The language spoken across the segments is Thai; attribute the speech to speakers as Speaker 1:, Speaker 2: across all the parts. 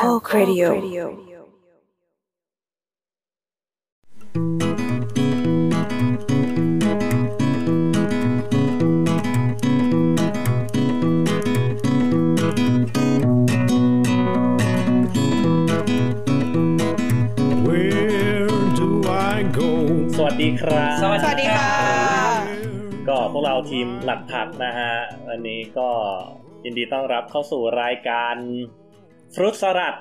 Speaker 1: Talk Radio
Speaker 2: สวัสดีครับ
Speaker 3: สวัสดีค่ะ
Speaker 2: ก็พวกเราทีมหลักผักนะฮะ วันนี้ก็ยินดีต้อนรับเข้าสู่รายการ ฟรุตสลัด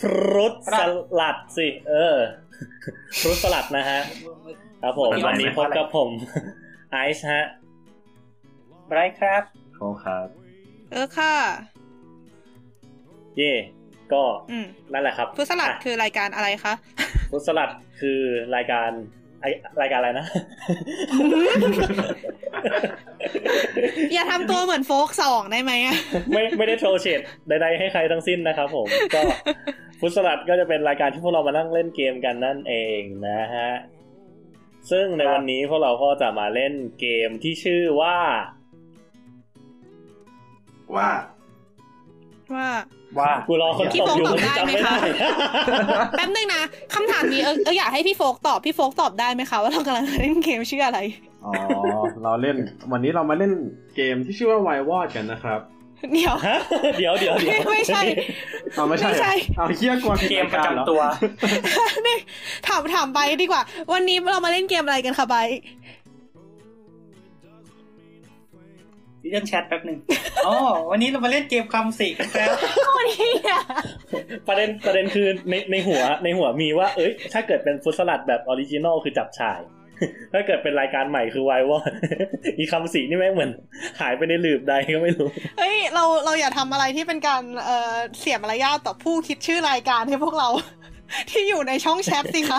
Speaker 2: ฟรุตสลัดสิ เออฟรุตสลัดนะฮะ ครับผม วันนี้พบกับผม ไอซ์ฮะ
Speaker 3: ไบรท์ครับ
Speaker 4: โอครับ
Speaker 5: เออค่ะ
Speaker 2: เย่ก็
Speaker 5: อืม
Speaker 2: นั่นแหละครับ
Speaker 5: ฟุตสลัด
Speaker 2: อะ
Speaker 5: คือรายการอะไรคะ
Speaker 2: ฟรุตสลัดคือรายการไอ รายการอะไรนะ
Speaker 5: อย่าทำตัวเหมือนโฟกสองได้ไหมอะ
Speaker 2: ไม่ไม่ได้โทรเชดใดๆให้ใครทั้งสิ้นนะครับผม ก็ฟุตสลัดก็จะเป็นรายการที่พวกเรามานั่งเล่นเกมกันนั่นเองนะฮะ ซึ่งในวันนี้พวกเราก็จะมาเล่นเกมที่ชื่อว่า
Speaker 4: ว่า
Speaker 5: ว่า
Speaker 3: ว่า
Speaker 2: กูรอคน
Speaker 5: พี่
Speaker 2: ตอบอยู่
Speaker 5: โฟกตอบ
Speaker 2: ที่จำไม่
Speaker 5: ได้
Speaker 2: ได้
Speaker 5: ไหมคะแป๊บนึงนะคำถามนี้เออเอออยากให้พี่โฟกตอบพี่โฟกตอบได้ไหมคะว่าเรากำลังเล่นเกมชื่ออะไร
Speaker 4: อ๋อเราเล่นวันนี้เรามาเล่นเกมที่ชื่อว่า w i w o d กันนะครับ
Speaker 5: เดี๋ยว
Speaker 2: ฮะเดี๋ยวเดี๋ยวเดี๋ยว
Speaker 5: ไม่ใช่
Speaker 4: เอาไม่ใช่
Speaker 5: ไม่ใช่
Speaker 4: เอาเคียกลัวผิด
Speaker 3: เกม
Speaker 4: ย
Speaker 3: ประ
Speaker 4: การหอ
Speaker 3: จำตัว
Speaker 5: นี่ถามถามไปดีกว่า วันนี้เรามาเล่นเกมอะไรกันคะไบ
Speaker 3: เรื่องแชทแป๊บหนึ่งอ๋อวันนี้เรามาเล่นเกมคำสี่กันครับ
Speaker 5: วันนี้อะ
Speaker 2: ประเด็นประเด็นคือในในหัวในหัวมีว่า เอ้ย ถ้าเกิดเป็นฟุตสลัดแบบออริจินอลคือจับฉ่าย ถ้าเกิดเป็นรายการใหม่คือไวว่าอีคำสีนี่แม่งเหมือน หายไปในหลืบใดก็ไม่รู้
Speaker 5: เฮ้ยเราเราอย่าทำอะไรที่เป็นการเอ่อเสียมารยาทต่อผู้คิดชื่อรายการให้พวกเรา ที่อยู่ในช่องแชทสิคะ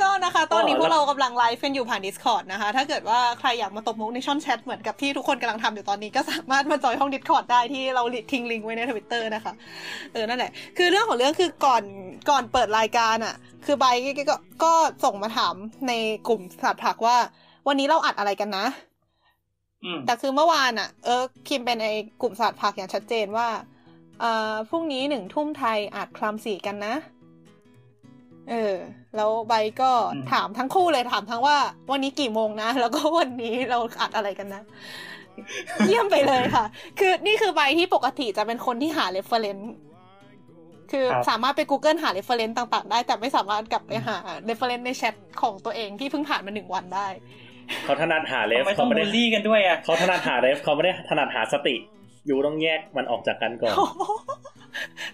Speaker 5: ก็นะคะ ตอนนี้
Speaker 2: อ๋อ
Speaker 5: พวก
Speaker 2: แล้ว
Speaker 5: เรากำลังไลฟ์กันอยู่ผ่าน Discord นะคะ ถ้าเกิดว่าใครอยากมาตบมุกในช่องแชทเหมือนกับที่ทุกคนกำลังทำอยู่ตอนนี้ก็สามารถมาจอยห้อง Discord ได้ที่เราทิ้งลิงก์ไว้ในทวิตเตอร์นะคะ เออ นั่นแหละ คือเรื่องของเรื่องคือก่อนก่อนเปิดรายการอะ คือใบก็ก็ก็ส่งมาถามในกลุ่มสัตว์ผักว่า วันนี้เราอัดอะไรกันนะ
Speaker 3: อืม
Speaker 5: แต่คือเมื่อวานอะ เออคิมเป็นในกลุ่มศาสตร์ผักอย่างชัดเจนว่าเอ่อพรุ่งนี้หนึ่งทุ่มไทยอัดคลำสี่กันนะ เออ แล้วใบก็ถามทั้งคู่เลยถามทั้งว่า วันนี้กี่โมงนะ แล้วก็วันนี้เราอัดอะไรกันนะ เยี่ยมไปเลยค่ะ คือนี่คือใบที่ปกติจะเป็นคนที่หาเรฟเฟรนซ์คือสามารถไป Google หาเรฟเฟรนซ์ต่างๆ ได้ แต่ไม่สามารถกลับไปหาเรฟเฟรนซ์ในแชทของตัวเองที่เพิ่งผ่านมาหนึ่งวันได้
Speaker 2: เขาถนัดหาเล
Speaker 3: ทำ
Speaker 2: ฟ
Speaker 3: ไมต้อ
Speaker 2: เขา
Speaker 3: ง
Speaker 2: ไม่
Speaker 3: บู
Speaker 2: ได้
Speaker 3: ลลี่กันด้วยอะ
Speaker 2: เขาถนัดหาเลฟเขาไม่ได้ถนัดหาสติอ ยู่ต้องแยกมันออกจากกันก่อน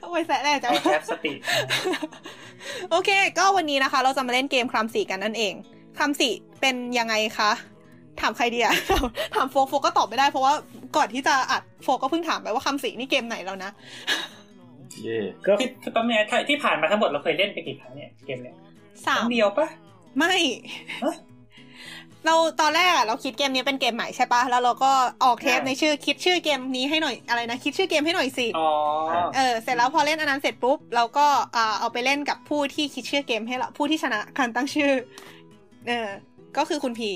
Speaker 5: ทำไมแสะแน่จัง
Speaker 3: เอาแชทสติ
Speaker 5: โอเค ก็วันนี้นะคะ เราจะมาเล่นเกมคลำสีกันนั่นเองคลำสีเป็นยังไงคะถามใครดีอะถามโฟกโฟกก็ตอบไม่ได้เพราะว่าก่อนที่จะอัดโฟกก็เพิ่งถามไปว่าคำสีนี่เกมไหนแล้วนะ
Speaker 4: เย่
Speaker 2: ก็
Speaker 3: คือคือแป๊บนึงนะที่ผ่านมาทั้งหมดเราเคยเล่นไปกี่ครั้งเนี่ยเกมเนี่ยค
Speaker 5: สา
Speaker 3: รั้
Speaker 5: ม
Speaker 3: งเดียวปะ
Speaker 5: ไม่
Speaker 3: ฮะ
Speaker 5: เราตอนแรกอะเราคิดเกมนี้เป็นเกมใหม่ใช่ปะแล้วเราก็ออกเทป
Speaker 3: อ่า
Speaker 5: ในชื่อคิดชื่อเกมนี้ให้หน่อยอะไรนะคิดชื่อเกมให้หน่อยสิ
Speaker 3: อ๋อ
Speaker 5: เออเสร็จแล้วพอเล่นอันนั้นเสร็จปุ๊บเราก็อ่าเอาไปเล่นกับผู้ที่คิดชื่อเกมให้เราผู้ที่ชนะการตั้งชื่อเออก็คือคุณพี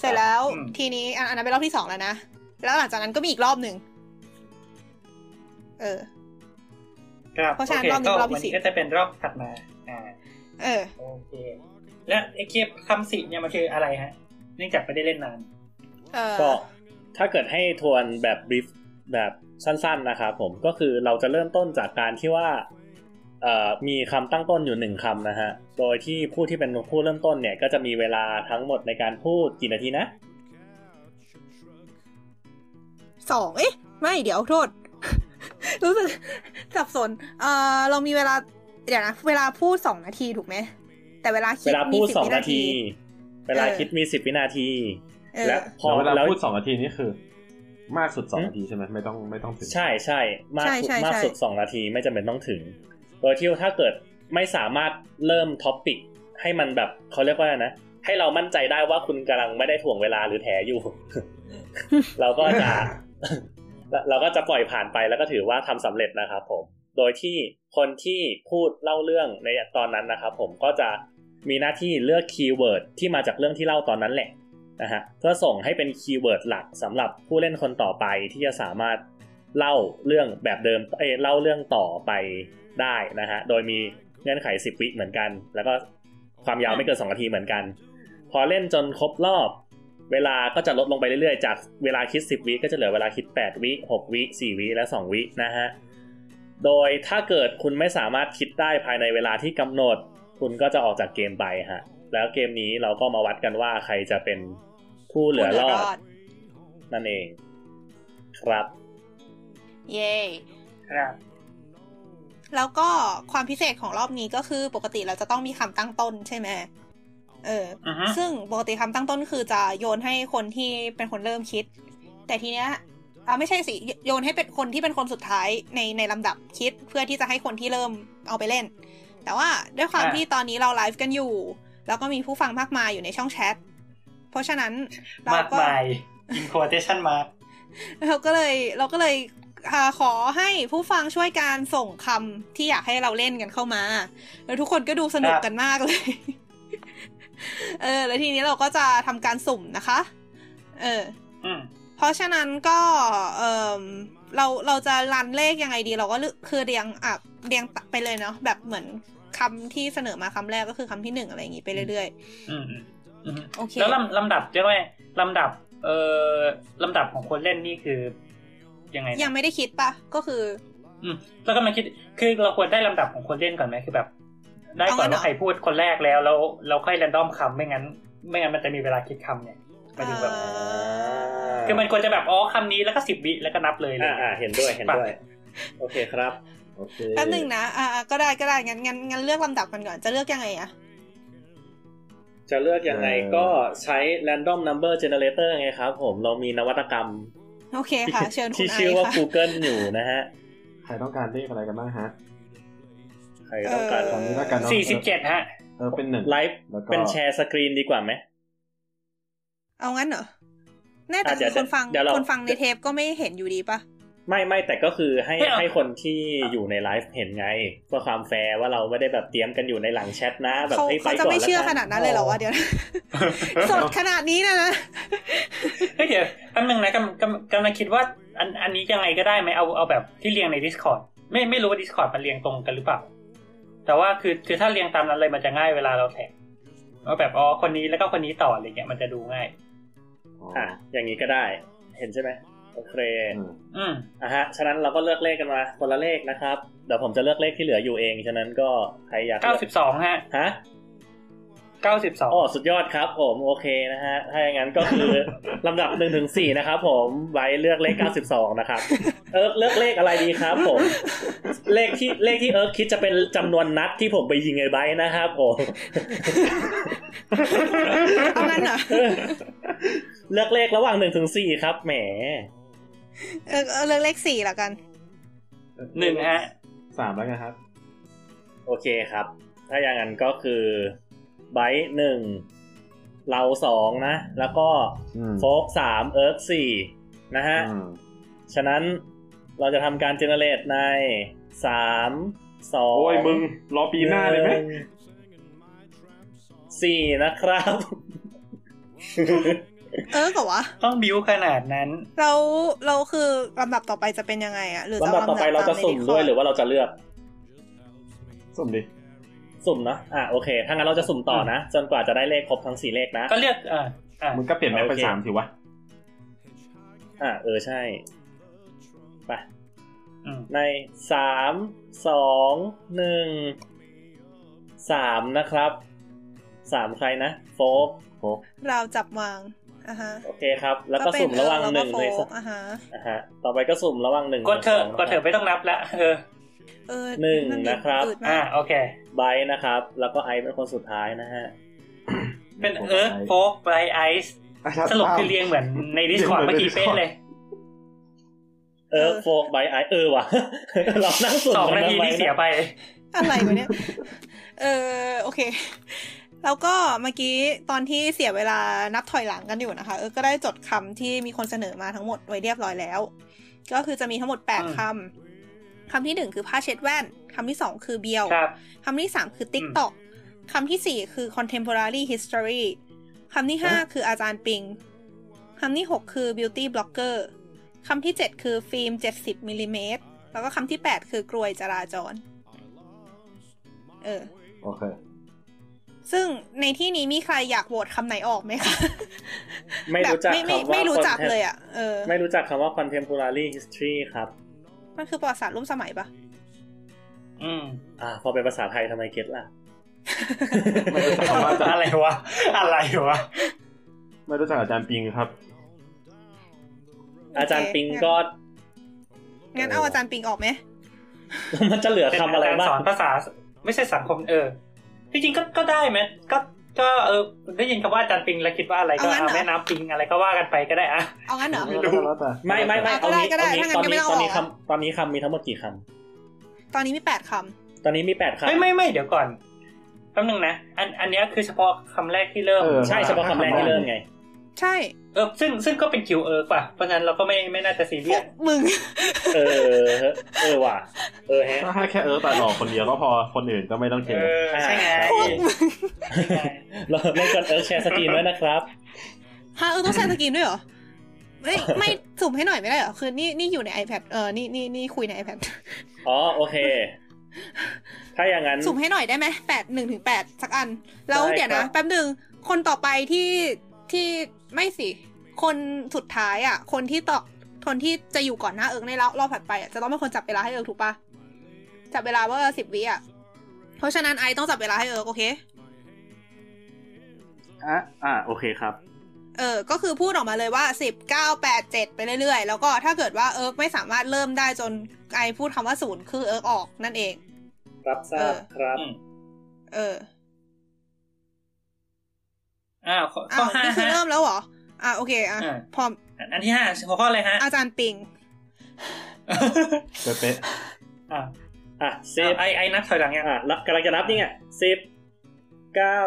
Speaker 5: เสร็จแล้ว
Speaker 3: อืม
Speaker 5: ทีนี้อันอันนั้นเป็นรอบที่สองแล้วนะแล้วหลังจากนั้นก็มีอีกรอบหนึ่งเออ
Speaker 3: ครับ
Speaker 5: เพราะฉะนั้น
Speaker 3: โอค
Speaker 5: รอบนี้
Speaker 3: ก็
Speaker 5: รอบที่
Speaker 3: วัน
Speaker 5: สี่
Speaker 3: นี้ก็จะเป็นรอบถัดมาอ่า
Speaker 5: เออ
Speaker 3: โอเค และไอ้เกมคำสี่เนี่ยมันคืออะไรฮะ เนื่องจากไม่ได้เล่นนาน
Speaker 5: เออ
Speaker 2: ก็ถ้าเกิดให้ทวนแบบบรีฟแบบสั้น ๆนะครับผมก็คือเราจะเริ่มต้นจากการที่ว่าเอ่อมีคำตั้งต้นอยู่หนึ่งคำนะฮะ โดยที่ผู้ที่เป็นผู้เริ่มต้นเนี่ย ก็จะมีเวลาทั้งหมดในการพูดกี่นาทีนะ
Speaker 5: สองเอ๊ะ ไม่เดี๋ยวโทษ รู้สึกสับสน เออเรามีเวลา เดี๋ยวนะ เวลาพูดสองนาทีถูกไหม แต่เวลาคิ
Speaker 2: เว
Speaker 5: ด
Speaker 2: ลา
Speaker 5: มี
Speaker 2: พูด
Speaker 5: สิบ
Speaker 2: สอง
Speaker 5: วิ
Speaker 2: นา
Speaker 5: นา
Speaker 2: ที
Speaker 5: ที
Speaker 2: เวลา
Speaker 5: เออ
Speaker 2: คิดมีสิบวินาที
Speaker 5: เออ
Speaker 2: และพอ
Speaker 4: เวลา
Speaker 2: แล้ว
Speaker 4: พูดสองนาทีนี่คือ มากสุดสอง
Speaker 2: หืม
Speaker 4: นาทีใช่ไหมไม่ต้องไม่ต้องถึง
Speaker 2: ใช่ใช่มาก
Speaker 5: ใช่
Speaker 2: สุด
Speaker 5: ใช่
Speaker 2: มาก
Speaker 5: ใช่
Speaker 2: สุดสองนาทีไม่จำเป็นต้องถึงโดยที่ถ้าเกิดไม่สามารถเริ่มท็อปปิกให้มันแบบเขาเรียกว่าอะไรนะให้เรามั่นใจได้ว่าคุณกำลังไม่ได้ถ่วงเวลาหรือแถอยู่ เราก็จะ เราก็จะปล่อยผ่านไปแล้วก็ถือว่าทำสำเร็จนะครับผม โดยที่คนที่พูดเล่าเรื่องในตอนนั้นนะครับผมก็จะ มีหน้าที่เลือก keyword ที่มาจากเรื่องที่เล่าตอนนั้นแหละนะฮะเพื่อส่งให้เป็น keyword หลักสำหรับผู้เล่นคนต่อไปที่จะสามารถเล่าเรื่องแบบเดิมเอเล่าเรื่องต่อไปได้นะฮะโดยมีเงื่อนไขสิบวิเหมือนกัน แล้วก็ความยาวไม่เกินสองนาทีเหมือนกัน พอเล่นจนครบรอบ เวลาก็จะลดลงไปเรื่อยๆ จากเวลาคิด 10 วิก็จะเหลือเวลาคิด 8 วิ 6 วิ 4 วิ และ 2 วินะฮะโดยถ้าเกิดคุณไม่สามารถคิดได้ภายในเวลาที่กำหนด คุณก็จะออกจากเกมไปฮะ แล้วเกมนี้เราก็มาวัดกันว่าใครจะเป็นผู้เหลือรอด นั่นเอง ครับ
Speaker 5: เย้
Speaker 3: ครับ
Speaker 5: แล้วก็ความพิเศษของรอบนี้ก็คือปกติเราจะต้องมีคำตั้งต้นใช่ไหมเออ
Speaker 3: อือฮึ
Speaker 5: ซึ่งปกติคำตั้งต้นคือจะโยนให้คนที่เป็นคนเริ่มคิด แต่ทีเนี้ยอ่าไม่ใช่สิโยนให้เป็นคนที่เป็นคนสุดท้ายในในลำดับคิดเพื่อที่จะให้คนที่เริ่มเอาไปเล่น แต่ว่าด้วยความที่ตอนนี้เราไลฟ์กันอยู่ แล้วก็มีผู้ฟังมากมายอยู่ในช่องแชท เพราะฉะนั้นเรา
Speaker 3: มาก
Speaker 5: ก็
Speaker 3: มาย in quotation mark
Speaker 5: เราก็เลยเราก็เลยอ่าขอให้ผู้ฟังช่วยการส่งคำที่อยากให้เราเล่นกันเข้ามา แล้วทุกคนก็ดูสนุกกันมากเลย เออ แล้วทีนี้เราก็จะทำการสุ่มนะคะ เออ
Speaker 3: อืม
Speaker 5: เพราะฉะนั้นก็เออเราเราจะรันเลขยังไงดี เราก็เลือกคือเรียงอะเรียงไปเลยเนาะแบบเหมือน คำที่เสนอมาคำแรกก็คือคำที่หนึ่งอะไรอย่างงี้ไปเรื่อย
Speaker 3: อืมอืมอืม
Speaker 5: ๆโอเค
Speaker 3: แล้วลำลำดับเรียกว่าลำดับ เอ่อลำดับของคนเล่นนี่คือ ยังไงนะ
Speaker 5: ยังไม่ได้คิดปะก็คือ
Speaker 3: อืมแล้วก็มาคิดคือเราควรได้ลำดับของคนเล่นก่อนไหมคือแบบ ได้ก่อน
Speaker 5: เอางั้นเหรอ
Speaker 3: ว่าใครพูดคนแรกแล้วแล้วเราค่อยแรนดอมคำไม่งั้น ไม่งั้นมันจะมีเวลาคิดคำเนี่ยหมายถึงแบบ
Speaker 5: อ่า
Speaker 3: คือมันควรจะแบบอ๋อคำนี้แล้วก็สิบวิแล้วก็นับเลยเลย
Speaker 2: อ่าอ่าเห็นด้วยเห็นด้วย โอเคครับ
Speaker 4: โอเค
Speaker 5: แป๊บหนึ่งนะอ่าอ่าก็ได้ก็ได้งั้นงั้นงั้นเลือกลำดับกันก่อนจะเลือกยังไงอะ
Speaker 2: จะเลือกยังไงก็ใช้ random number generator ไงครับผมเรามีนวัตกรรม
Speaker 5: โอเคค่ะ เชิญคุ
Speaker 2: ที่
Speaker 5: ณไอ
Speaker 2: ชื่อ
Speaker 5: ซ์
Speaker 2: ว่า
Speaker 5: ค่ะ
Speaker 2: Google อยู่นะฮะ
Speaker 4: ใครต้องการเลขอะไรกันบ้างฮะ
Speaker 2: ใครต้องการ
Speaker 5: เออ
Speaker 4: ตอนนี้แล้วกันเนาะ
Speaker 3: สี่สิบเจ็ดฮะ
Speaker 4: เออเป็นหนึ่ง
Speaker 2: ไลฟ์
Speaker 4: แล้วก็
Speaker 2: เป็นแชร์สกรีนดีกว่าไหม
Speaker 5: เอางั้นเหรอแน่แต่
Speaker 2: อะเดี๋
Speaker 5: คื
Speaker 2: ยว
Speaker 5: อคนฟัง
Speaker 2: เดี๋ยวเรา
Speaker 5: คนฟังในเทปก็ไม่เห็นอยู่ดีปะ
Speaker 2: ไม่ไม่แต่ก็คือให้
Speaker 3: ไม่เอา
Speaker 2: ให้คนที่อยู่ในไลฟ์เห็นไงเพื่อความแฟร์ว่าเราไม่ได้แบบเตรียมกันอยู่ในหลังแชทนะ แบบ
Speaker 5: เขา
Speaker 2: ให้ยไป
Speaker 5: เขาจะ
Speaker 2: ก่อน
Speaker 5: ไม่
Speaker 2: แล้ว
Speaker 5: เชื่อ
Speaker 2: กั
Speaker 5: ขนาดนั้นเลยเหรอวะเดี๋ยวนะสดขนาดนี้นะนะ
Speaker 3: เฮ้ยเดี๋ยวแป๊บนึงนะกำกำกำลังคิดว่าอันอันนี้ยังไงก็ได้ไหมเอาเอาแบบที่เรียงใน Discord ไม่ไม่รู้ว่า Discord มันเรียงตรงกันหรือเปล่า แต่ว่าคือคือถ้าเรียงตามนั้นเลยมันจะง่ายเวลาเราแท็กว่าแบบอ๋อคนนี้แล้วก็คนนี้ต่ออะไรเงี้ยมันจะดูง่าย
Speaker 2: อะอย่างนี้ก็ได้เห็นใช่ไหม โอเค
Speaker 4: อืม
Speaker 3: อืม
Speaker 2: อะฮะ ฉะนั้นเราก็เลือกเลขกันมาคนละเลขนะครับ เดี๋ยวผมจะเลือกเลขที่เหลืออยู่เอง ฉะนั้นก็ใครอยาก
Speaker 3: เก้าสิบสองฮะ
Speaker 2: ฮะ
Speaker 3: เก้าสิบสอง
Speaker 2: อ๋อสุดยอดครับ ผมโอเคนะฮะ ถ้าอย่างนั้นก็คือลำดับหนึ่งถึงสี่นะครับผมไว้เลือกเลขเก้าสิบสองนะครับ เอิร์กเลือกเลขอะไรดีครับ ผม เลขที่เลขที่เอิร์กคิดจะเป็นจำนวนนัดที่ผมไปยิงไอ้ไบร์ทนะครับผม
Speaker 5: เอางั้นเหรอ
Speaker 2: เลือกเลขระหว่างหนึ่งถึงสี่ครับแหม
Speaker 5: เออเออเลือกเลขสี่ละกัน
Speaker 3: หนึ่งฮะ
Speaker 4: สามแล้วกันครับ
Speaker 2: โอเคครับ ถ้าอย่างนั้นก็คือไบร์ทหนึ่งเราสองนะ แล้วก็
Speaker 4: อืม
Speaker 2: โฟกสามเอิร์กสี่นะฮะ
Speaker 4: อืม
Speaker 2: ฉะนั้นเราจะทำการ generate ในสามสอง
Speaker 4: โอ้ยมึง รอปีหน้าเลยไหมห
Speaker 2: นึ่งสี่นะครับ
Speaker 5: เออกับวะ
Speaker 3: ต้องบิวขนาดนั้น
Speaker 5: เราเราคือลำดับต่อไปจะเป็นยังไงอะหรือจะ
Speaker 2: ลำดับต่อไปเราจะสุ่มด้วยหรือว่าเราจะเลือก
Speaker 4: สุ่มดิ
Speaker 2: สุ่มเนอะอะโอเคถ้างั้นเราจะสุ่มต่อนะ จนกว่าจะได้เลขครบทั้งสี่เลขนะ
Speaker 3: ก็เลือกอ่าอ่า
Speaker 4: มึงก็เปลี่ยนแม็กเป็น
Speaker 2: โอเค
Speaker 4: สามถือวะ
Speaker 2: อะเออใช่ไป
Speaker 3: อืม
Speaker 2: ในสามสองหนึ่งสามนะครับสามใครนะโฟก
Speaker 4: โอ้
Speaker 5: เราจับวางอะฮะ
Speaker 2: โอเคครับ แล้วก็
Speaker 5: เป็น
Speaker 2: สุ่มระหว่าง
Speaker 5: เออ
Speaker 2: หนึ่ง
Speaker 5: แล้ว
Speaker 2: ใน
Speaker 5: ก็โฟ
Speaker 2: สั
Speaker 5: กอะฮะ
Speaker 2: อะฮะต่อไปก็สุ่มระหว่างหนึ่ง
Speaker 3: กดเถอะ
Speaker 2: บสง
Speaker 3: กดเถอะไม่ต้องนับละเออ
Speaker 5: เออ
Speaker 2: หนึ่ง
Speaker 5: ดิ
Speaker 2: นะครับ
Speaker 5: อืด
Speaker 3: อ่ามา
Speaker 5: ก
Speaker 3: โอเค
Speaker 2: ไบร์ทนะครับ แล้วก็ไอซ์เป็นคนสุดท้ายนะฮะ
Speaker 3: เป็นเอิร์กโฟกไบรไอซ์สรุปคือเรียงเหมือนใน Discord เมื่อกี้เป๊ะเลย
Speaker 2: เออโฟกไบร์ทไอซ์เออว่ะเรานั่งสุ่ม
Speaker 3: สอง
Speaker 2: กั
Speaker 3: นาที
Speaker 2: ไว้
Speaker 3: ที่เสียไป
Speaker 5: อะไรวะเนี่ย เออโอเค แล้วก็เมื่อกี้ตอนที่เสียเวลานับถอยหลังกันอยู่นะคะ เออก็ได้จดคำที่มีคนเสนอมาทั้งหมดไว้เรียบร้อยแล้ว ก็คือจะมีทั้งหมดแปด
Speaker 3: อืม
Speaker 5: คำคำที่หนึ่งคือผ้าเช็ดแว่นคำที่สองคือเบียว
Speaker 3: ครับ
Speaker 5: คำที่สามคือ TikTok คำที่สี่คือ contemporary history คำที่ห้าคืออาจารย์ปิง คำที่หกคือ beauty blogger คำที่7คือฟิล์ม70มิลลิเมตรแล้วก็คำที่8คือกรวยจราจร เออ
Speaker 4: โอเค
Speaker 5: ซึ่งในที่นี้มีใครอยากโหวตคำไหนออกไหมคะ
Speaker 2: ไม่รู้จัก
Speaker 5: แบบไม่ไม่
Speaker 2: คำว่า
Speaker 5: ไม่รู้จัก
Speaker 2: content
Speaker 5: เลยอะเออ
Speaker 2: ไม่รู้จักคำว่า contemporary history ครับ
Speaker 5: มันคือประวัติศาสตร์ร่วมสมัยปะ
Speaker 3: อืม
Speaker 2: อ่า พอเป็นภาษาไทยทำไมเก็ตล่ะ
Speaker 4: ไม่รู้จักคำว่าอาจารย์
Speaker 3: อะไรวะอะไรวะ
Speaker 4: ไม่รู้จักอาจารย์ปิงครับ
Speaker 2: อาจารย์ปิงก็
Speaker 5: งั้นเอาอาจารย์ปิงออกไหม
Speaker 2: มันจะเหลือคำอะไรบ้า
Speaker 3: สองนภาษา ไม่ใช่สังคมเออ จริงๆก็ก็ได้ไหมก็ก็เออได้ยินคำว่าอาจารย์ปิงแล้วคิดว่าอะไรก็
Speaker 5: เอางั้นเหรอ
Speaker 3: เอาแม่น้ำปิงอะไรก็ว่ากันไปก็ได้อะ
Speaker 5: เอางั้นเหรอ
Speaker 3: ไม่รู้
Speaker 4: แล้วแต่
Speaker 2: ไม่ไม่ไม่
Speaker 5: อะก็
Speaker 2: เอา
Speaker 5: ได้
Speaker 2: งี้
Speaker 5: ก็ได้
Speaker 2: เอางี้
Speaker 5: ถ้างั้น
Speaker 2: ตอน
Speaker 5: ก็ไม่
Speaker 2: นี้
Speaker 5: ต้อง
Speaker 2: ตอนนี้
Speaker 5: ออก
Speaker 2: คำตอนนี้คำมีทั้งหมดกี่คำ
Speaker 5: ตอนนี้มีแปดค
Speaker 2: ตอนนี้มีแปดคำ
Speaker 3: ไม่ไม่ไม่เดี๋ยวก่อนแป๊บนึงนะอันอันเนี้ยคือเฉพาะคำแรกที่เริ่ม
Speaker 4: เออ
Speaker 2: ใช่เฉพาะคำแรกที่เริ่มไงำ
Speaker 5: ใช่
Speaker 3: เออซึ่งซึ่งก็เป็นคิวเออป่ะเพราะฉะนั้นเราก็ไม่ไม่น่าจะซีเรี
Speaker 5: ย
Speaker 3: สพว
Speaker 5: กมึง
Speaker 2: เออเออว่ะ เออแฮะ
Speaker 4: ถ้าให้แค่เออตัดออกคนเดียวก็พอคนอื่นก็ไม่ต้องแคร์
Speaker 3: เออใช่ไง
Speaker 5: พวกมึง
Speaker 3: ใช่ไง
Speaker 2: เราเล่นกันเออ share screen ไว้นะครับ
Speaker 5: ฮะเออต้อง share screen ด้วยเหรอไม่ไม่สุ่มให้หน่อยไม่ได้เหรอคือนี่นี่อยู่ใน iPad เออนี่นี่นี่คุยใน iPad
Speaker 2: อ๋อโอเค ถ้าอย่างนั้น
Speaker 5: สุ่มให้หน่อยได้ไหมแปดหนึ่งถึงแปดสักอัน แล้ว
Speaker 2: ได้
Speaker 5: เดี๋ยวนะครั
Speaker 2: บ
Speaker 5: แป๊บหนึ่งคนต่อไปที่ที่ไม่สิ คนสุดท้ายอะ คนที่ต่อคนที่จะอยู่ก่อนหน้าเอิร์กในรอบรอบถัดไปอะจะต้องเป็นคนจับเวลาให้เอิร์กถูกปะ จับเวลาว่าสิบวิอะ เพราะฉะนั้นไอซ์ต้องจับเวลาให้เอิร์กโอเค
Speaker 2: อะอะโอเคครับ
Speaker 5: เออ ก็คือพูดออกมาเลยว่าสิบเก้าแปดเจ็ดไปเรื่อยๆ แล้วก็ถ้าเกิดว่าเอิร์กไม่สามารถเริ่มได้จนไอซ์พูดคำว่าศูนย์คือเอิร์กออกนั่นเอง
Speaker 2: รับทราบครับ
Speaker 3: อืม
Speaker 5: เออ
Speaker 3: อ้าวข้อ
Speaker 5: อ้าว
Speaker 3: ข้อห้า
Speaker 5: นี่คือ
Speaker 3: ฮะ
Speaker 5: เริ่มแล้วเหรอ อะโอเค อะ
Speaker 3: อ่า
Speaker 5: พร้อม
Speaker 3: อันที่ห้าหัวข้ออะไรฮะ
Speaker 5: อาจารย์ปิง
Speaker 4: เป๊ะ
Speaker 3: อ่า
Speaker 2: อะสิบ
Speaker 3: ไอซ์ไอซ์นับถอยหลังยัง
Speaker 2: อะนับกำลังจะนับนี่ไงสิบเก้า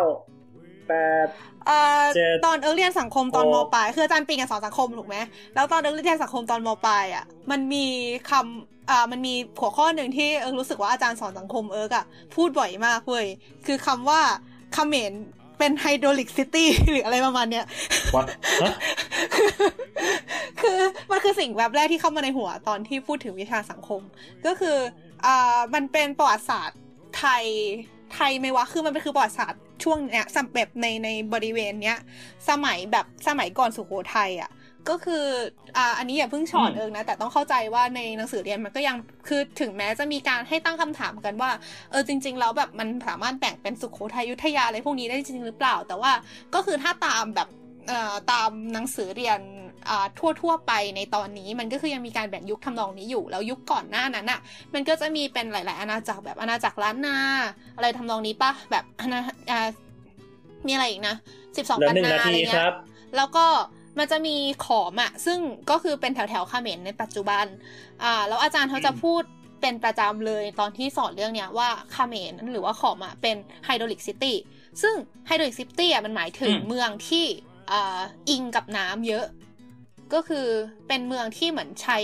Speaker 2: แปด
Speaker 5: เอ่อ
Speaker 2: เจ็ด
Speaker 5: ตอนเอิร์กเรียนสังคมตอน
Speaker 2: ห
Speaker 5: ม
Speaker 2: ก
Speaker 5: ปลายคืออาจารย์ปิงกับสอนสังคมถูกไหมแล้วตอนเอิร์กเรียนสังคมตอนมปลายอะมันมีคำอ่ามันมีหัวข้อหนึ่งที่เอิร์กรู้สึกว่าอาจารย์สอนสังคมเอิร์กอะพูดบ่อยมากเว้ยคือคำว่าเขมรเป็น hydraulic city หรืออะไรประมาณเนี้ย
Speaker 4: ๆวัด
Speaker 2: ฮะ
Speaker 5: คือมันคือสิ่งแวบแรกที่เข้ามาในหัวตอนที่พูดถึงวิชาสังคม ก็คือ อ่ามันเป็นประวัติศาสตร์ไทยไทยไหมวะ คือมันเป็นคือประวัติศาสตร์ช่วงเนี้ยสำแบบในในบริเวณเนี้ย สมัยแบบสมัยก่อนสุโขทัยอะ ก็คืออ่าอันนี้อย่าเพิ่งฉอน
Speaker 3: อืม
Speaker 5: เอิงนะ แต่ต้องเข้าใจว่าในหนังสือเรียนมันก็ยังคือถึงแม้จะมีการให้ตั้งคำถามกันว่าเออจริง ๆ แล้วแบบมันสามารถแบ่งเป็นสุโขทัยอยุธยาอะไรพวกนี้ได้จริงหรือเปล่า แต่ว่าก็คือถ้าตามแบบเอ่อ ตามหนังสือเรียนอ่าทั่วทั่วๆไปในตอนนี้มันก็คือยังมีการแบ่งยุคทำนองนี้อยู่ แล้วยุคก่อนหน้านั้นอะ มันก็จะมีเป็นหลาย ๆ อาณาจักรแบบอาณาจักรล้านนา อะไรทำนองนี้ปะแบบอาณาอ่ามีอะไรอีกนะสิบสอง
Speaker 2: เหลือ
Speaker 5: ปัน
Speaker 2: หนึ่ง
Speaker 5: นา
Speaker 2: นา
Speaker 5: อะไร
Speaker 2: ทีค
Speaker 5: เงี้ย
Speaker 2: รับ
Speaker 5: แล้วก็มันจะมีขอมอะซึ่งก็คือเป็นแถวแถวๆเขมรในปัจจุบันอ่าแล้วอาจารย์เขาจะพูดเป็นประจำเลยตอนที่สอนเรื่องเนี้ยว่าเขมรหรือว่าขอมอะเป็น hydraulic city ซึ่ง hydraulic city อะมันหมายถึง
Speaker 3: อืม
Speaker 5: เมืองที่ อ่าอิงกับน้ำเยอะ ก็คือเป็นเมืองที่เหมือนใช้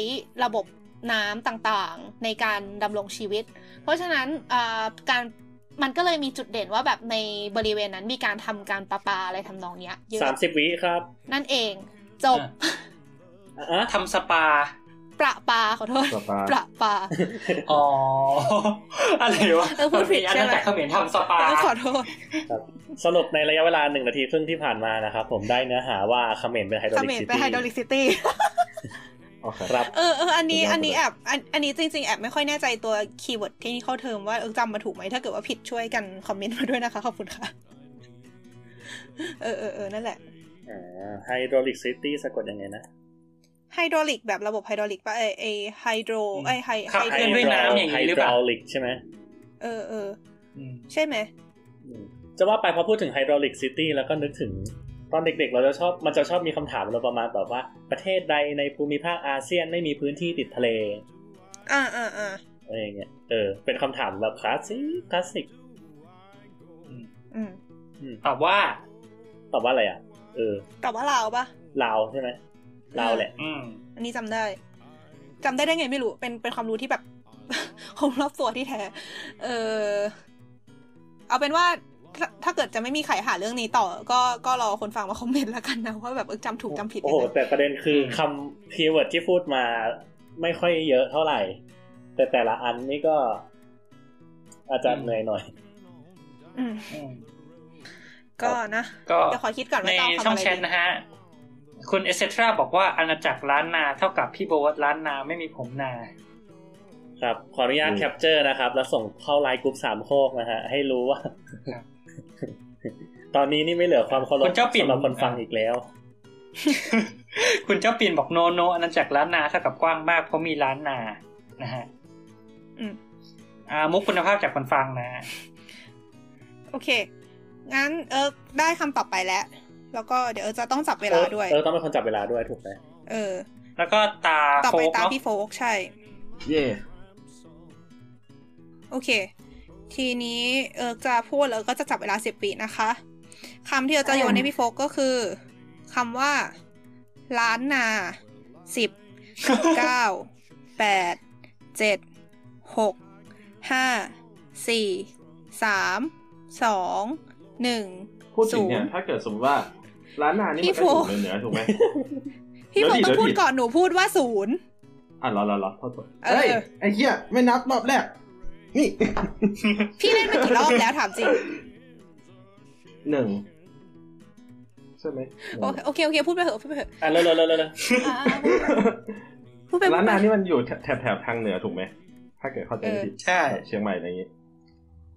Speaker 5: ระบบน้ำต่างๆ ในการดำรงชีวิต เพราะฉะนั้นอ่าการมันก็เลยมีจุดเด่นว่าแบบในบริเวณนั้นมีการทำการประปาอะไรทำนองเนี้ยเยอะ
Speaker 2: สามสิบวิครับ
Speaker 5: นั่นเองจบ
Speaker 3: อะ
Speaker 2: อะ
Speaker 3: ทำสปา
Speaker 5: ประปาขอโทษ
Speaker 4: ประปา
Speaker 5: ประปา
Speaker 3: อ๋ออะไรวะ
Speaker 5: เออพูดผิดใช่ไหม
Speaker 3: อาณาจักรเขมรทำสปา
Speaker 5: เออขอโทษ
Speaker 2: ครับสรุปในระยะเวลาหนึ่งนาทีครึ่งที่ผ่านมานะครับผมได้เนื้อหาว่าเขมรเป็นไฮโดร
Speaker 5: เข
Speaker 2: ลิก
Speaker 5: มร
Speaker 2: ซิ
Speaker 5: เป็นไฮโดรลิ
Speaker 2: ต
Speaker 5: city
Speaker 4: โอเค
Speaker 2: ครับ
Speaker 5: เออเอออันนี้
Speaker 4: สุดยอด
Speaker 5: อันนี้
Speaker 4: เลย
Speaker 5: แอบอันอันนี้จริง ๆ แอบไม่ค่อยแน่ใจตัว keyword ที่นี่เข้าเทอมว่าเออจำมาถูกไหมถ้าเกิดว่าผิดช่วยกันคอมเมนต์มาด้วยนะคะขอบคุณค่ะ เออเออเออนั่นแหละ
Speaker 2: อ่า hydraulic city สะกดยังไงนะ
Speaker 5: hydraulic แบบระบบ hydraulic ป่ะไอไอ hydro ไอไอ
Speaker 3: ขับเคลื่อนด้วยน้ำอย่างนี้หรือเปล่า
Speaker 2: hydraulic ใช่ไหม
Speaker 5: เออเออ
Speaker 3: อืม
Speaker 5: ใช่ไหม
Speaker 2: อืมจะว่าไปพอพูดถึง hydraulic city แล้วก็นึกถึงตอนเด็กๆ เราจะชอบมันจะชอบมีคำถามเราประมาณแบบว่า ประเทศใดในภูมิภาคอาเซียนไม่มีพื้นที่ติดทะเล
Speaker 5: อ่าอ่าอ่า
Speaker 2: อะไรอย่างเงี้ยเออ เป็นคำถามแบบคลาสสิกคลาสสิก
Speaker 5: อืม
Speaker 2: อืม
Speaker 3: ตอบว่า
Speaker 2: ตอบว่าอะไรอะเออ
Speaker 5: ตอบว่าลาวปะ
Speaker 2: ลาวใช่ไหม ลาวแหละ
Speaker 3: อืม
Speaker 5: อันนี้จำได้จำได้ได้ไงไม่รู้ เป็นเป็นความรู้ที่แบบของรอบตัวที่แท้ เออเอาเป็นว่าถ้าถ้าเกิดจะไม่มีใครหาเรื่องนี้ต่อ ก็ก็รอคนฟังมาคอมเมนต์แล้วกันนะว่าแบบเออจำถูกจำผิด
Speaker 2: โอ้โห
Speaker 5: ยังไง
Speaker 2: แต่ประเด็นคือคำ keyword ที่พูดมาไม่ค่อยเยอะเท่าไหร่ แต่แต่ละอันนี่ก็ อาจจะเหนื่อยหน่อย
Speaker 5: อืม
Speaker 3: อืม
Speaker 5: ก็นะ
Speaker 3: ก็
Speaker 5: เดี๋ยวขอคิดก่อน
Speaker 3: ใน
Speaker 5: ว่าจะเอาคำ
Speaker 3: ช่อง
Speaker 5: อะไร
Speaker 3: แชท
Speaker 5: ดี
Speaker 3: นะฮะ คุณเอเซทราบอกว่าอาณาจักรล้านนาเท่ากับพี่โบ๊ทล้านนาไม่มีผมนา
Speaker 2: ครับ ขออนุญาต
Speaker 4: อืม
Speaker 2: capture นะครับ แล้วส่งเข้าไลน์กลุ่มสามโคกนะฮะ ให้รู้ว่า
Speaker 3: ครับ
Speaker 2: ตอนนี้นี่ไม่เหลือความเคารพ
Speaker 3: คุณเจ้าปิ่น
Speaker 2: สำหรับคนฟังอีกแล้ว
Speaker 3: คุณเจ้าปิ่นบอก no no อาณาจักรล้านนาเท่ากับกว้างมากเพราะมีล้านนานะฮะ
Speaker 5: อืม
Speaker 3: อ่ามุกคุณภาพจากคนฟังนะฮะ
Speaker 5: โอเค งั้นเออได้คำต่อไปแล้ว แล้วก็เดี๋ยวเออจะต้องจับเวลาด้วย
Speaker 2: เออต้องเป็นคนจับเวลาด้วยถูกไหม
Speaker 5: เออ
Speaker 3: แล้วก็ตา
Speaker 5: ต่อ
Speaker 3: โฟ
Speaker 5: ไป
Speaker 3: ก
Speaker 5: ตา
Speaker 3: เนาะ
Speaker 5: พี่โฟกใช่
Speaker 4: เย่
Speaker 5: โอเค ทีนี้เออจะพูดแล้วก็จะจับเวลาสิบปีนะคะคำที่เราจะโยนให้พี่โฟกก็คือคำว่า ล้านนาสิบเก้าแปดเจ็ดหกห้าสี่สามสองหนึ่ง
Speaker 4: พูดถึง
Speaker 5: ศู
Speaker 4: เนี่ย
Speaker 5: นย์
Speaker 4: ถ้าเกิดสมมติว่า ร้านนานี่
Speaker 5: พี่
Speaker 4: มันก็อยู่
Speaker 5: โฟ
Speaker 4: เหนือๆถูกไหม
Speaker 5: พี่โฟก
Speaker 4: เดี๋
Speaker 5: ต้
Speaker 4: ย
Speaker 5: อ
Speaker 4: ว
Speaker 5: ง
Speaker 4: ดิ
Speaker 5: พูดก่อนหนูพูดว่าศูนย์
Speaker 4: อะรอรอรอโทษโทษ
Speaker 5: เออ
Speaker 4: เฮ้ยไอ้เหี้ยไม่นับรอบแรกนี่
Speaker 5: พี่เล่นมากี่รอบแล้วถามจริง
Speaker 4: หนึ่งใช่ไหม
Speaker 5: โอเคโอเคโอเคพูดไปเถอะพูดไปเถอะ
Speaker 2: อะเร็วเร็วเร็วเร็ว
Speaker 5: อ่าพูดไปพูด
Speaker 4: ร้าน
Speaker 5: ไป
Speaker 4: นานี่มันอยู่แถบแถบทางเหนือถูกไหมถ้าเกิดเข้าใจไม่ผิด
Speaker 3: ใช่
Speaker 4: แบบเชียงใหม่อะไรอย่างงี้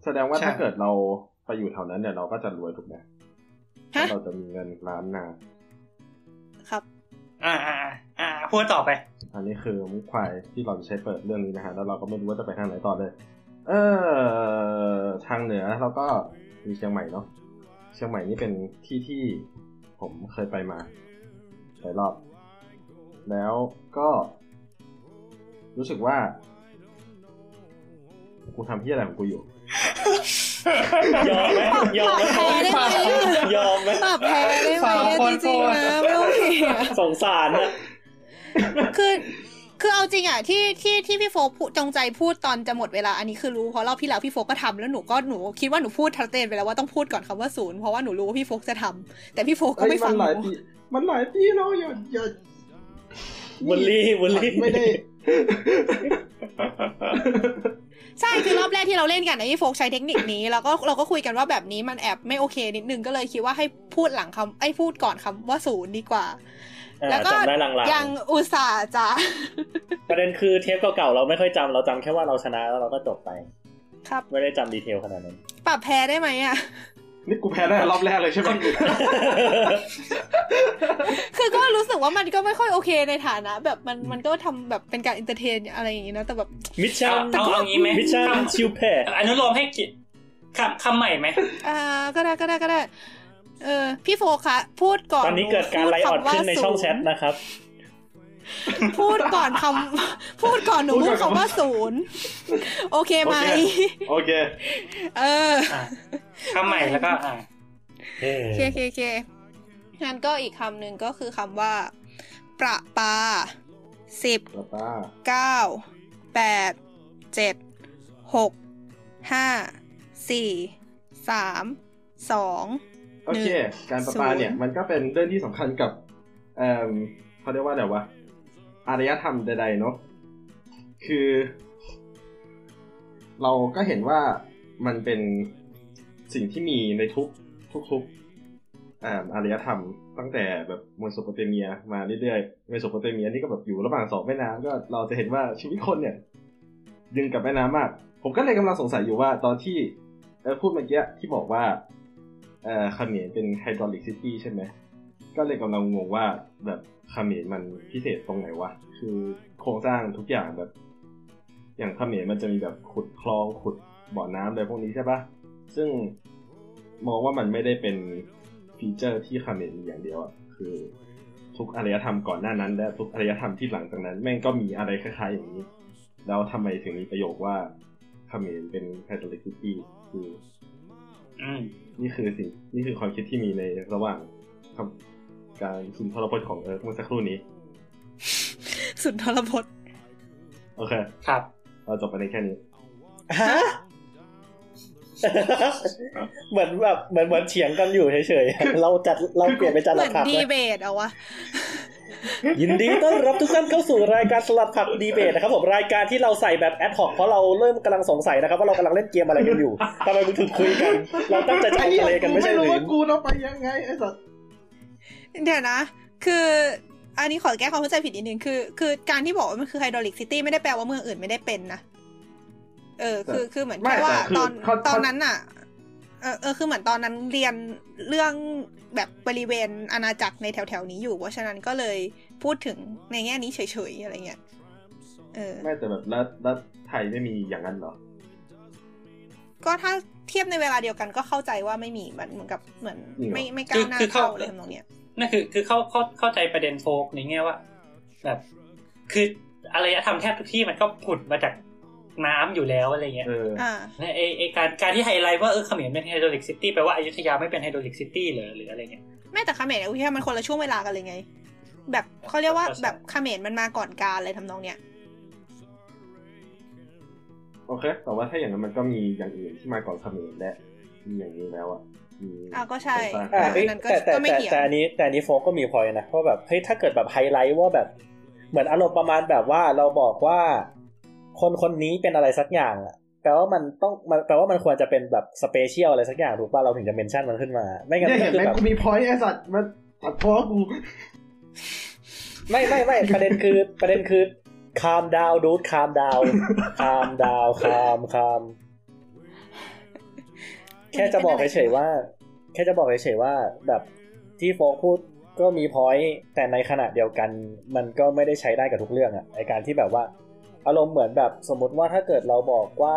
Speaker 4: แสดงว่า
Speaker 3: ใช่
Speaker 4: ถ้าเกิดเราไปอยู่แถวนั้นเนี่ยเราก็จะรวยถูกไหม
Speaker 5: ฮะ
Speaker 4: เราจะมีเงินล้านนา
Speaker 5: ครับ
Speaker 3: อ่าอ่าอ่าพูดต่อไป
Speaker 4: อันนี้คือมุกควายที่เราจะใช้เปิดเรื่องนี้นะฮะแล้วเราก็ไม่รู้ว่าจะไปทางไหนต่อเลย เออทางเหนือเราก็มีเชียงใหม่เนาะเชียงใหม่นี่เป็นที่ที่ผมเคยไปมาหลายรอบ แล้วก็ รู้สึกว่ากูทำที่อะไรของกูอยู่
Speaker 2: ยอมไหมยอมไหม
Speaker 5: แพ้ได้ไหมอะ
Speaker 2: ยอมไหม
Speaker 5: ปรับแพ้ได้ไหมอะจริงๆนะไม่โอเคอะ
Speaker 2: สงสารนะ
Speaker 5: คือคือเอาจริงอะที่ที่ที่พี่โฟกพูดจงใจพูดตอนจะหมดเวลาอันนี้คือรู้เพราะรอบที่แล้วพี่โฟกก็ทำแล้วหนูก็หนูคิดว่าหนูพูดชัดเจนไปแล้วว่าต้องพูดก่อนคำว่าศูนย์เพราะว่าหนูรู้ว่าพี่โฟกจะทำแต่พี่โฟกก็
Speaker 4: เอ้ย
Speaker 5: ไม่
Speaker 4: มั
Speaker 5: ฟัง
Speaker 4: น
Speaker 5: ห
Speaker 4: หลาย
Speaker 5: นู
Speaker 4: ปีมันหลายปีแล้วอย่าอย่า
Speaker 2: บุลลี่บุลลี่
Speaker 4: ไม่ได้
Speaker 5: ใช่คือรอบแรกที่เราเล่นกันนะพี่โฟกใช้เทคนิคนี้แล้วก็เราก็คุยกันว่าแบบนี้มันแอบไม่โอเคนิดนึงก็เลยคิดว่าให้พูดหลังคำไอ้พูดก่อนคำว่าศูนย์ดีกว่า
Speaker 2: อ่า
Speaker 5: แล้วก็
Speaker 2: จำได้ลาง
Speaker 5: ยังอุตส่าห์จะ
Speaker 2: ๆประเด็นคือเทปเก่าๆเราไม่ค่อยจำเราจำแค่ว่าเราชนะแล้วเราก็จบไป
Speaker 5: ครับ
Speaker 2: ไม่ได้จำดีเทลขนาดนั้น
Speaker 5: ปรับแพ้ได้ไหมอะ
Speaker 4: นี่กูแพ้ได้รอบแรกเลยใช่ไหม
Speaker 5: คือก็รู้สึกว่ามันก็ไม่ค่อยโอเคในฐานะ แบบมันมันก็ทำแบบเป็นการอินเตอร์เทนอะไรอย่างงี้นะแต่แบบ
Speaker 2: มิชชั่น
Speaker 3: เอาเอางี้ไหม
Speaker 2: มิชชั่นชิวแพร
Speaker 3: อนุโลมให้กิคำคำใหม่ไหม
Speaker 5: อ่าก็ได้ก็ได้ก็ได้ เออพี่โฟคะพูดก่อน
Speaker 2: ตอนนี้เกิดการไลฟ์ออดขึ้นในช่องแชทนะครับ
Speaker 5: พูดก่อนคำพูดก่อนหนูพูดคำว่าศูนย์โอเคไหม
Speaker 4: โอเค
Speaker 5: เออ
Speaker 3: อ่าคำใหม่แล้วก็อ่า
Speaker 2: เฮ้
Speaker 5: โอเคโอเคโอเคงั้นก็อีกคำหนึ่งก็คือคำว่า ประปาสิบ
Speaker 4: แล้วป้า
Speaker 5: เก้าแปดเจ็ดหกห้าสี่สามสอง
Speaker 4: โอเค การประปาเนี่ย
Speaker 5: ศูนย์
Speaker 4: มันก็เป็นเรื่องที่สำคัญกับ เอ่อเขาเรียกว่าอะไรวะ อารยธรรมใดๆเนาะคือ เราก็เห็นว่ามันเป็นสิ่งที่มีในทุกทุกๆอ่าอารยธรรม ตั้งแต่แบบเมโสโปเตเมีย มาเรื่อยๆเมโสโปเตเมียนี่ก็แบบอยู่ระหว่างสองแม่น้ำก็เราจะเห็นว่าชีวิตคนเนี่ยยึดกับแม่น้ำมาก ผมก็เลยกำลังสงสัยอยู่ว่าตอนที่พูดเมื่อกี้ที่บอกว่าเอ่อเขมรเป็น hydraulic city ใช่ไหม ก็เลยกำลังงงว่าแบบเขมรมันพิเศษตรงไหนวะ คือโครงสร้างทุกอย่างแบบ อย่างเขมรมันจะมีแบบขุดคลองขุดบ่อน้ำอะไรพวกนี้ใช่ปะซึ่งมองว่ามันไม่ได้เป็น feature ที่เขมรมีอย่างเดียวอะคือทุกอารยธรรมก่อนหน้านั้น และทุกอารยธรรมที่หลังจากนั้น แม่งก็มีอะไรคล้ายๆอย่างนี้ แล้วทำไมถึงมีประโยคว่าเขมรเป็น hydraulic city คือ
Speaker 3: อืม
Speaker 4: นี่คือสิ่งนี่คือความคิดที่มีในระหว่างคำ การสุนทรพจน์ของเอิร์กเมื่อสักครู่นี้
Speaker 5: สุนทรพจน์
Speaker 4: โอเค
Speaker 3: ครับ
Speaker 4: เราจบไปในแค่นี้
Speaker 2: ฮะ เหมือนแบบเหมือนเหมือนเถียงกันอยู่เฉยๆ เราจัดเราเปลี่ยนไปจัด
Speaker 5: เห
Speaker 2: ห
Speaker 5: มื
Speaker 2: ลั
Speaker 5: อกน
Speaker 2: ผัก
Speaker 5: ดี
Speaker 2: นะ
Speaker 5: เบตเอาวะ
Speaker 2: ยินดีต้อนรับทุกท่านเข้าสู่รายการสลัดผักดีเบตนะครับผมรายการที่เราใส่แบบแอดฮอกเพราะเราเริ่มกำลังสงสัยนะครับว่าเรากำลังเล่นเกมอะไรกันอยู่ทำไมมึงถึงคุยกัน เราตั้งใจจะออกทะเลกันไม่ใช่ห
Speaker 4: รู้
Speaker 2: รือ
Speaker 4: ว่ากูต้องไปยังไงไอ้สัส
Speaker 5: เดี๋ยวนะ คืออันนี้ขอแก้ความเข้าใจผิดนิดนึงคือ คือการที่บอกว่ามันคือ hydraulic city ไม่ได้แปลว่าเมืองอื่นไม่ได้เป็นนะ เออ คือ คือเหมือนแค่ว่าตอนตอนนั้นน่ะ เออเออ คือเหมือนตอนนั้นเรียนเรื่องแบบบริเวณอาณาจักรในแถวๆนี้อยู่ เพราะฉะนั้นก็เลยพูดถึงในแง่นี้เฉยๆอะไรเงี้ย เออ
Speaker 4: ไม่แต่แบบรัฐรัฐไทยไม่มีอย่างนั้นเหรอ
Speaker 5: ก็ถ้าเทียบในเวลาเดียวกันก็เข้าใจว่าไม่มีมันเหมือนกับเหมือน
Speaker 4: จริงเหรอ
Speaker 5: ไม่ไม่ก้าวหน้า
Speaker 3: คือคือ
Speaker 5: เข้า
Speaker 3: เข้า
Speaker 5: เลยทำนองเนี้ย
Speaker 3: นั่นคือคือเข้าเข้าเข้าใจประเด็นโฟกในแง่ว่า แบบ คืออารยธรรมแทบทุกที่มันก็ผุดมาจากน้ำอยู่แล้วอะไรเงี้ย
Speaker 4: เออ
Speaker 5: อ่า
Speaker 3: ไอไอการการที่ไฮไลท์ว่าเออเขมรเป็น hydraulic city แปลว่าอยุธยาไม่เป็น hydraulic city เลยหรืออะไรเงี้ย
Speaker 5: ไม่แต่เขมรกับอยุธยามันคนละช่วงเวลากันเลยไง แบบเขาเรียกว่า
Speaker 3: เข้าใจ
Speaker 5: แบบเขมรมันมาก่อนการอะไรทำนองเนี้ย
Speaker 4: โอเค แต่ว่าถ้าอย่างนั้นมันก็มีอย่างอื่นที่มาก่อนเขมรและมีอย่างนี้แล้วอะมี
Speaker 5: อ่าก็ใช่
Speaker 4: โครงสร้าง
Speaker 2: อ่า
Speaker 5: เอ
Speaker 2: เอ้ย
Speaker 5: นั่นก็
Speaker 2: แต่แต่
Speaker 5: ก็ไม่
Speaker 2: แต่
Speaker 5: เถียง
Speaker 2: แต่อันนี้แต่อันนี้โฟกก็มีพอยนะว่าแบบเฮ้ยถ้าเกิดแบบไฮไลท์ว่าแบบเหมือนอารมณ์ประมาณแบบว่าเราบอกว่า คนคนนี้เป็นอะไรสักอย่างอะแปลว่ามันต้องมันแปลว่ามันควรจะเป็นแบบ special อะไรสักอย่างถูกป่ะเราถึงจะ mention มันขึ้นมา ไม่งั้น
Speaker 4: เนี่ย
Speaker 2: ก็
Speaker 4: เห็น
Speaker 2: คือ
Speaker 4: ไหม
Speaker 2: แบบ
Speaker 4: กูมีพอยต์ไอ้สัตว์มันตัดพอกู
Speaker 2: ไม่ไม่ไม่ประเด็นคือประเด็นคือ calm down dude calm down calm down calm calm แค่จะบอกเฉยๆว่า แค่จะบอกเฉยๆว่า แบบที่โฟกพูดก็มีพอยต์แต่ในขณะเดียวกัน มันก็ไม่ได้ใช้ได้กับทุกเรื่องอะไอการที่แบบว่า อารมณ์เหมือนแบบสมมติว่าถ้าเกิดเราบอกว่า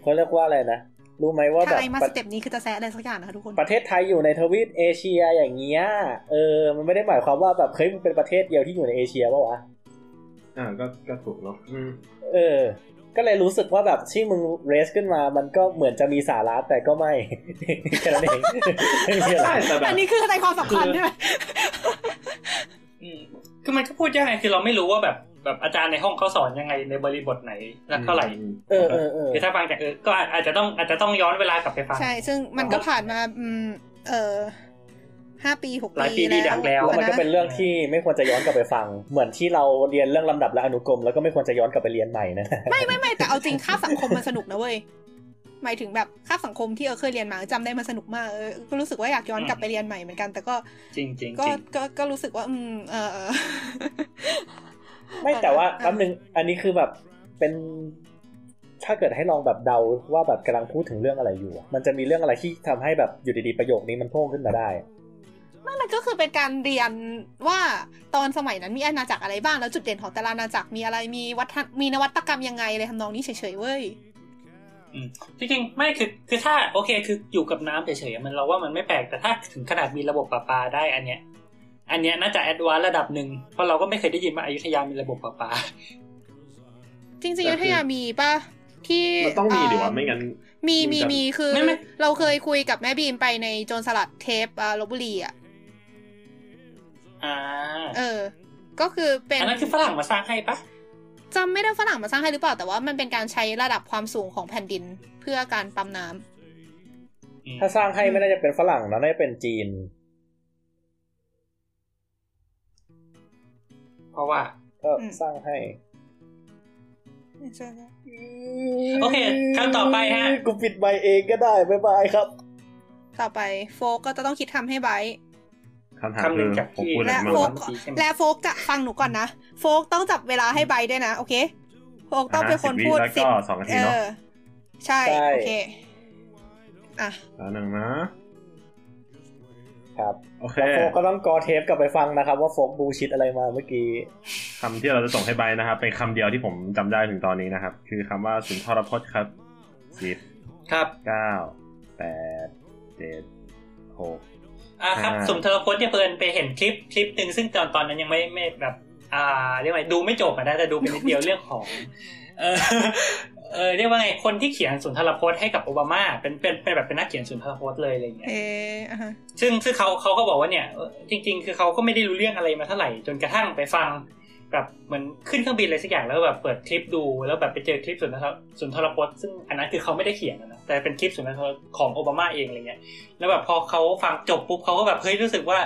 Speaker 2: เขาเรียกว่าอะไรนะรู้ไหมว่า
Speaker 5: ถ้า
Speaker 2: แบบ
Speaker 5: ไอ้มา
Speaker 2: ป
Speaker 5: ส
Speaker 2: ระ
Speaker 5: เต็ปนี้คือจะแซะอะไรสักอย่างนะคะทุกคน
Speaker 2: ประเทศไทยอยู่ในทวีปเอเชียอย่างเงี้ย เออ มันไม่ได้หมายความว่าแบบเฮ้ยมันเป็นประเทศเดียวที่อยู่ในเอเชียปะวะ
Speaker 4: อ่าก็ก็ถูกเนาะอืม
Speaker 2: เออ ก็เลยรู้สึกว่าแบบที่มึงเรสขึ้นมา มันก็เหมือนจะมีสาระแต่ก็ไม่แค่นั้นเองไม่มีอะไร
Speaker 4: ใช่แต่แบบ
Speaker 5: อันนี้คือในความสำคัญใช่ไหม
Speaker 3: อืมคือมันก็พูดยากไงคือเราไม่รู้ว่าแบบแบบอาจารย์ในห้องเขาสอนยังไงในบริบทไหนสักเท่าไหร่
Speaker 4: อืม
Speaker 2: เออเออเออ
Speaker 3: คือถ้าฟังจากเออก็อาจอาจจะต้องอาจจะต้องย้อนเวลากลับไปฟัง
Speaker 5: ใช่ ซึ่งมันก็ผ่านมาอืมเออ ห้าปีหก
Speaker 3: หลายปีดีดักแล้ว
Speaker 2: แล้วมันก็ะเป็นเรื่องที่ไม่ควรจะย้อนกลับไปฟัง เหมือนที่เราเรียนเรื่องลำดับและอนุกรมแล้วก็ไม่ควรจะย้อนกลับไปเรียนใหม่นะ
Speaker 5: ไม่ไม่ไม่แต่เอาจริงค่าบสังคมมันสนุกนะเว้ยหมายถึงแบบค่าบสังคมที่เออเคยเรียนมาจำได้มันสนุกมากเออก็รู้สึกว่าอยากย้อนกลับไปเรียนใหม่เหมือนกัน แต่ก็
Speaker 3: จริงจริง
Speaker 5: ก็
Speaker 3: จริง
Speaker 5: ก็ก็รู้สึกว่า อืมเออเออ
Speaker 2: ไม่แต่ว่า
Speaker 5: อะ
Speaker 2: แป๊บนึงอันนี้คือแบบเป็นถ้าเกิดให้ลองแบบเดาว่าแบบกำลังพูดถึงเรื่องอะไรอยู่อะมันจะมีเรื่องอะไรที่ทำให้แบบอยู่ดีๆประโยคนี้มันโพ่งขึ้นมาได้
Speaker 5: ไม่มันก็คือเป็นการเรียนว่าตอนสมัยนั้นมีอาณาจักรอะไรบ้าง แล้วจุดเด่นของแต่ละอาณาจักรมีอะไรมีวัฒนมีนวัตกรรมยังไงเลยทำนองนี้เฉยๆเว้ย
Speaker 3: อืมจริงๆไม่คือคือถ้าโอเคคืออยู่กับน้ำเฉยๆมันเราว่ามันไม่แปลกแต่ถ้าถึงขนาดมีระบบประปาได้อันเนี้ย อันเนี้ยน่าจะ advance ระดับหนึ่งเพราะเราก็ไม่เคยได้ยินว่าอยุธยามีระบบประปา
Speaker 5: จริงๆอยุธยามีปะที่
Speaker 4: มันต้องมีดีวะ
Speaker 5: เไม่
Speaker 4: งั้น
Speaker 5: มี
Speaker 4: มัน
Speaker 5: มี
Speaker 4: จะ
Speaker 5: มีคือ
Speaker 3: ไม่ไม่
Speaker 5: เราเคยคุยกับแม่บีมไปในโจรสลัดเทปอ่าลบบุรีอะ
Speaker 3: อ่า
Speaker 5: เออ ก็คือเป็น
Speaker 3: อันนั้นคือฝรั่งมาสร้างให้ปะ
Speaker 5: จำไม่ได้ฝรั่งมาสร้างให้หรือเปล่า แต่ว่ามันเป็นการใช้ระดับความสูงของแผ่นดินเพื่อการปั๊มน้ำ
Speaker 3: อืม
Speaker 2: ถ้าสร้างให้ไม่น่าจะเป็นฝรั่งนะน่าจะเป็นจีน
Speaker 3: เพราะว่า
Speaker 2: ก็สร้างให้
Speaker 3: โอเคคำต่อไปฮะ
Speaker 2: กูปิดไมค์เองก็ได้บ๊ายบายครับ
Speaker 5: ต่อไปโฟกก็จะต้องคิดทำให้ไบร์ท
Speaker 4: คำถาม
Speaker 3: คำหนึ่
Speaker 4: คื
Speaker 3: ง
Speaker 4: อ
Speaker 3: จาก
Speaker 4: ผม
Speaker 3: ที่
Speaker 4: พูดอะไร
Speaker 5: และ
Speaker 4: มา
Speaker 5: โฟ
Speaker 4: วะ
Speaker 5: ก
Speaker 3: เมื่อกี้ใช่ไหม
Speaker 5: และโฟกจะฟังหนูก่อนนะ โฟกต้องจับเวลาให้ไบร์ทด้วยนะ โอเค โฟกต้องเป็นคนพูด
Speaker 4: อ่า10วิแล้วก็สองนาที
Speaker 5: เอ
Speaker 4: เนอะ
Speaker 5: อใช่
Speaker 2: ใช่
Speaker 5: โอเค อะ
Speaker 4: แล้วหนึ่งนะ
Speaker 2: ครับ
Speaker 4: โอเค
Speaker 2: แล้วโฟกก็ต้องกอเทปกลับไปฟังนะครับ ว่าโฟกบูชิดอะไรมาเมื่อกี้
Speaker 4: คำที่เราจะส่งให้ใบนะครับ เป็นคำเดียวที่ผมจำได้ถึงตอนนี้นะครับ คือคำว่าสุนทรพจน์ครับสิบ
Speaker 3: ครับ
Speaker 4: เก้าแปดเจ็ดหก
Speaker 3: อ่าครับ
Speaker 4: อ่า
Speaker 3: สมเทรพจน์เนี่ยเพิ่นไปเห็นคลิปคลิปหนึ่งซึ่งตอนตอนนั้นยังไม่ไม่แบบ อ่าเรียกว่าดูไม่จบอะนะแต่ดูเป็นนิดเดียวเรื่องของเออเออเรียกว่าไงคนที่เขียนสุนทรพจน์ให้กับโอบามาเป็นเป็นเป็นแบบเป็นนักเขียนสุนทรพจน์เลยอะไรอย่างเงี้ย
Speaker 5: เอออะฮะ
Speaker 3: ซึ่งซึ่งเขาเขาก็บอกว่าเนี่ยเออจริง ๆ คือเขาก็ไม่ได้รู้เรื่องอะไรมาเท่าไหร่จนกระทั่งไปฟัง แบบเหมือนขึ้นเครื่องบินอะไรสักอย่างแล้วแบบเปิดคลิปดูแล้วแบบไปเจอคลิปสุนทรสุนทรพจน์ซึ่งอันนั้นคือเขาไม่ได้เขียนนะแต่เป็นคลิปสุนทรของโอบามาเองอะไรเงี้ยแล้วแบบพอเขาฟังจบปุ๊บเขาก็แบบเฮ้ยรู้สึกว่า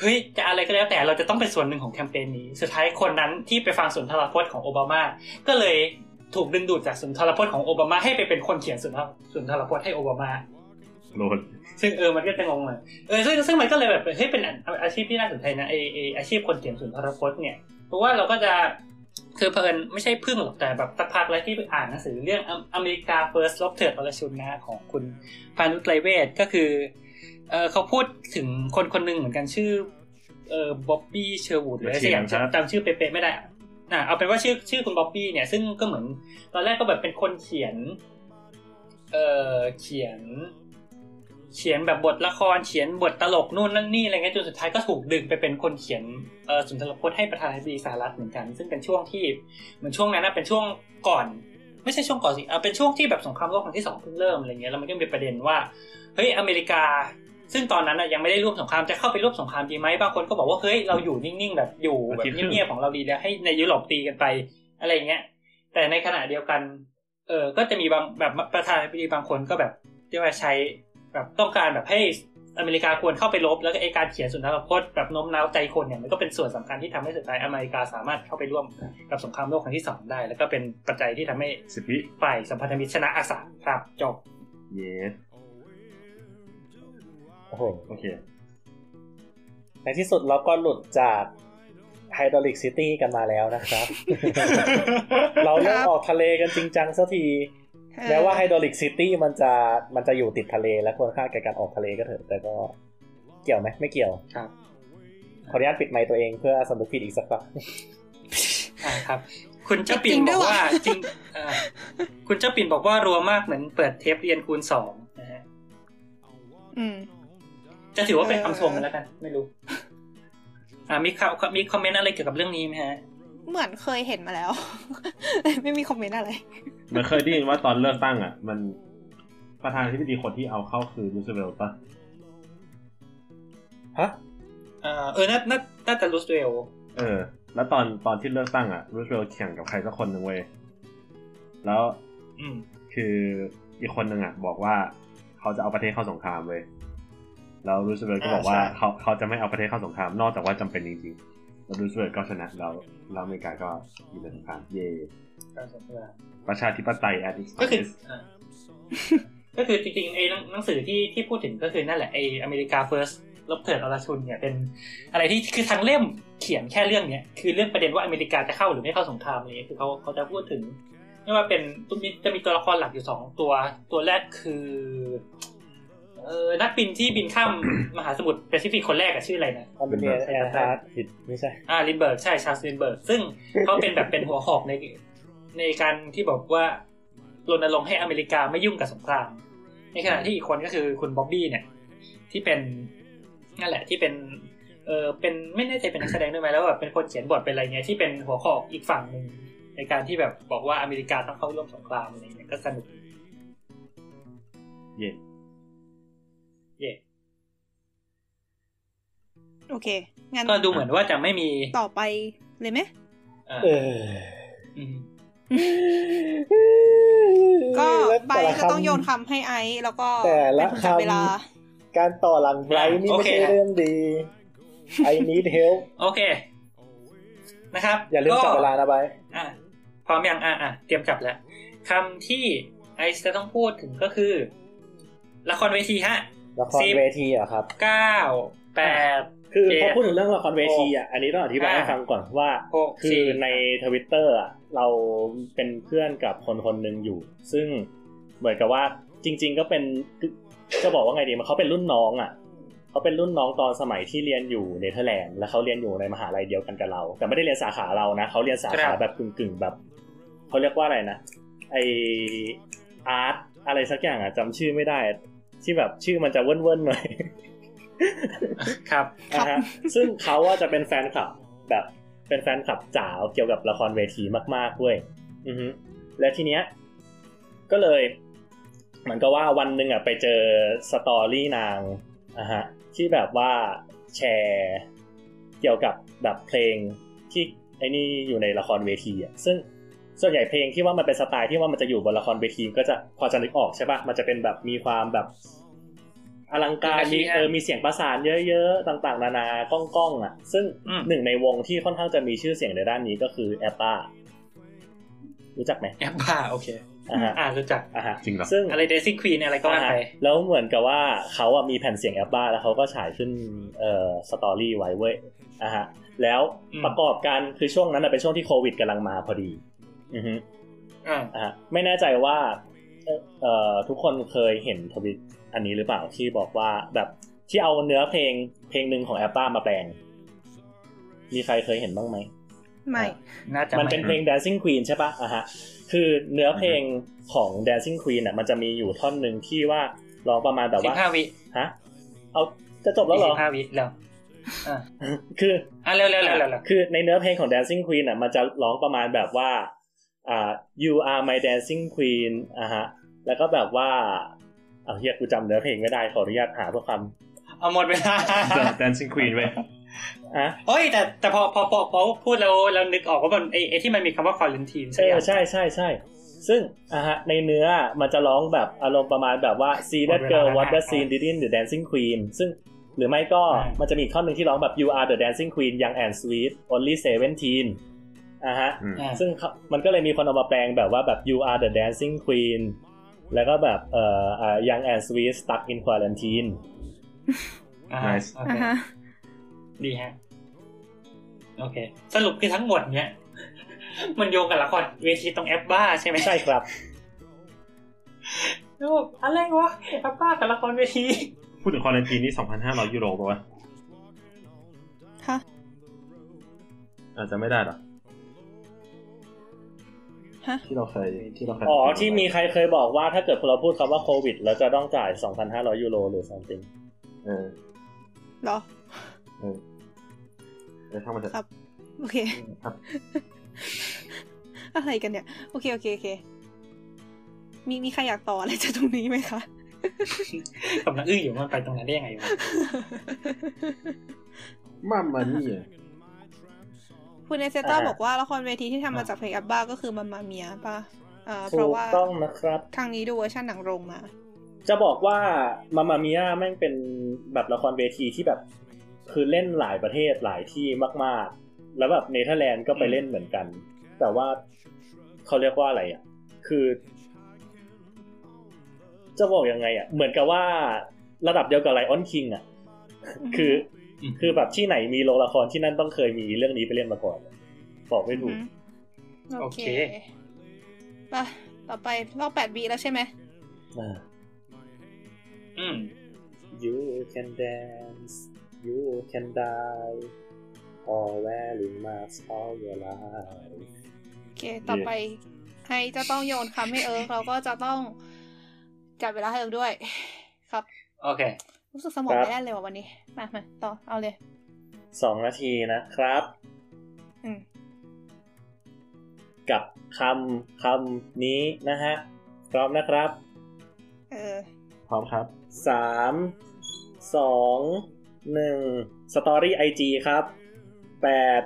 Speaker 3: เฮ้ยจะอะไรก็แล้วแต่เราจะต้องเป็นส่วนหนึ่งของแคมเปญนี้สุดท้ายคนนั้นที่ไปฟังสุนทรพจน์ของโอบามา ก็เลยถูกดึงดูดจากสุนทรพจน์ของโอบามาให้ไปเป็นคนเขียนสุนทรสุนทรพจน์ให้โอบามา
Speaker 4: โหลด
Speaker 3: ซึ่งเออมันก็จะงงเลยเออซึ่งซึ่งมันก็เลยแบบเฮ้ยเป็นอาชีพที่น่าสนใจนะไอไออาชีพคนเขียนสุนทรพจน์เนี่ย เพราะว่าเราก็จะคือเพลินไม่ใช่พึ่งหรอกแต่แบบสักพักแล้วที่อ่านหนังสือเรื่องอเมริกา first ลบเถิดอรชุนนะของคุณพานุไตรเวทก็คือเออเขาพูดถึงคนคนหนึ่งเหมือนกันชื่อเออบ๊อบบี้เชอร์วูดหรืออะไรสักอย่างจำชื่อเป๊ะๆไม่ได้อะเอาเป็นว่าชื่อชื่อคุณบ๊อบบี้เนี่ยซึ่งก็เหมือนตอนแรกก็แบบเป็นคนเขียน เออเขียน เขียนแบบบทละครเขียนบทตลกนู่นนั่นนี่อะไรเงี้ยจนสุดท้ายก็ถูกดึงไปเป็นคนเขียนสุนทรพจน์ให้ประธานาธิบดีสหรัฐเหมือนกัน ซึ่งเป็นช่วงที่เหมือนช่วงนั้นนะเป็นช่วงก่อน ไม่ใช่ช่วงก่อนสิเป็นช่วงที่แบบสงครามโลกครั้งที่สองเพิ่งเริ่มอะไรเงี้ยแล้วมันก็มีประเด็นว่าเฮ้ยอเมริกา ซึ่งตอนนั้นยังไม่ได้ร่วมสงครามจะเข้าไปร่วมสงครามดีไหมบางคนก็บอกว่าเฮ้ยเราอยู่นิ่งๆแบบอยู่แบบเงียบๆของเราดีแล้วให้ในยุโรปตีกันไปอะไรเงี้ยแต่ในขณะเดียวกัน เออก็จะมีบางแบบประธานาธิบดีบางคนก็แบบที่ว่าใช้ แบบต้องการแบบให้อเมริกาควรเข้าไปลบ แล้วก็ไอการเขียนสุนทรพจน์แบบโน้มน้าวใจคนเนี่ยมันก็เป็นส่วนสำคัญที่ทำให้สุดท้ายอเมริกาสามารถเข้าไปร่วมกับสงครามโลกครั้งที่สองได้ แล้วก็เป็นปัจจัยที่ทำให้
Speaker 4: สิบวิ
Speaker 3: ฝ่ายสัมพันธมิตรชนะอาสาครับจบ
Speaker 4: เยส
Speaker 2: โอ้โห
Speaker 4: โอเค
Speaker 2: ในที่สุดเราก็หลุดจาก hydraulic city กันมาแล้วนะครับ เราเริ่มออกทะเลกันจริงจังสักที แม้ว่า hydraulic city มันจะมันจะอยู่ติดทะเลและควรค่าแก่การออกทะเลก็เถอะ แต่ก็เกี่ยวไหมไม่เกี่ยว
Speaker 3: ครับ
Speaker 2: ขออนุญาตปิดไมค์ตัวเองเพื่อสำนึกผิดอีกสักครั้ง
Speaker 3: อ่าครับ คุณเจ้าปิ่น
Speaker 5: จริง
Speaker 3: บ
Speaker 5: ด้
Speaker 3: อ
Speaker 5: วย
Speaker 3: ก
Speaker 5: ว่ะ
Speaker 3: ว่าจริงอ่าคุณเจ้าปิ่นบอกว่ารัวมากเหมือนเปิดเทปเรียนคูณสองนะฮะ
Speaker 5: อืม
Speaker 3: จะถือว่าเป็น
Speaker 5: เออ
Speaker 3: คำชมกันแล้วกัน ไม่รู้ อ่ามีข่าวมี comment อะไรเกี่ยวกับเรื่องนี้ไหมฮะ
Speaker 5: เหมือนเคยเห็นมาแล้ว ไม่มี comment อะไร
Speaker 4: มันเคยได้ยินว่าตอนเลือกตั้งอะ มันประธานาธิบดีคนที่เอาเข้าคือรูสเวลต์ปะ
Speaker 2: ฮะ
Speaker 3: อ่าเออน่าน่าน่าจะรูสเวล
Speaker 4: เออ แล้วตอนตอนที่เลือกตั้งอะรูสเวลต์แข่งกับใครสักคนหนึ่งเว้ยแล้ว
Speaker 3: อืม
Speaker 4: คืออีกคนหนึ่งอะ บอกว่าเขาจะเอาประเทศเข้าสงครามเว้ยแล้วรูสเวลต์ก็บอกว่า
Speaker 3: อ่าใช่
Speaker 4: เขาเขาจะไม่เอาประเทศเข้าสงครามนอกจากว่าจำเป็นจริงๆ แล้วรูสเวลต์ก็ชนะแล้วแล้วอเมริกาก็อยู่ในสงครามเย่ประชาธิปไตย at its
Speaker 3: ก็คือ
Speaker 4: finest
Speaker 3: อ่าก็คือจริงๆไอ้หนังหนังสือที่ที่พูดถึงก็คือนั่นแหละไอ้อเมริกา first ลบเถิดอรชุนเนี่ยเป็นอะไรที่คือทั้งเล่มเขียนแค่เรื่องเนี้ยคือเรื่องประเด็นว่าอเมริกาจะเข้าหรือไม่เข้าสงครามอะไรเงี้ยคือเขาเขาจะพูดถึงไม่ว่าเป็นมีจะมีตัวละครหลักอยู่สองตัวตัวแรกคือ เออนักบินที่บินข้ามมหาสมุทรแปซิฟิกคนแรกอะชื่ออะไรนะ
Speaker 2: คอมบิเนียแอร์พาร์ตผิดไม่ใช่
Speaker 3: อ่าลินด์เบิร์กใช่ชาร์ลส์ลินด์เบิร์กซึ่งเขาเป็นแบบเป็นหัวหอกในในการที่บอกว่ารณรงค์ให้อเมริกาไม่ยุ่งกับสงคราม ในขณะที่อีกคนก็คือคุณบ๊อบบี้เนี่ย ที่เป็นนั่นแหละที่เป็นเออเป็นไม่แน่ใจเป็นนักแสดงด้วยไหมแล้วแบบเป็นคนเขียนบทเป็นอะไรเงี้ยที่เป็นหัวหอกอีกฝั่งหนึ่งในการที่แบบบอกว่าอเมริกาต้องเข้าร่วมสงครามอะไรเงี้ยก็สนุก
Speaker 4: เย่
Speaker 3: เโอ
Speaker 5: เค งั้น
Speaker 3: ก็ดูเหมือนว่าจะไม่มี
Speaker 5: ต่อไปเลยไหม
Speaker 3: อ่า
Speaker 2: เออ
Speaker 3: อืม
Speaker 5: ก็
Speaker 2: แล้ว
Speaker 5: ใบ
Speaker 2: แต่ละ
Speaker 5: ก็ต้อง
Speaker 2: คำ
Speaker 5: โยนคำให้ไอซ์แล้วก็
Speaker 2: แต่ละ
Speaker 5: เป็นคนจับเวลา
Speaker 2: คำการต่อหลังไบรท์นี่ไม่ใช่เรื่องดี I need help
Speaker 3: โอเค นะครับ
Speaker 2: อย่าลืมจับเวลานะไบรท์
Speaker 3: อะพร้อมยังอะอะเตรียมจับแล้วคำที่ไอซ์จะต้องพูดถึงก็คือ ละครเวทีฮะ
Speaker 2: ละคร
Speaker 3: สิบ
Speaker 2: เวทีเหรอครับ
Speaker 3: เก้าแปด
Speaker 2: คือ
Speaker 3: เจ็ด
Speaker 2: พอพูดถึงเรื่องละครเวทีอะอันนี้ต้องอธิบายให้
Speaker 3: อ่า
Speaker 2: ฟังก่อนว่า
Speaker 3: หก
Speaker 2: คื
Speaker 3: สี่
Speaker 2: อในทวิตเตอร์อะเราเป็นเพื่อนกับคนคนหนึ่งอยู่ ซึ่งเหมือนกับว่าจริง ๆ ก็เป็นจะบอกว่าไงดีมันเขาเป็นรุ่นน้องอะเขาเป็นรุ่นน้องตอนสมัยที่เรียนอยู่เนเธอร์แลนด์แล้วเขาเรียนอยู่ในมหาลัยเดียวกันกับเรา แต่ไม่ได้เรียนสาขาเรานะเขาเรียนสาขาแบบกึ่งๆแบบเขาเรียกว่าอะไรนะไออาร์ตอะไรสักอย่างอะจำชื่อไม่ได้ ที่แบบชื่อมันจะเว่นๆหน่อย
Speaker 3: ครับ
Speaker 5: ครับ
Speaker 2: นะฮะซึ่งเขาว่าจะเป็นแฟนคลับแบบเป็นแฟนคลับจ๋าเกี่ยวกับละครเวทีมากๆเว้ยอือฮึและทีเนี้ย ก็เลยเหมือนกับว่าวันหนึ่งอะไปเจอสตอรี่นางอะฮะที่แบบว่าแชร์เกี่ยวกับแบบเพลงที่ไอ้นี่อยู่ในละครเวทีอะซึ่งส่วนใหญ่เพลงที่ว่ามันเป็นสไตล์ที่ว่ามันจะอยู่บนละครเวทีก็จะพอจะนึกออกใช่ปะมันจะเป็นแบบมีความแบบ อลังการมีเออมีเสียงประสานเยอะๆ ต่างๆ นานาก้องๆอะ ซึ่ง
Speaker 3: อืม
Speaker 2: หนึ่งในวงที่ค่อนข้างจะมีชื่อเสียงในด้านนี้ก็คือแอปป้ารู้จักไหม
Speaker 3: ABBA โอเค
Speaker 2: อ่าฮะ
Speaker 3: อ่ารู้จัก
Speaker 2: อ่าฮะ
Speaker 4: จริงเหรอ
Speaker 2: ซึ่ง
Speaker 3: อะไร Dancing Queen อะไรก็ว่าไป
Speaker 2: อ่าฮะแล้วเหมือนกับว่าเขาอะมีแผ่นเสียง ABBA แล้วเขาก็ฉายขึ้นเอ่อ story ไว้เว้ยอะฮะแล้ว
Speaker 3: อืม
Speaker 2: ประกอบกันคือช่วงนั้นนะเป็นช่วงที่โควิดกำลังมาพอดี อือฮึ
Speaker 3: อ่า
Speaker 2: อะฮะไม่แน่ใจว่าเอ่อเอ่อทุกคนเคยเห็นทวิต อันนี้หรือเปล่าที่บอกว่าแบบที่เอาเนื้อเพลงเพลงหนึ่งของ ABBA มาแปลง มีใครเคยเห็นบ้างไหม
Speaker 5: ไม่
Speaker 3: น่าจะ
Speaker 2: มันเป็นเพลง Dancing Queen ใช่ปะอะฮะ คือเนื้อเพลงของ Dancing Queen อะ มันจะมีอยู่ท่อนหนึ่งที่ว่าร้องประมาณแบบ
Speaker 3: สิ
Speaker 2: ว่า
Speaker 3: บห้าวิ
Speaker 2: ฮะ เอาจะจบแล้วเหรอ
Speaker 3: สิบห้าวิแล้วอ่า
Speaker 2: คือ
Speaker 3: อะเร็วเร็วเร็วเร็วเร็ว
Speaker 2: คือในเนื้อเพลงของ Dancing Queen อะ มันจะร้องประมาณแบบว่าอ่า you are my dancing queen อะฮะ แล้วก็แบบว่า เอาเฮียกูจำเนื้อเพลงไม่ได้ขออนุญาตหาเพื่อความ
Speaker 3: เอาหมดเวลา
Speaker 4: Dancing Queen เว้ย
Speaker 2: อะ
Speaker 3: เฮ้ยแต่แต่พอพอพอพอพูดแล้วเรานึกออกว่ามันไอไอที่มันมีคำว่าควอลันทีน
Speaker 2: เอ
Speaker 3: ใช่ไหม
Speaker 2: อใช่ใช่ใช่ซึ่งอะฮะในเนื้อมันจะร้องแบบอารมณ์ประมาณแบบว่า see that girl what the scene did in the dancing queen ซึ่งหรือไม่ก็มันจะมีอีกท่อนหนึ่งที่ร้องแบบ you are the dancing queen young and sweet only seventeen อะฮะ
Speaker 4: อืม
Speaker 3: อ่า
Speaker 2: ซึ่งเขามันก็เลยมีคนเอามาแปลงแบบว่าแบบ you are the dancing queen แล้วก็แบบเอ่ออ่า young and sweet stuck in quarantine
Speaker 3: อ่า
Speaker 4: Nice
Speaker 3: โอ
Speaker 5: อ่า
Speaker 3: เค
Speaker 5: ฮะ
Speaker 3: ดีฮะ โอเค สรุปคือทั้งหมดเนี้ย มันโยงกับละครเวทีตรงแอปบ้าใช่ไหม
Speaker 2: ใช่ครับ
Speaker 3: แล้วแบบอะไรวะแอปบ้ากับละครเวที
Speaker 4: พูดถึงคอนเทนทีนี่ 2,500 ยูโรป่าวะ
Speaker 5: ฮะ
Speaker 4: อาจจะไม่ได้หรอ
Speaker 5: ฮะ
Speaker 4: ที่เราเคยที่เราเคย
Speaker 2: อ๋อที่มีใครเคยบอกว่าถ้าเกิดเราพูดคำว่าโควิด แล้วจะต้องจ่าย 2,500 ยูโรหรือ something
Speaker 4: เออ
Speaker 5: เหรอ
Speaker 4: เออเออทั้งมันเถอะ
Speaker 5: ครับ โอเค
Speaker 4: ครับ
Speaker 5: อะไรกันเนี่ย โอเค โอเค โอเค มีมีใครอยากต่ออะไรจากตรงนี้ไหมคะ
Speaker 3: กำลังอึ้งอยู่ว่ามันไปตรงนั้นได้ยังไงวะ
Speaker 4: มามานี่อะ
Speaker 5: คุณเอเซต้า
Speaker 2: อ่า
Speaker 5: บอกว่าละครเวทีที่ทำมาจากเพลง ABBA ก็คือ Mamma Mia ป่ะอ่าเพ
Speaker 2: ถู
Speaker 5: ราะ
Speaker 2: ก
Speaker 5: ว่า
Speaker 2: ต้องนะครับ
Speaker 5: ทางนี้ดูเวอร์ชันหนังโรงมา
Speaker 2: จะบอกว่า Mamma Mia แม่งเป็นแบบละครเวทีที่แบบ คือเล่นหลายประเทศหลายที่มาก ๆ แล้วแบบเนเธอร์แลนด์ก็ไปเล่นเหมือนกัน แต่ว่าเขาเรียกว่าอะไรอะ คือ จะบอกยังไงอะ เหมือนกับว่าระดับเดียวกับ Lion King อะ คือ คือแบบที่ไหนมีโรงละครที่นั่นต้องเคยมีเรื่องนี้ไปเล่นมาก่อน บอกไม่ถูก
Speaker 5: โอเคไปต่อไปรอบแปดวีแล้วใช่ไหม
Speaker 2: อ่า
Speaker 3: อืม
Speaker 2: You can dance you can die all wearing masks all your life
Speaker 5: โอเค ต่อไปให้จะต้องโยนคำให้เอิร์กเราก็จะต้องจับเวลาให้เอิร์กด้วย ครับ
Speaker 3: โอเค
Speaker 5: รู้สึกสมอง
Speaker 2: ครับ
Speaker 5: ไม่ได้เลยว่ะวันนี้ มามาต่อเอาเลย
Speaker 2: สองนาทีนะครับ
Speaker 5: อืม
Speaker 2: กับคำคำนี้นะฮะ พร้อมนะครับ
Speaker 5: เออ
Speaker 4: พร้อมครับ
Speaker 2: สาม สอง หนึ่ง สตอรี่ไอจีครับ แปด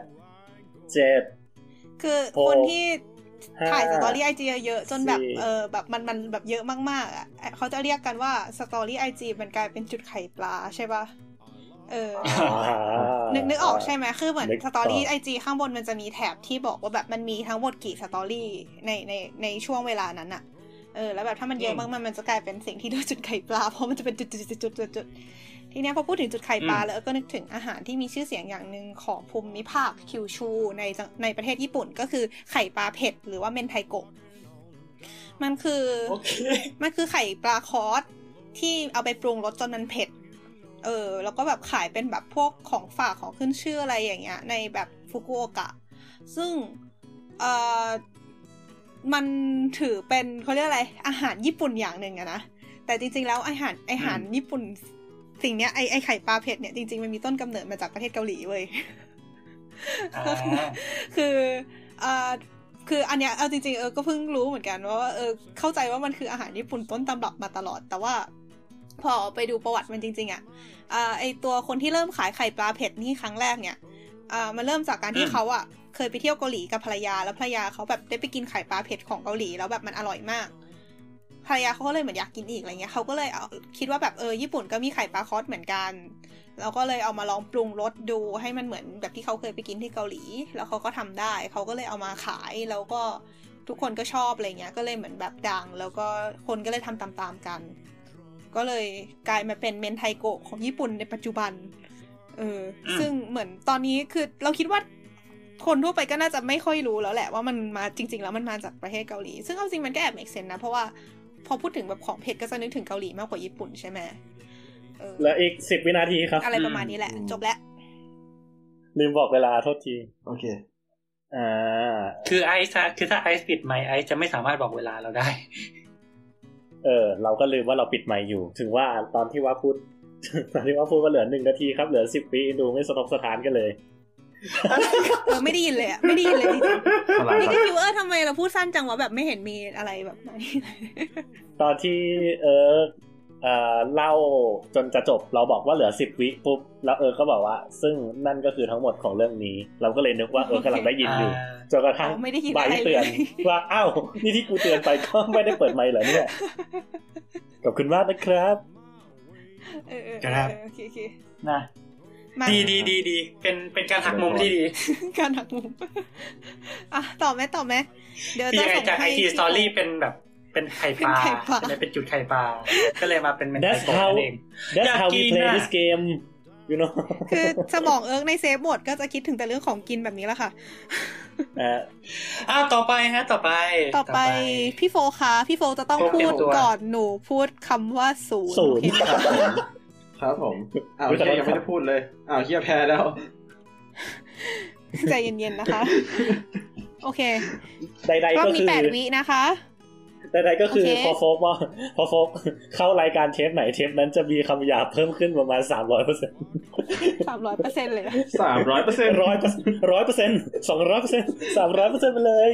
Speaker 2: เจ็ด
Speaker 5: คือ
Speaker 2: โอ้
Speaker 5: คนที่
Speaker 2: ห้า
Speaker 5: ถ่ายสตอรี่ไอจีเยอะๆจนแบบ
Speaker 2: สี่
Speaker 5: เออแบบมันมันแบบเยอะมากๆอะเขาจะเรียกกันว่า story IG มันกลายเป็นจุดไข่ปลาใช่ปะเออ
Speaker 2: อ่า
Speaker 5: นึกนึกออกใช่ไหมคือเหมือน
Speaker 2: นึก
Speaker 5: story อ
Speaker 2: อก
Speaker 5: IG ข้างบนมันจะมีแถบที่บอกว่าแบบมันมีทั้งหมดกี่ story ในในในช่วงเวลานั้นอะเออ แล้วแบบถ้ามันเยอะ
Speaker 3: อืม
Speaker 5: มากๆมันจะกลายเป็นสิ่งที่เรียกว่าจุดไข่ปลาเพราะมันจะเป็นจุดจุดจุดจุดจุดจุด ทีเนี้ยพอพูดถึงจุดไข่ปลา
Speaker 3: อืม
Speaker 5: แล้วก็นึกถึงอาหารที่มีชื่อเสียงอย่างหนึ่งของภูมิภาคคิวชูในจังในประเทศญี่ปุ่นก็คือไข่ปลาเผ็ดหรือว่าเมนไทโกะมันคือ
Speaker 3: โอเค
Speaker 5: มันคือไข่ปลาคอสที่เอาไปปรุงรสจนมันเผ็ด เออ แล้วก็แบบขายเป็นแบบพวกของฝากของขึ้นชื่ออะไรอย่างเงี้ย ในแบบฟุกุโอกะ ซึ่งเออมันถือเป็นเขาเรียกอะไร อาหารญี่ปุ่นอย่างหนึ่งอะนะ แต่จริงๆแล้วอาหารอาหารญี่ปุ่น สิ่งเนี้ยไอไอไข่ปลาเผ็ดเนี่ยจริงๆมันมีต้นกำเนิดมาจากประเทศเกาหลีเว้ย
Speaker 3: อ่า
Speaker 5: คือเอ่อคืออันเนี้ยเอาจริงๆเออก็เพิ่งรู้เหมือนกันว่าเออเข้าใจว่ามันคืออาหารญี่ปุ่นต้นตำรับมาตลอด แต่ว่าพอไปดูประวัติมันจริง ๆอะอ่าไอตัวคนที่เริ่มขายไข่ปลาเผ็ดนี่ครั้งแรกเนี่ยอ่ามันเริ่มจากการที่
Speaker 3: อืม
Speaker 5: เขาอะเคยไปเที่ยวเกาหลีกับภรรยาแล้วภรรยาเขาแบบได้ไปกินไข่ปลาเผ็ดของเกาหลีแล้วแบบมันอร่อยมาก ภรรยาเขาก็เลยเหมือนอยากกินอีกอะไรเงี้ยเขาก็เลยเอาคิดว่าแบบเออญี่ปุ่นก็มีไข่ปลาคอสเหมือนกันแล้วก็เลยเอามาลองปรุงรสดูให้มันเหมือนแบบที่เขาเคยไปกินที่เกาหลี แล้วเขาก็ทำได้เขาก็เลยเอามาขายแล้วก็ทุกคนก็ชอบอะไรเงี้ยก็เลยเหมือนแบบดัง แล้วก็คนก็เลยทำตามๆกัน ก็เลยกลายมาเป็นเมนไทโกะของญี่ปุ่นในปัจจุบันเออ
Speaker 3: อืม
Speaker 5: ซึ่งเหมือนตอนนี้คือเราคิดว่าคนทั่วไปก็น่าจะไม่ค่อยรู้แล้วแหละว่ามันมาจริง ๆ แล้วมันมาจากประเทศเกาหลี ซึ่งเอาจริงมันก็แอบเมกเซนนะ เพราะว่า พอพูดถึงแบบของเผ็ดก็จะนึกถึงเกาหลีมากกว่าญี่ปุ่นใช่ไหมเออ
Speaker 2: เหลืออีกสิบวินาทีครับ
Speaker 5: อะไรประมาณนี้แหละ จบแล้ว
Speaker 2: ลืมบอกเวลาโทษที
Speaker 4: โอเค
Speaker 2: อ่า
Speaker 3: คือไอซ์อะคือถ้าไอซ์ปิดไมค์ไอซ์จะไม่สามารถบอกเวลาเราได้
Speaker 2: เออ เราก็ลืมว่าเราปิดไมค์อยู่ ถึงว่าตอนที่ว่าพูดตอนที่ว่าพูดว่าเหลือหนึ่งนาทีครับ เหลือสิบปีดูไม่สะทกสถานกันเลย
Speaker 5: เออไม่ได้ยินเลยอะไม่ได้ยินเลยจริง
Speaker 4: พลัง
Speaker 5: ๆนี่
Speaker 4: ค
Speaker 5: ก็
Speaker 4: รับ
Speaker 5: คิดว่าเออทำไมเราพูดสั้นจังวะแบบไม่เห็นมีอะไรแบบไหน
Speaker 2: ตอนที่เออเอ่อเล่าจนจะจบเราบอกว่าเหลือสิบวิปุ๊บแล้วเออก็บอกว่า ซึ่งนั่นก็คือทั้งหมดของเรื่องนี้ เราก็เลยนึกว่าเออกำลังได้ยินอยู่
Speaker 3: อ่า
Speaker 2: จนกระทั่ง
Speaker 5: อ๋อไม่ได้ยิน
Speaker 2: ใบ
Speaker 5: อะไรเลย
Speaker 2: เตือนว่าอ้าวนี่ที่กูเตือนไปก็ไม่ได้เปิดไมค์เหรอเนี่ยขอบคุณมากนะครับ
Speaker 5: เออเออ
Speaker 3: ครับ
Speaker 5: เออโอเคโอเค
Speaker 3: นะ
Speaker 5: มา
Speaker 3: ดีดีดีดีเป็นเป็นการหักมุมที่ดี
Speaker 5: การหักมุมอะตอบไหมตอบไหมเดี๋ยว
Speaker 3: พี่
Speaker 5: จะ
Speaker 3: ไอ
Speaker 5: ส่ง
Speaker 3: จากไอ
Speaker 5: ให้
Speaker 3: ที
Speaker 5: ที่
Speaker 3: สตอรี่เป็นแบบเป็นไข่ปลา
Speaker 5: เป็นไข่ปลา
Speaker 3: ใช่ไหมเป็นจุดไข่ปลาก็เลยมาเป็นเมนไท
Speaker 2: That's
Speaker 3: โกะ
Speaker 2: how
Speaker 3: นั่นเอง
Speaker 2: That's
Speaker 3: อยาก
Speaker 2: how
Speaker 3: กิ
Speaker 2: we
Speaker 3: น
Speaker 2: play
Speaker 3: น่ะ
Speaker 2: this game you know
Speaker 5: คือสมองเอิร์กในเซฟบทก็จะคิดถึงแต่เรื่องของกินแบบนี้แหละค่ะ
Speaker 2: อ่า
Speaker 3: อ้าวต่อไปฮะ ต่อไป
Speaker 5: ต่อไปพี่โฟคะพี่โฟจะต้อง
Speaker 3: โฟ
Speaker 5: พู
Speaker 3: เตรีย
Speaker 5: ด
Speaker 3: มตัว
Speaker 5: ก่อนหนูพูดคำว่าศูนย์
Speaker 2: ศู
Speaker 5: โอน
Speaker 2: ย์
Speaker 5: เคไหม
Speaker 4: ครับผมครับผมอ้าว
Speaker 2: อุ๊ย
Speaker 4: เฮีย
Speaker 2: ขอโทษ
Speaker 4: ยังไม่ได้พูดเลยอ้าวเฮียแพ้แล้ว
Speaker 5: ใจเย็นๆนะคะ โอเค
Speaker 2: ใดๆ
Speaker 5: ก็
Speaker 2: ก็
Speaker 5: มี
Speaker 2: คือ
Speaker 5: แปดวินะคะ
Speaker 2: ใดๆก็คือ
Speaker 5: โอเค
Speaker 2: พอโฟกว่าพอโฟกเข้ารายการเทปไหนเทปนั้นจะมีคำหยาบเพิ่มขึ้นประมาณสามร้อยเปอร์เซ็นต์
Speaker 5: สามร้อยเปอร์เซ็นต์เลยนะ
Speaker 4: สามร้อยเปอร์เซ็นต์
Speaker 2: ร้อยร้อยเปอร์เซ็นต์สองร้อยเปอร์เซ็นต์สามร้อยเปอร์เซ็นต์ไปเลย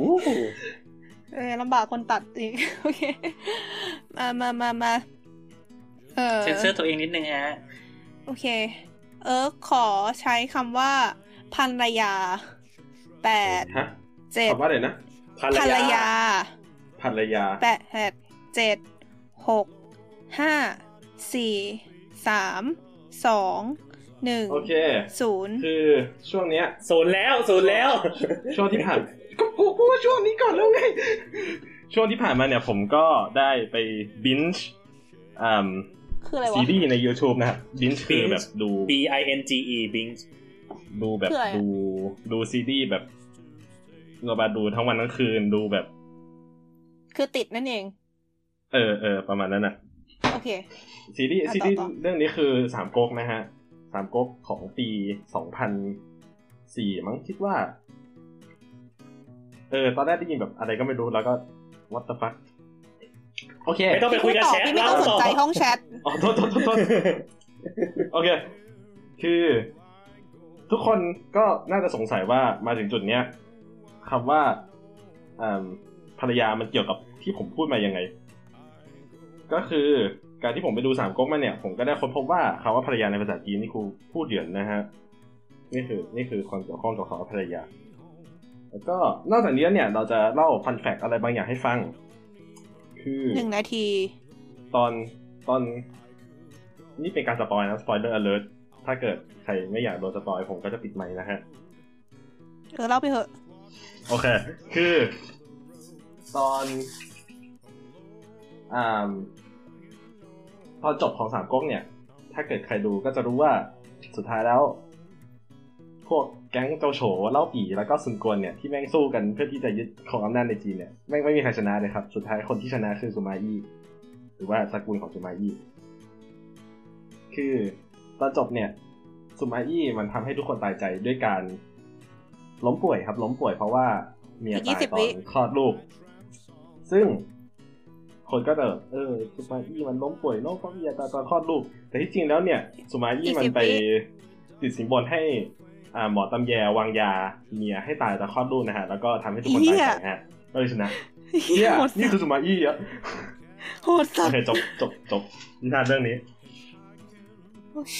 Speaker 2: วู้
Speaker 5: เออลำบากคนตัดอีก โอเค มามามามา เออ
Speaker 3: เซนเซอร์ตัวเองนิดนึงฮะ
Speaker 5: โอเค เอิร์กขอใช้คำว่าภรรยาแปด
Speaker 4: ฮะ
Speaker 5: เจ็ด
Speaker 4: คำว่าอะไรนะ
Speaker 2: ภร
Speaker 5: ภรร
Speaker 2: รยายา
Speaker 4: ภรรยา
Speaker 5: แปดเจ็ดหกห้าสี่สามสองหนึ่ง
Speaker 4: โอเค
Speaker 5: ศูนย์
Speaker 4: คือช่วงเนี้ย
Speaker 2: ศูนย์แล้วศูนย์แล้ว
Speaker 4: ช่วงที่ผ่านก็กูพูดช่วงนี้ก่อนแล้วไง ช่วงที่ผ่านมาเนี่ยผมก็ได้ไปบินช์อ่า
Speaker 5: คืออะไรวะ
Speaker 4: ซีรีส์ใน YouTube นะครับบินช์คือ
Speaker 2: binge
Speaker 4: แบบดู
Speaker 2: B I N G E Bing
Speaker 4: ดูแบบ
Speaker 5: คืออะไรอะ
Speaker 4: ดูดูซีรีส์แบบเราบาดูทั้งวันทั้งคืนดูแบบ
Speaker 5: คือติดนั่นเอง
Speaker 4: เออเออประมาณนั้นนะ
Speaker 5: โอเค
Speaker 4: ซีรีส์
Speaker 5: อะ
Speaker 4: ซีรีส์
Speaker 5: ต่อต่อ
Speaker 4: เรื่องนี้คือสามก๊กนะฮะสามก๊กของปีสองพันสี่มั้งคิดว่า เออ ตอนแรกได้ยินแบบอะไรก็ไม่รู้แล้วก็ what the fuck โอเค
Speaker 2: ไม่ต้องไปคุยกับ
Speaker 5: ต่อ
Speaker 2: แชท
Speaker 5: พี่ไม่
Speaker 2: เล่า
Speaker 5: ต้องสน
Speaker 2: ต่อ
Speaker 5: ใจห้องแชท
Speaker 4: อ๋อโทษโทษโทษโทษโอเค คือทุกคนก็น่าจะสงสัยว่ามาถึงจุดเนี้ยคำว่าอ่าภรรยามันเกี่ยวกับที่ผมพูดมายังไง ก็คือการที่ผมไปดูสามก๊กมาเนี่ย ผมก็ได้ค้นพบว่าคำว่าภรรยาในภาษาจีนนี่คือพูดเหยือนนะฮะนี่คือนี่คือความเกี่ยวข้องกับคำว่าภรรยา แล้วก็นอกจากนี้เนี่ยเราจะเล่า fun fact อะไรบางอย่างให้ฟัง คือ
Speaker 5: หนึ่งนาที
Speaker 4: ตอนตอน นี่เป็นการ spoil นะ spoiler alert ถ้าเกิดใครไม่อยากโดน spoil ผมก็จะปิดไมค์นะฮะ
Speaker 5: เออเล่าไปเถอะ
Speaker 4: โอเค คือ ตอนอ่าตอนจบของสามก๊กเนี่ย ถ้าเกิดใครดูก็จะรู้ว่าสุดท้ายแล้ว พวกแก๊งโจโฉเล่าปีแล้วก็ซุนกวนเนี่ยที่แม่งสู้กันเพื่อที่จะยึดของอำนาจในจีนเนี่ยแม่งไม่มีใครชนะเลยครับ สุดท้ายคนที่ชนะคือสุมาอี้หรือว่าสกุลของสุมาอี้คือตอนจบเนี่ยสุมาอี้มันทำให้ทุกคนตายใจด้วยการล้มป่วยครับ ล้มป่วยเพราะว่าเมีย
Speaker 5: อีก
Speaker 4: ตาย
Speaker 5: 20
Speaker 4: ตอ
Speaker 5: วิ
Speaker 4: นคลอดลูก ซึ่งคนก็แบบเออสุมาอี้มันล้มป่วยโรคเพราะเมียตายตอนคลอดลูก แต่ที่จริงแล้วเนี่ย สุมาอี้มันไปติดสินบนให้ อ่าหมอตำแยวางยาเมียให้ตายตอนคลอดลูกนะฮะ แล้วก็ทำให้ทุกคนตายใจฮะก็เลยชนะเนี่ย
Speaker 5: โหด
Speaker 4: นี่คือสุมาอี้อะ
Speaker 5: โหดสั
Speaker 4: โอ
Speaker 5: ส
Speaker 4: เคจบจบจบนิทานเรื่องนี้
Speaker 5: โอเค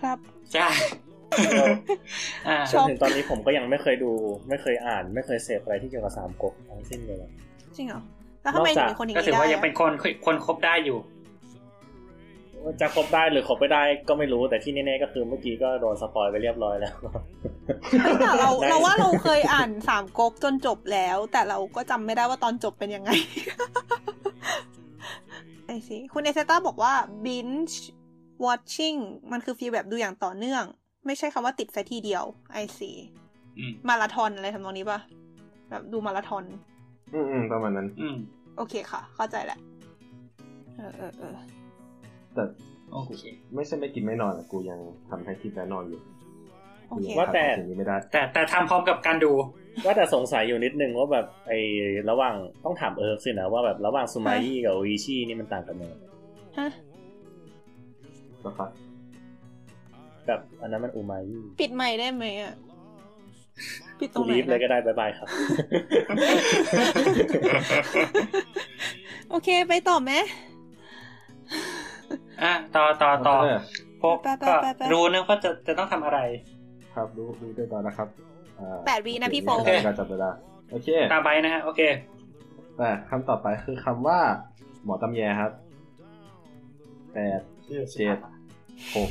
Speaker 5: ครับ
Speaker 3: จ้าอ่า
Speaker 2: จนถึงตอนนี้ผมก็ยังไม่เคยดู ไม่เคยอ่าน ไม่เคยเสพอะไรที่เกี่ยวกับสามก๊กทั้งสิ้นเลย
Speaker 5: จริงเหรอแล้วทำไม
Speaker 2: นอก
Speaker 5: ถึ
Speaker 2: จาก
Speaker 5: งเป็นคนอย่าง
Speaker 3: ก็
Speaker 5: นี้
Speaker 3: ถือ
Speaker 5: ได้
Speaker 3: ว่ายัง
Speaker 5: อะ
Speaker 3: เป็นคนคนคบได้อยู่
Speaker 2: จะครบได้หรือครบไม่ได้ก็ไม่รู้แต่ที่แน่ๆก็คือเมื่อกี้ก็โดนสปอยไปเรียบร้อยแล้ว
Speaker 5: แต่เรา
Speaker 2: ได้
Speaker 5: เราว่าเราเคยอ่านสามก๊กจนจบแล้ว แต่เราก็จำไม่ได้ว่าตอนจบเป็นยังไงไอสิคุณเอเซต้าบอกว่า binge watching มันคือฟีลแบบดูอย่างต่อเนื่อง ไม่ใช่คำว่าติดไซทีเดียวไอซี
Speaker 3: อืม
Speaker 5: มาราธอนอะไรทำนองนี้ปะแบบดูมาราธอน
Speaker 4: อืมอืมประมาณนั้น
Speaker 3: อืม
Speaker 5: โอเคค่ะ เข้าใจแหละเออเออเออ
Speaker 4: แต่
Speaker 3: โอเค
Speaker 4: ไม่ใช่ไม่กินไม่นอนอะกูยังทำให้คิดและนอนอยู่
Speaker 5: โอเค
Speaker 2: ว่าแต่
Speaker 4: สิ่งนี้ไม่ได้
Speaker 3: แต่แต่ทำพร้อมกับการดู
Speaker 2: ว่าแต่สงสัยอยู่นิดนึงว่าแบบไอ้ระหว่างต้องถามเอิร์กสินะว่าแบบระหว่างซูมายี่กับโออิชินี่มันต่างกันยังไง
Speaker 5: ฮะ
Speaker 4: นะครับ
Speaker 2: กับอันนั้นมันอูมายี่
Speaker 5: ปิดไมค์ได้ไหมอะปิดตร
Speaker 2: กู
Speaker 5: งไหน
Speaker 2: รีบเลยก็
Speaker 5: นะ
Speaker 2: ได้บายบายครับ
Speaker 5: โอเคไปต่อไหม
Speaker 3: อะต่อต่อต่อ
Speaker 4: เออ
Speaker 3: พวก
Speaker 5: ไปไป
Speaker 3: ก็
Speaker 5: ไปไป
Speaker 3: รู้นะว่าจะจะต้องทำอะไร
Speaker 4: ครับรู้รู้ด้วยตอนนะครับอ่า
Speaker 5: แปดวินะพี่โฟ
Speaker 3: โอเค
Speaker 4: การจับเวลาโอเค
Speaker 3: ตามไปนะฮะโอเค
Speaker 4: แต่คำต่อไปคือคำว่า หมอตำแยครับแปดเจ็ดหก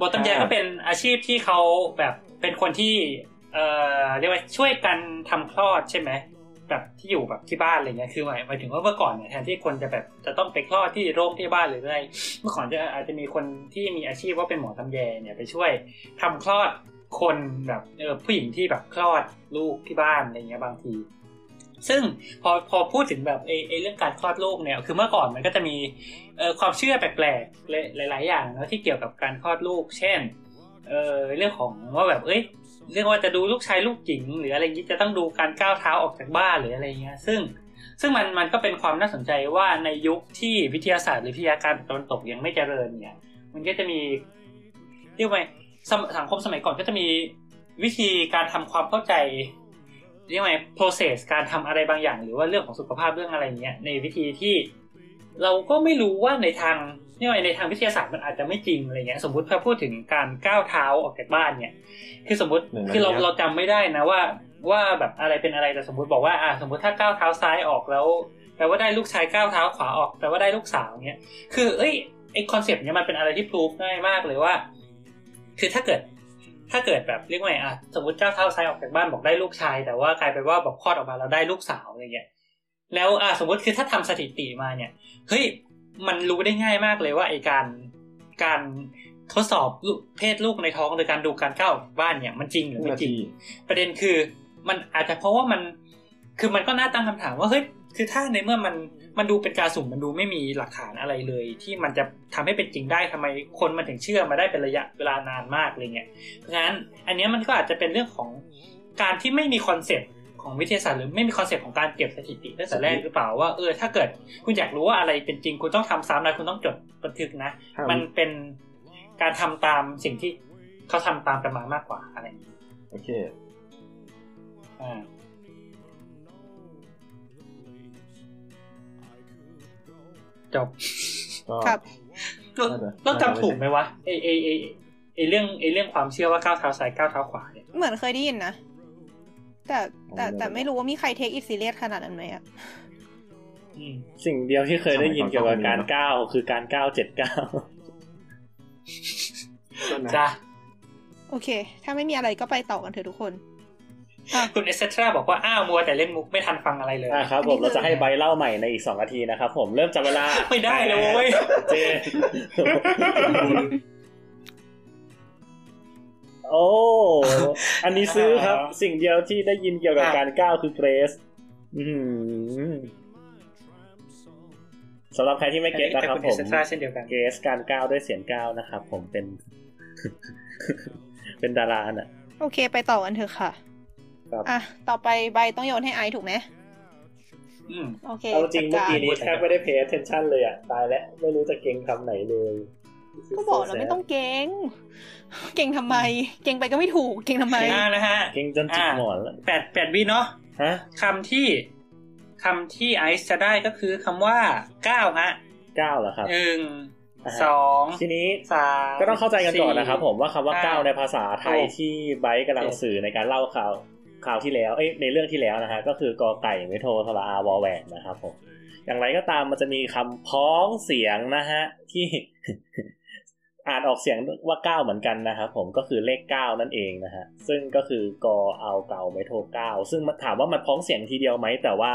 Speaker 3: บทตำแย
Speaker 4: อ่า
Speaker 3: ก็เป็นอาชีพที่เขาแบบเป็นคนที่ เอ่อเรียกว่าช่วยกันทำคลอดใช่ไหม แบบที่อยู่แบบที่บ้านอะไรเงี้ยคือหมายหมายถึงว่าเมื่อก่อนเนี่ยแทนที่คนจะแบบจะต้องไปคลอดที่โรงพยาบ้าลหรืออะไรเมื่อก่อนจะอาจจะมีคนที่มีอาชีพว่าเป็นหมอตำแยเนี่ยไปช่วยทำคลอดคนแบบเออผู้หญิงที่แบบคลอดลูกที่บ้านอะไรเงี้ยบางที ซึ่งพอพอพูดถึงแบบเอเอเรื่องการคลอดลูกเนี่ยคือเมื่อก่อนมันก็จะมีเออความเชื่อแปลกๆหลายๆอย่างนะที่เกี่ยวกับการคลอดลูก เช่นเออเรื่องของว่าแบบเอ้ย เรื่องว่าจะดูลูกชายลูกหญิง หรืออะไรอย่างนี้จะต้องดูการก้าวเท้าออกจากบ้านหรืออะไรเงี้ย ซึ่งซึ่งมันมันก็เป็นความน่าสนใจว่าในยุคที่วิทยาศาสตร์หรือวิทยาการตะวันตกยังไม่เจริญเนี่ย มันก็จะมีเรียกว่าส,สังคมสมัยก่อนก็จะมีวิธีการทำความเข้าใจเรียกว่าไง process การทำอะไรบางอย่าง หรือว่าเรื่องของสุขภาพเรื่องอะไรเงี้ยในวิธีที่เราก็ไม่รู้ว่าในทาง เรียกว่าไงในทางวิทยาศาสตร์มันอาจจะไม่จริงอะไรเงี้ย สมมติพอพูดถึงการก้าวเท้าออกจากบ้านเนี่ย คือสมมติ
Speaker 4: หนึ่ง
Speaker 3: คือเรา
Speaker 4: ระยะ
Speaker 3: เราจำไม่ได้นะว่าว่าแบบอะไรเป็นอะไรแต่สมมติบอกว่าอ่าสมมติถ้าก้าวเท้าซ้ายออกแล้วแปลว่าได้ลูกชายก้าวเท้าขวาออกแปลว่าได้ลูกสาวเนี้ยคือเอ้ยไอ concept เนี้ยมันเป็นอะไรที่ prove ง่ายมากเลยว่า คือถ้าเกิดถ้าเกิดแบบเรียกว่าไงอะสมมติก้าวเท้าซ้ายออกจากบ้านบอกได้ลูกชาย แต่ว่ากลายเป็นว่าแบบคลอดออกมาแล้วได้ลูกสาวอะไรเงี้ยแล้วอะสมมติคือถ้าทำสถิติมาเนี่ยเฮ้ย มันรู้ได้ง่ายมากเลยว่าไอการการทดสอบลูกเพศลูกในท้องโดยการดูการก้าวออกจากบ้านเนี่ยมันจริงหรือไม่
Speaker 4: นา
Speaker 3: จริง
Speaker 4: ที
Speaker 3: ประเด็นคือ มันอาจจะเพราะว่ามันคือมันก็น่าตั้งคำถามว่าเฮ้ยคือถ้าในเมื่อมันมันดูเป็นการสุ่มมันดูไม่มีหลักฐานอะไรเลย ที่มันจะทำให้เป็นจริงได้ทำไมคนมันถึงเชื่อมาได้เป็นระยะเวลานานมากอะไรเงี้ยเพราะฉะนั้นอันเนี้ยมันก็อาจจะเป็นเรื่องของการที่ไม่มี concept ของวิทยาศาสตร์หรือไม่มี concept ของการเก็บสถิติตั้งแต่แรกหรือเปล่าว่าเออถ้าเกิดคุณอยากรู้ว่าอะไรเป็นจริงคุณต้องทำซ้ำนะคุณต้องจดบันทึกนะ
Speaker 4: ถ้า
Speaker 3: มันเป็นการทำตามสิ่งที่เขาทำตามกันมามากกว่าอะไรอย่างนี้
Speaker 4: โอเค
Speaker 3: อ่าจบ
Speaker 4: ก็
Speaker 5: ครับ
Speaker 3: เรา
Speaker 4: น่าจะ
Speaker 3: เราจำถูกไหมวะไอไอไอไอเรื่องไอเรื่องความเชื่อว่าก้าวเท้าซ้ายก้าวเท้าขวาเนี่ย
Speaker 5: เหมือนเคยได้ยินนะ แต่แต่แต่ไม่รู้ว่ามีใครเทคอิทซีเรียสขนาดนั้นไหมอะ
Speaker 3: อืม
Speaker 2: สิ่งเดียวที่เคยได้ยินเกี่ยวกับการก้าวคือการก้าวเจ็ดก้าว
Speaker 4: ก็นะ
Speaker 3: จ้ะ
Speaker 5: โอเค ถ้าไม่มีอะไรก็ไปต่อกันเถอะทุกคนอะ
Speaker 3: คุณเอสเซทราบอกว่า อ้าวมัวแต่เล่นมุกไม่ทันฟังอะไรเลย
Speaker 2: อะครับผมเราจะให้ใบเล่าใหม่ในอีกสองนาทีนะครับผมเริ่มจากเวลา
Speaker 3: ไม่ได้เลยเว้ย
Speaker 2: เจ โอ้อันนี้ซื้อครับ สิ่งเดียวที่ได้ยินเกี่ยวกับการก้าวคือเกรสอืมสำหรับใครที่ไม่เก็ตนะครับ
Speaker 3: คุณ
Speaker 2: ผ
Speaker 3: เอ
Speaker 2: ม
Speaker 3: สเซทราเช่นเดียวกัน
Speaker 2: เกรสการก้าวด้วยเสียงก้าวนะครับผมเป็น เป็นดาราน่ะ
Speaker 5: โอเค ไปต่อกันเถอะค่ะ
Speaker 2: ครับ
Speaker 5: อะต่อไปใบต้องโยนให้ไอซ์ถูกไหม
Speaker 3: อืม
Speaker 5: โอเค
Speaker 2: เอาจริง
Speaker 5: จั
Speaker 2: เมื่
Speaker 5: ด
Speaker 2: อกี้นี้แทบไม่ได้ pay attention เลยอะ ตายแล้ว ไม่รู้จะเก่งคำไหนเลย
Speaker 5: ก็บอกแล้วไม่ต้องเก่ง เก่งทำไม เก่งไปก็ไม่ถูก เก่งทำไม
Speaker 3: อ่านะฮะ
Speaker 2: เก่งจนจิกหมอนแล้ว
Speaker 3: แปดแปดวิเนาะ
Speaker 2: ฮะ
Speaker 3: คำที่คำที่ไอซ์จะได้ก็คือคำว่าก้าวฮะ
Speaker 2: เก้าเหรอครับ
Speaker 3: หนึ่ง
Speaker 2: อะฮะ
Speaker 3: สอง
Speaker 2: ทีนี้
Speaker 3: สาม
Speaker 2: ก็ต้องเข้าใจกันก่อนนะครับผมว่าคำว่า
Speaker 3: ห้า
Speaker 2: ก้าวในภาษาไทย
Speaker 3: หก
Speaker 2: ที่ไบร์ทกำลัง
Speaker 3: เจ็ด
Speaker 2: สื่อในการเล่าข่าวข่าวที่แล้วเอ้ยในเรื่องที่แล้วนะฮะก็คือกอไก่ไม่โทรทรอาวอแหวนนะครับผมอย่างไรก็ตามมันจะมีคำพ้องเสียงนะฮะที่ อ่านออกเสียงว่าเก้าเหมือนกันนะครับผมก็คือเลขเก้านั่นเองนะฮะซึ่งก็คือกอเอาเก่าไม่โทรเก้าซึ่งถามว่ามันพ้องเสียงทีเดียวไหมแต่ว่า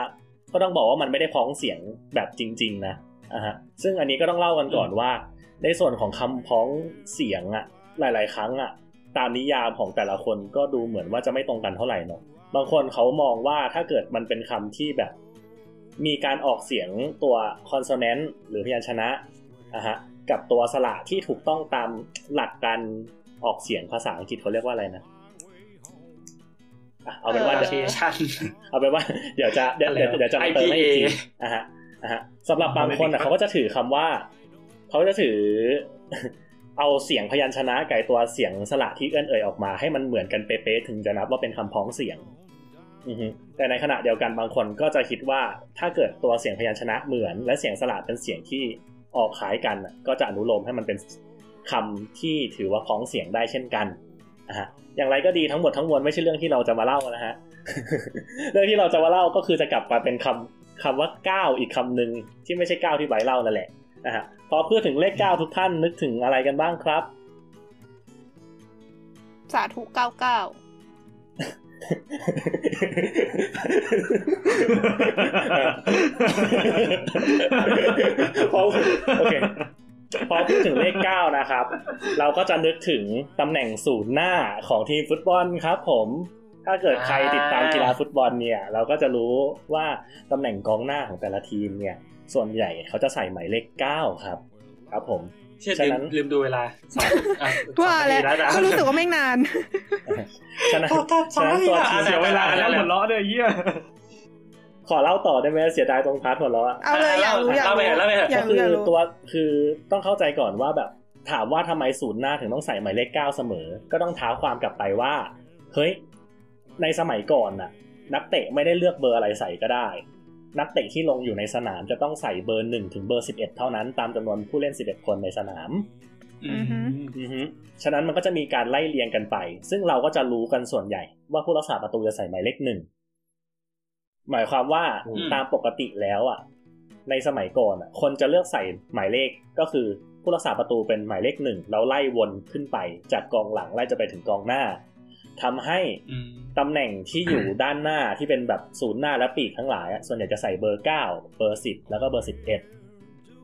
Speaker 2: ก็ต้องบอกว่ามันไม่ได้พ้องเสียงแบบจริง ๆ นะอะฮะซึ่งอันนี้ก็ต้องเล่ากันก่อนว่า ในส่วนของคำพ้องเสียงอะหลาย ๆ ครั้งอะตามนิยามของแต่ละคนก็ดูเหมือนว่าจะไม่ตรงกันเท่าไหร่เนาะบางคนเขามองว่าถ้าเกิดมันเป็นคำที่แบบ มีการออกเสียงตัวคอนโซแนนต์หรือพยัญชนะอะฮะ กับตัวสระที่ถูกต้องตามหลักการออกเสียงภาษาอังกฤษเขาเรียกว่าอะไรนะอะเอาเป็นว่า
Speaker 5: เออ
Speaker 2: เดี๋ยว
Speaker 3: ชัน
Speaker 2: เอาเป็นว่า เดี๋ยวจะเดี๋ยว
Speaker 3: อะไร
Speaker 2: เดี๋ยว
Speaker 3: วะ
Speaker 2: เดี๋ยวจะมาเติมให้อีกที
Speaker 3: IPA
Speaker 2: อะฮะอะฮะสำหรับบางคนอะเขาก็จะถือคำว่าเขาจะถือเอาเสียงพยัญชนะไก่ตัวเสียงสระที่เอื้อนเอ่ยออกมาให้มันเหมือนกันเป๊ะๆถึงจะนับว่าเป็นคำพ้องเสียงอือฮึแต่ในขณะเดียวกันบางคนก็จะคิดว่าถ้าเกิดตัวเสียงพยัญชนะเหมือน และเสียงสระเป็นเสียงที่ ออกคล้ายกันก็จะอนุโลมให้มันเป็นคำที่ถือว่าพ้องเสียงได้เช่นกันอะฮะอย่างไรก็ดีทั้งหมดทั้งมวลไม่ใช่เรื่องที่เราจะมาเล่านะฮะเรื่องที่เราจะมาเล่าก็คือจะกลับมาเป็นคำคำว่าก้าวอีกคำหนึ่งที่ไม่ใช่ก้าวที่ใบเล่านั่นแหละนะฮะพอพูดถึงเลขเก้าทุกท่านนึกถึงอะไรกันบ้างครับ
Speaker 5: สาธุเก้าเก้า
Speaker 2: พอโอเคพอพูดถึงเลขเก้านะครับ เราก็จะนึกถึงตำแหน่งศูนย์หน้าของทีมฟุตบอลครับผมถ้าเกิดใครติดตามกีฬาฟุตบอลเนี่ย เราก็จะรู้ว่าตำแหน่งกองหน้าของแต่ละทีมเนี่ย ส่วนใหญ่เขาจะใส่หมายเลขเก้าครับ ครับผม
Speaker 3: เชื่อ
Speaker 2: ฉะ
Speaker 3: ลื
Speaker 2: นั้
Speaker 3: ม
Speaker 2: น
Speaker 3: ลืมดูเวลาสองอะ
Speaker 5: ว่า
Speaker 3: สอง
Speaker 5: แล้ว
Speaker 3: นาทีนะ
Speaker 5: ก็รู้สึกว่าไม่นาน
Speaker 2: ฉะนั้น
Speaker 3: โอ้ตัด
Speaker 2: ฉะนั้นตัว
Speaker 3: ซ้าย
Speaker 2: ทีม
Speaker 3: อะ
Speaker 4: เสียเวลาแล้วหมดล้อเลยเยี่ย
Speaker 2: ขอเล่าต่อได้ไหมเสียดายตรงพาร์ทหัวเราะ
Speaker 5: เอาเลยอยากรู้อยาก
Speaker 3: เล่าไป
Speaker 5: รู้
Speaker 3: เถอะเล่าไปเถอะ
Speaker 5: อยาก
Speaker 2: ก็
Speaker 5: รู้
Speaker 2: คื
Speaker 5: อยาก
Speaker 2: อ
Speaker 5: รู้
Speaker 2: ตัวคือต้องเข้าใจก่อนว่าแบบ ถามว่าทำไมศูนย์หน้าถึงต้องใส่หมายเลขเก้าเสมอ ก็ต้องท้าความกลับไปว่า เฮ้ย ในสมัยก่อนน่ะ นักเตะไม่ได้เลือกเบอร์อะไรใส่ก็ได้ นักเตะที่ลงอยู่ในสนามจะต้องใส่เบอร์หนึ่งถึงเบอร์สิบเอ็ดเท่านั้นตามจำนวนผู้เล่นสิบเอ็ดคนในสนาม
Speaker 3: อืม
Speaker 2: อือฮึฉะนั้นมันก็จะมีการไล่เรียงกันไป ซึ่งเราก็จะรู้กันส่วนใหญ่ ว่าผู้รักษาประตูจะใส่หมายเลขหนึ่งหมายความว่า
Speaker 4: อืม
Speaker 2: ตามปกติแล้วอะ ในสมัยก่อนอะ คนจะเลือกใส่หมายเลขก็คือผู้รักษาประตูเป็นหมายเลขหนึ่งแล้วไล่วนขึ้นไป จากกองหลังไล่จะไปถึงกองหน้า ทำให้
Speaker 3: อืม
Speaker 2: ตำแหน่งที่อยู่ด้านหน้าที่เป็นแบบศูนย์หน้าและปีกทั้งหลายอะส่วนใหญ่จะใส่เบอร์เก้าเบอร์สิบแล้วก็เบอร์สิบเอ็ด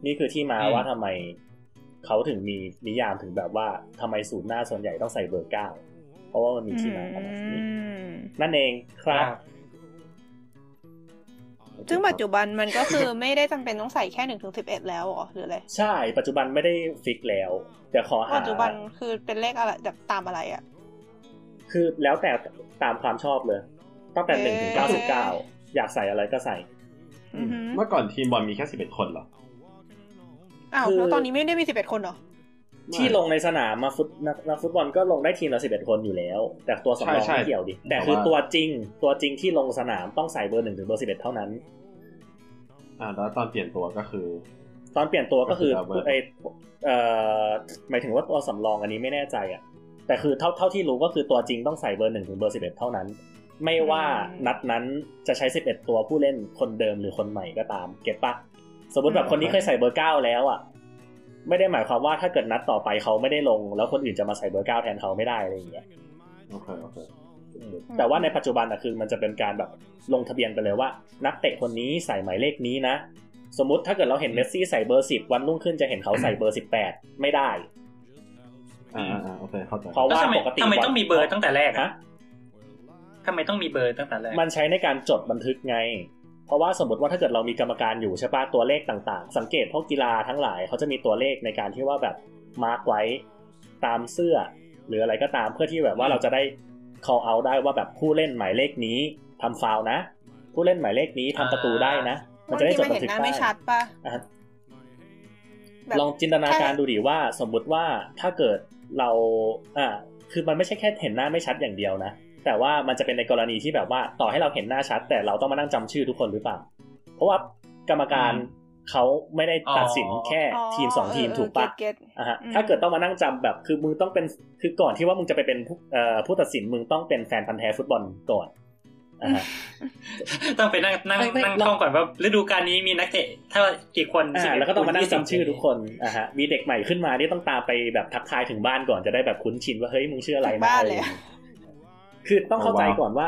Speaker 2: นี่คือที่มาว่าทำไมเขาถึงมีนิยามถึงแบบว่าทำไมศูนย์หน้าส่วนใหญ่ต้องใส่เบอร์เก้าเพราะว่ามันมีที่มาของมันนี้
Speaker 5: อืม
Speaker 2: นั่นเองครับ
Speaker 5: ซึ่งปัจจุบันมันก็คือไม่ได้จำเป็นต้องใส่แค่หนึ่งถึงสิบเอ็ดแล้วเหรอหรืออะไร
Speaker 2: ใช่ ปัจจุบันไม่ได้ฟิกแล้วแต่ขอหา
Speaker 5: ปัจจุบันคือเป็นเลขอะไรแบบตามอะไรอะ
Speaker 2: คือแล้วแต่ตามความชอบเลย ตั้งแต่หนึ่งถึงเก้าสิบเก้า
Speaker 5: เอ๊ะ
Speaker 2: อยากใส่อะไรก็ใส่
Speaker 5: อือหือ
Speaker 4: เมื่อก่อนทีมบอลมีแค่สิบเอ็ดคนเหรอ
Speaker 5: อ้าว
Speaker 2: คือ
Speaker 5: แล้วตอนนี้ไม่ได้มีสิบเอ็ดคนเหรอ
Speaker 2: ที่ลงในสนามมาฟุตนักนักฟุตบอลก็ลงได้ทีมละสิบเอ็ดคนอยู่แล้ว แต่ตัวสำรอง
Speaker 4: ใช่ใช่
Speaker 2: ไม่เกี่ยวดิ แต่คือตัวจริง ตัวจริงที่ลงสนามต้องใส่เบอร์หนึ่งถึงเบอร์สิบเอ็ดเท่านั้น
Speaker 4: อ่าแล้วตอนเปลี่ยนตัวก็คือ
Speaker 2: ตอนเปลี่ยนตัวก็คือ
Speaker 4: ก็คือ
Speaker 2: ไอเอ่อหมายถึงว่าตัวสำรองอันนี้ไม่แน่ใจอะ แต่คือเท่าเท่าที่รู้ก็คือตัวจริงต้องใส่เบอร์หนึ่งถึงเบอร์สิบเอ็ดเท่านั้น ไม่ว่า
Speaker 5: อืม
Speaker 2: นัดนั้นจะใช้สิบเอ็ดตัวผู้เล่นคนเดิมหรือคนใหม่ก็ตาม เก็ตปะสมมติแบบคนนี้เคยใส่เบอร์เก้าแล้วอะไม่ได้หมายความว่าถ้าเกิดนัดต่อไปเขาไม่ได้ลง แล้วคนอื่นจะมาใส่เบอร์เก้าแทนเขาไม่ได้อะไรอย่างเงี้ย
Speaker 4: โอเคโอเค
Speaker 2: แต่ว่าในปัจจุบันอะคือมันจะเป็นการแบบลงทะเบียนไปเลยว่า นักเตะคนนี้ใส่หมายเลขนี้นะ สมมุติถ้าเกิดเราเห็นเมสซี่ใส่เบอร์สิบวันรุ่งขึ้นจะเห็นเขาใส่เบอร์สิบแปดไม่ได้
Speaker 4: อ่าอ่าอ่าโอเคเข้าใจ
Speaker 2: เพราะ
Speaker 3: แล้ว
Speaker 2: ว่า
Speaker 3: ทำไม
Speaker 2: ปกติ
Speaker 3: ทำไมต้องมีเบอร์ตั้งแต่แรก
Speaker 2: ฮะ
Speaker 3: อะทำไมต้องมีเบอร์ตั้งแต่แรก
Speaker 2: มันใช้ในการจดบันทึกไง เพราะว่าสมมติว่าถ้าเกิดเรามีกรรมการอยู่ใช่ปะตัวเลขต่างๆ สังเกตพวกกีฬาทั้งหลายเขาจะมีตัวเลขในการที่ว่าแบบมาร์กไว้ตามเสื้อ หรืออะไรก็ตามเพื่อที่แบบว่าเราจะได้ call out ได้ว่าแบบผู้เล่นหมายเลขนี้ทำฟาวล์นะ ผู้เล่นหมายเลขนี้ทำประตูได้นะ มันจะได้จด
Speaker 5: บาง
Speaker 2: บัน
Speaker 5: ที
Speaker 2: ทึก
Speaker 5: มันเห็นหน้า
Speaker 2: ได้
Speaker 5: ไม่ชัดป่ะ
Speaker 2: อะ
Speaker 5: แบบ
Speaker 2: ลองจินตนาการดูดิว่าสมมุติว่าถ้าเกิด เราอ่าคือมันไม่ใช่แค่เห็นหน้าไม่ชัดอย่างเดียวนะ แต่ว่ามันจะเป็นในกรณีที่แบบว่าต่อให้เราเห็นหน้าชัด แต่เราต้องมานั่งจำชื่อทุกคนหรือเปล่า เพราะว่ากรรมการเขาไม่ได้ตัดสินแค่ทีมสองทีมถูกปะ
Speaker 5: เก็ต
Speaker 2: อะฮะถ้าเกิดต้องมานั่งจำแบบคือมึงต้องเป็นคือก่อนที่ว่ามึงจะไปเป็นผู้เอ่อผู้ตัดสินมึงต้องเป็นแฟนพันธ์แท้ฟุตบอลก่อนอะฮะ
Speaker 3: ต้องไปนั่งนั่ง
Speaker 2: ไม่ไม่
Speaker 3: นั่งท่องก่อนว่าฤดูกาลนี้มีนักเตะเท่ากี่คน
Speaker 2: อ่า
Speaker 3: 11
Speaker 2: แล้วก็ต้องมานั่ง
Speaker 3: 20
Speaker 2: จำชื่อทุกคนอะฮะมีเด็กใหม่ขึ้นมาที่ต้องตามไปแบบทักทายถึงบ้านก่อนจะได้แบบคุ้นชินว่าเฮ้ยมึงชื่ออะไร
Speaker 5: ถึง
Speaker 2: นะ
Speaker 5: บ้าน
Speaker 2: อะไร
Speaker 5: เลย
Speaker 2: อย่างงี้คือต้องเข้าใจก่อนว่า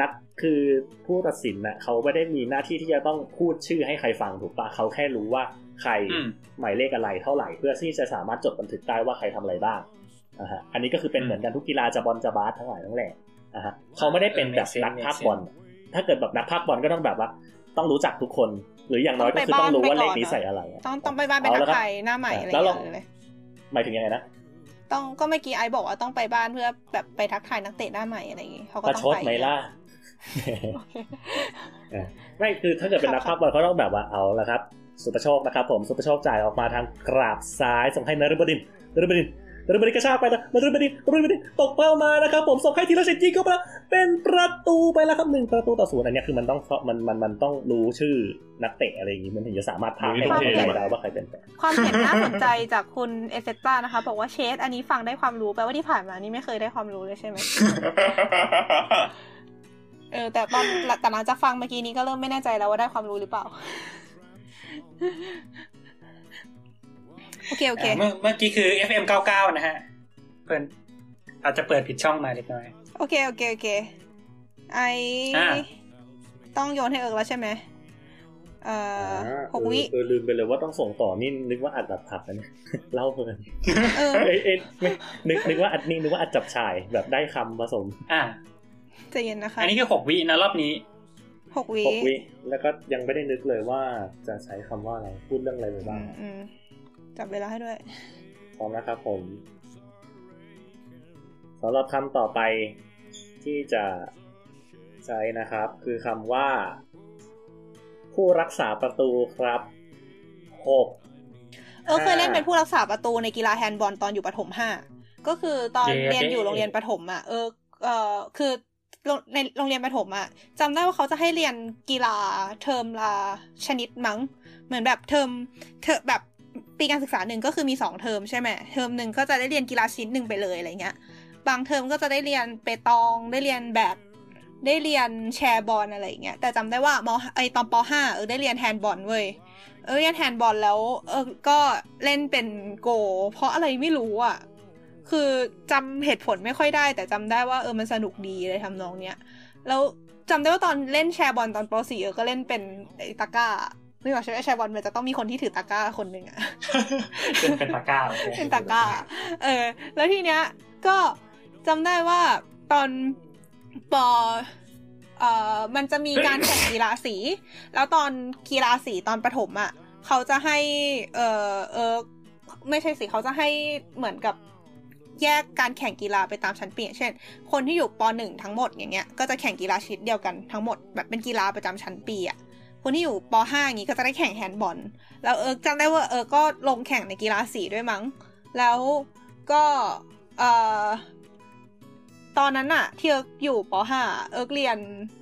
Speaker 2: นักคือผู้ตัดสินน่ะเขาไม่ได้มีหน้าที่ที่จะต้องพูดชื่อให้ใครฟังถูกปะเขาแค่รู้ว่าใคร
Speaker 3: อืม
Speaker 2: หมายเลขอะไรเท่าไหร่ เพื่อที่จะสามารถจดบันทึกได้ว่าใครทำอะไรบ้างอะฮะอันนี้ก็คือเป็นเหมือนกันทุกกีฬาจะบอลจะบาสทั้งหลายทั้งแหล่ อะฮะเขาไม่ได้เป็นแบบนักภาคบอลถ้าเกิดแบบนักภาคบอลก็ต้องแบบว่า ต้องรู้จักทุกคน หรืออย่างน้อยก็คือต้องรู้ว่าเลขนี้ใส่อะไระ
Speaker 5: ต้องต้องไปบ้านไป
Speaker 2: เอา
Speaker 5: ทั
Speaker 2: แล้ว
Speaker 5: ก
Speaker 2: ครับ
Speaker 5: ทายหน้าใหม่อะไรอ
Speaker 2: แล้ว
Speaker 5: ย่าง
Speaker 2: ลอง
Speaker 5: เงี้ยเลย
Speaker 2: หมายถึงยังไงนะ
Speaker 5: ต้องก็เมื่อกี้ไอซ์บอกว่าต้องไปบ้านเพื่อแบบไปทักทายนักเตะหน้าใหม่อะไรอย่างงี้เขาก็
Speaker 2: ประ
Speaker 5: ต้อง
Speaker 2: ชด
Speaker 5: ไป
Speaker 2: ไหมล่ะ
Speaker 5: โอเค
Speaker 2: ไม่คือถ้าเกิดเป็นนักภาคบอลเขาต้องแบบว่าเอาละครับ สุประโชคนะครับผมสุประโชคจ่ายออกมาทางกราบซ้ายส่งให้นฤบดินนฤบดิน นฤบดินกระชากไปนะนฤบดินนฤบดินตกเป้ามานะครับผมส่งให้ธีรศิษย์ยิงเข้าไปแล้วเป็นประตูไปแล้วครับหนึ่งประตูต่อศูนย์อันเนี้ยคือมันต้องมันมันมันต้องรู้ชื่อนักเตะอะไรอย่างงี้มันถึงจะสามารถพาให้เข้าใจได้ว่าใครเป็นใคร
Speaker 5: ความเห็นน่าสนใจจากคุณเอเซต้านะคะบอกว่าเชสอันนี้ฟังได้ความรู้แปลว่าที่ผ่านมานี่ไม่เคยได้ความรู้เลยใช่ไหมเออแต่ตอนแต่หลังจากฟังเมื่อกี้นี้ก็เริ่มไม่แน่ใจแล้วว่าได้ความรู้หรือเปล่า โอเคโอเค
Speaker 3: อ่าเมื่อเมื่อกี้คือ FM 99 นะฮะ เพิ่นอาจจะเปิดผิดช่องมาเล็กน้อย
Speaker 5: โอเคโอเคโอเคไอ
Speaker 3: อ่า
Speaker 5: ต้องโยนให้เอิร์กแล้วใช่ไหมเอ่อหกวิ
Speaker 2: เออลืมไปเลยว่าต้องส่งต่อนี่นึกว่าอัดแบบผัดนะเนี่ยเล่าเพลิน
Speaker 5: เออ
Speaker 2: เอ้ยเอ้ยไม่นึกนึกว่าอัดนี่นึกว่าอัดจับฉายแบบได้คำผสม
Speaker 3: อ่า
Speaker 5: ใจเย็นนะคะ
Speaker 3: อันนี้คือ6วินะรอบนี้
Speaker 5: หกวิ
Speaker 2: หกวิแล้วก็ยังไม่ได้นึกเลยว่าจะใช้คำว่าอะไรพูดเรื่องอะไรไป
Speaker 5: อื
Speaker 2: บ้าง
Speaker 5: มอืม จับเวลาให้ด้วย
Speaker 2: พร้อมนะครับผมสำหรับคำต่อไปที่จะใช้นะครับ คือคำว่า ผู้รักษาประตูครับหก
Speaker 5: เอิร์กเคยเล่น
Speaker 2: อ่า
Speaker 5: เป็นผู้รักษาประตูในกีฬาแฮนด์บอลตอนอยู่ประถมห้าก็คือตอน
Speaker 3: เย้
Speaker 5: เรียนอยู่โรงเรียนประถมอะเออเออคือโรงในโรงเรียนประถมอะจำได้ว่าเขาจะให้เรียนกีฬาเทอมละชนิดมั้ง เหมือนแบบเทอมเทอมแบบ ปีการศึกษาหนึ่งก็คือมีสองเทอมใช่ไหมเทอมหนึ่งก็จะได้เรียนกีฬาชนิดหนึ่งไปเลยอะไรเงี้ย บางเทอมก็จะได้เรียนเปตองได้เรียนแบดได้เรียนแชร์บอลอะไรเงี้ย แต่จำได้ว่ามไอตอนปห้าเอิร์กได้เรียนแฮนด์บอลเว้ยเออเรียนแฮนด์บอลแล้วเอิร์กก็เล่นเป็นโกล เพราะอะไรไม่รู้อะคือจำเหตุผลไม่ค่อยได้ แต่จำได้ว่าเออมันสนุกดีเลยทำนองเนี้ยแล้วจำได้ว่าตอนเล่นแชร์บอลตอนป .4 เอิร์กก็เล่นเป็นไอตะกร้าไม่ว่าใช่ไหมแชร์บอลมันจะต้องมีคนที่ถือตะกร้าคนหนึ่งอะ
Speaker 3: เป็นเป็นตะกร้าโอเค
Speaker 5: เป็นตะกร้า เออ แล้วทีเนี้ยก็จำได้ว่าตอนปเอ่อมันจะมีการแข่งกีฬาสี แล้วตอนกีฬาสีตอนประถมอะเขาจะให้ เออเออไม่ใช่สิเขาจะให้เหมือนกับแยกการแข่งกีฬาไปตามชั้นปีเช่น คนที่อยู่ปหนึ่งทั้งหมดอย่างเงี้ย ก็จะแข่งกีฬาชนิดเดียวกันทั้งหมดแบบเป็นกีฬาประจำชั้นปีอะ คนที่อยู่ปห้าอย่างงี้ก็จะได้แข่งแฮนด์บอล แล้วเออจำได้ว่าเออก็ลงแข่งในกีฬาสีด้วยมั้ง แล้วก็เอ่อตอนนั้นอะที่เอิร์กอยู่ป .5 เอิร์กเรียน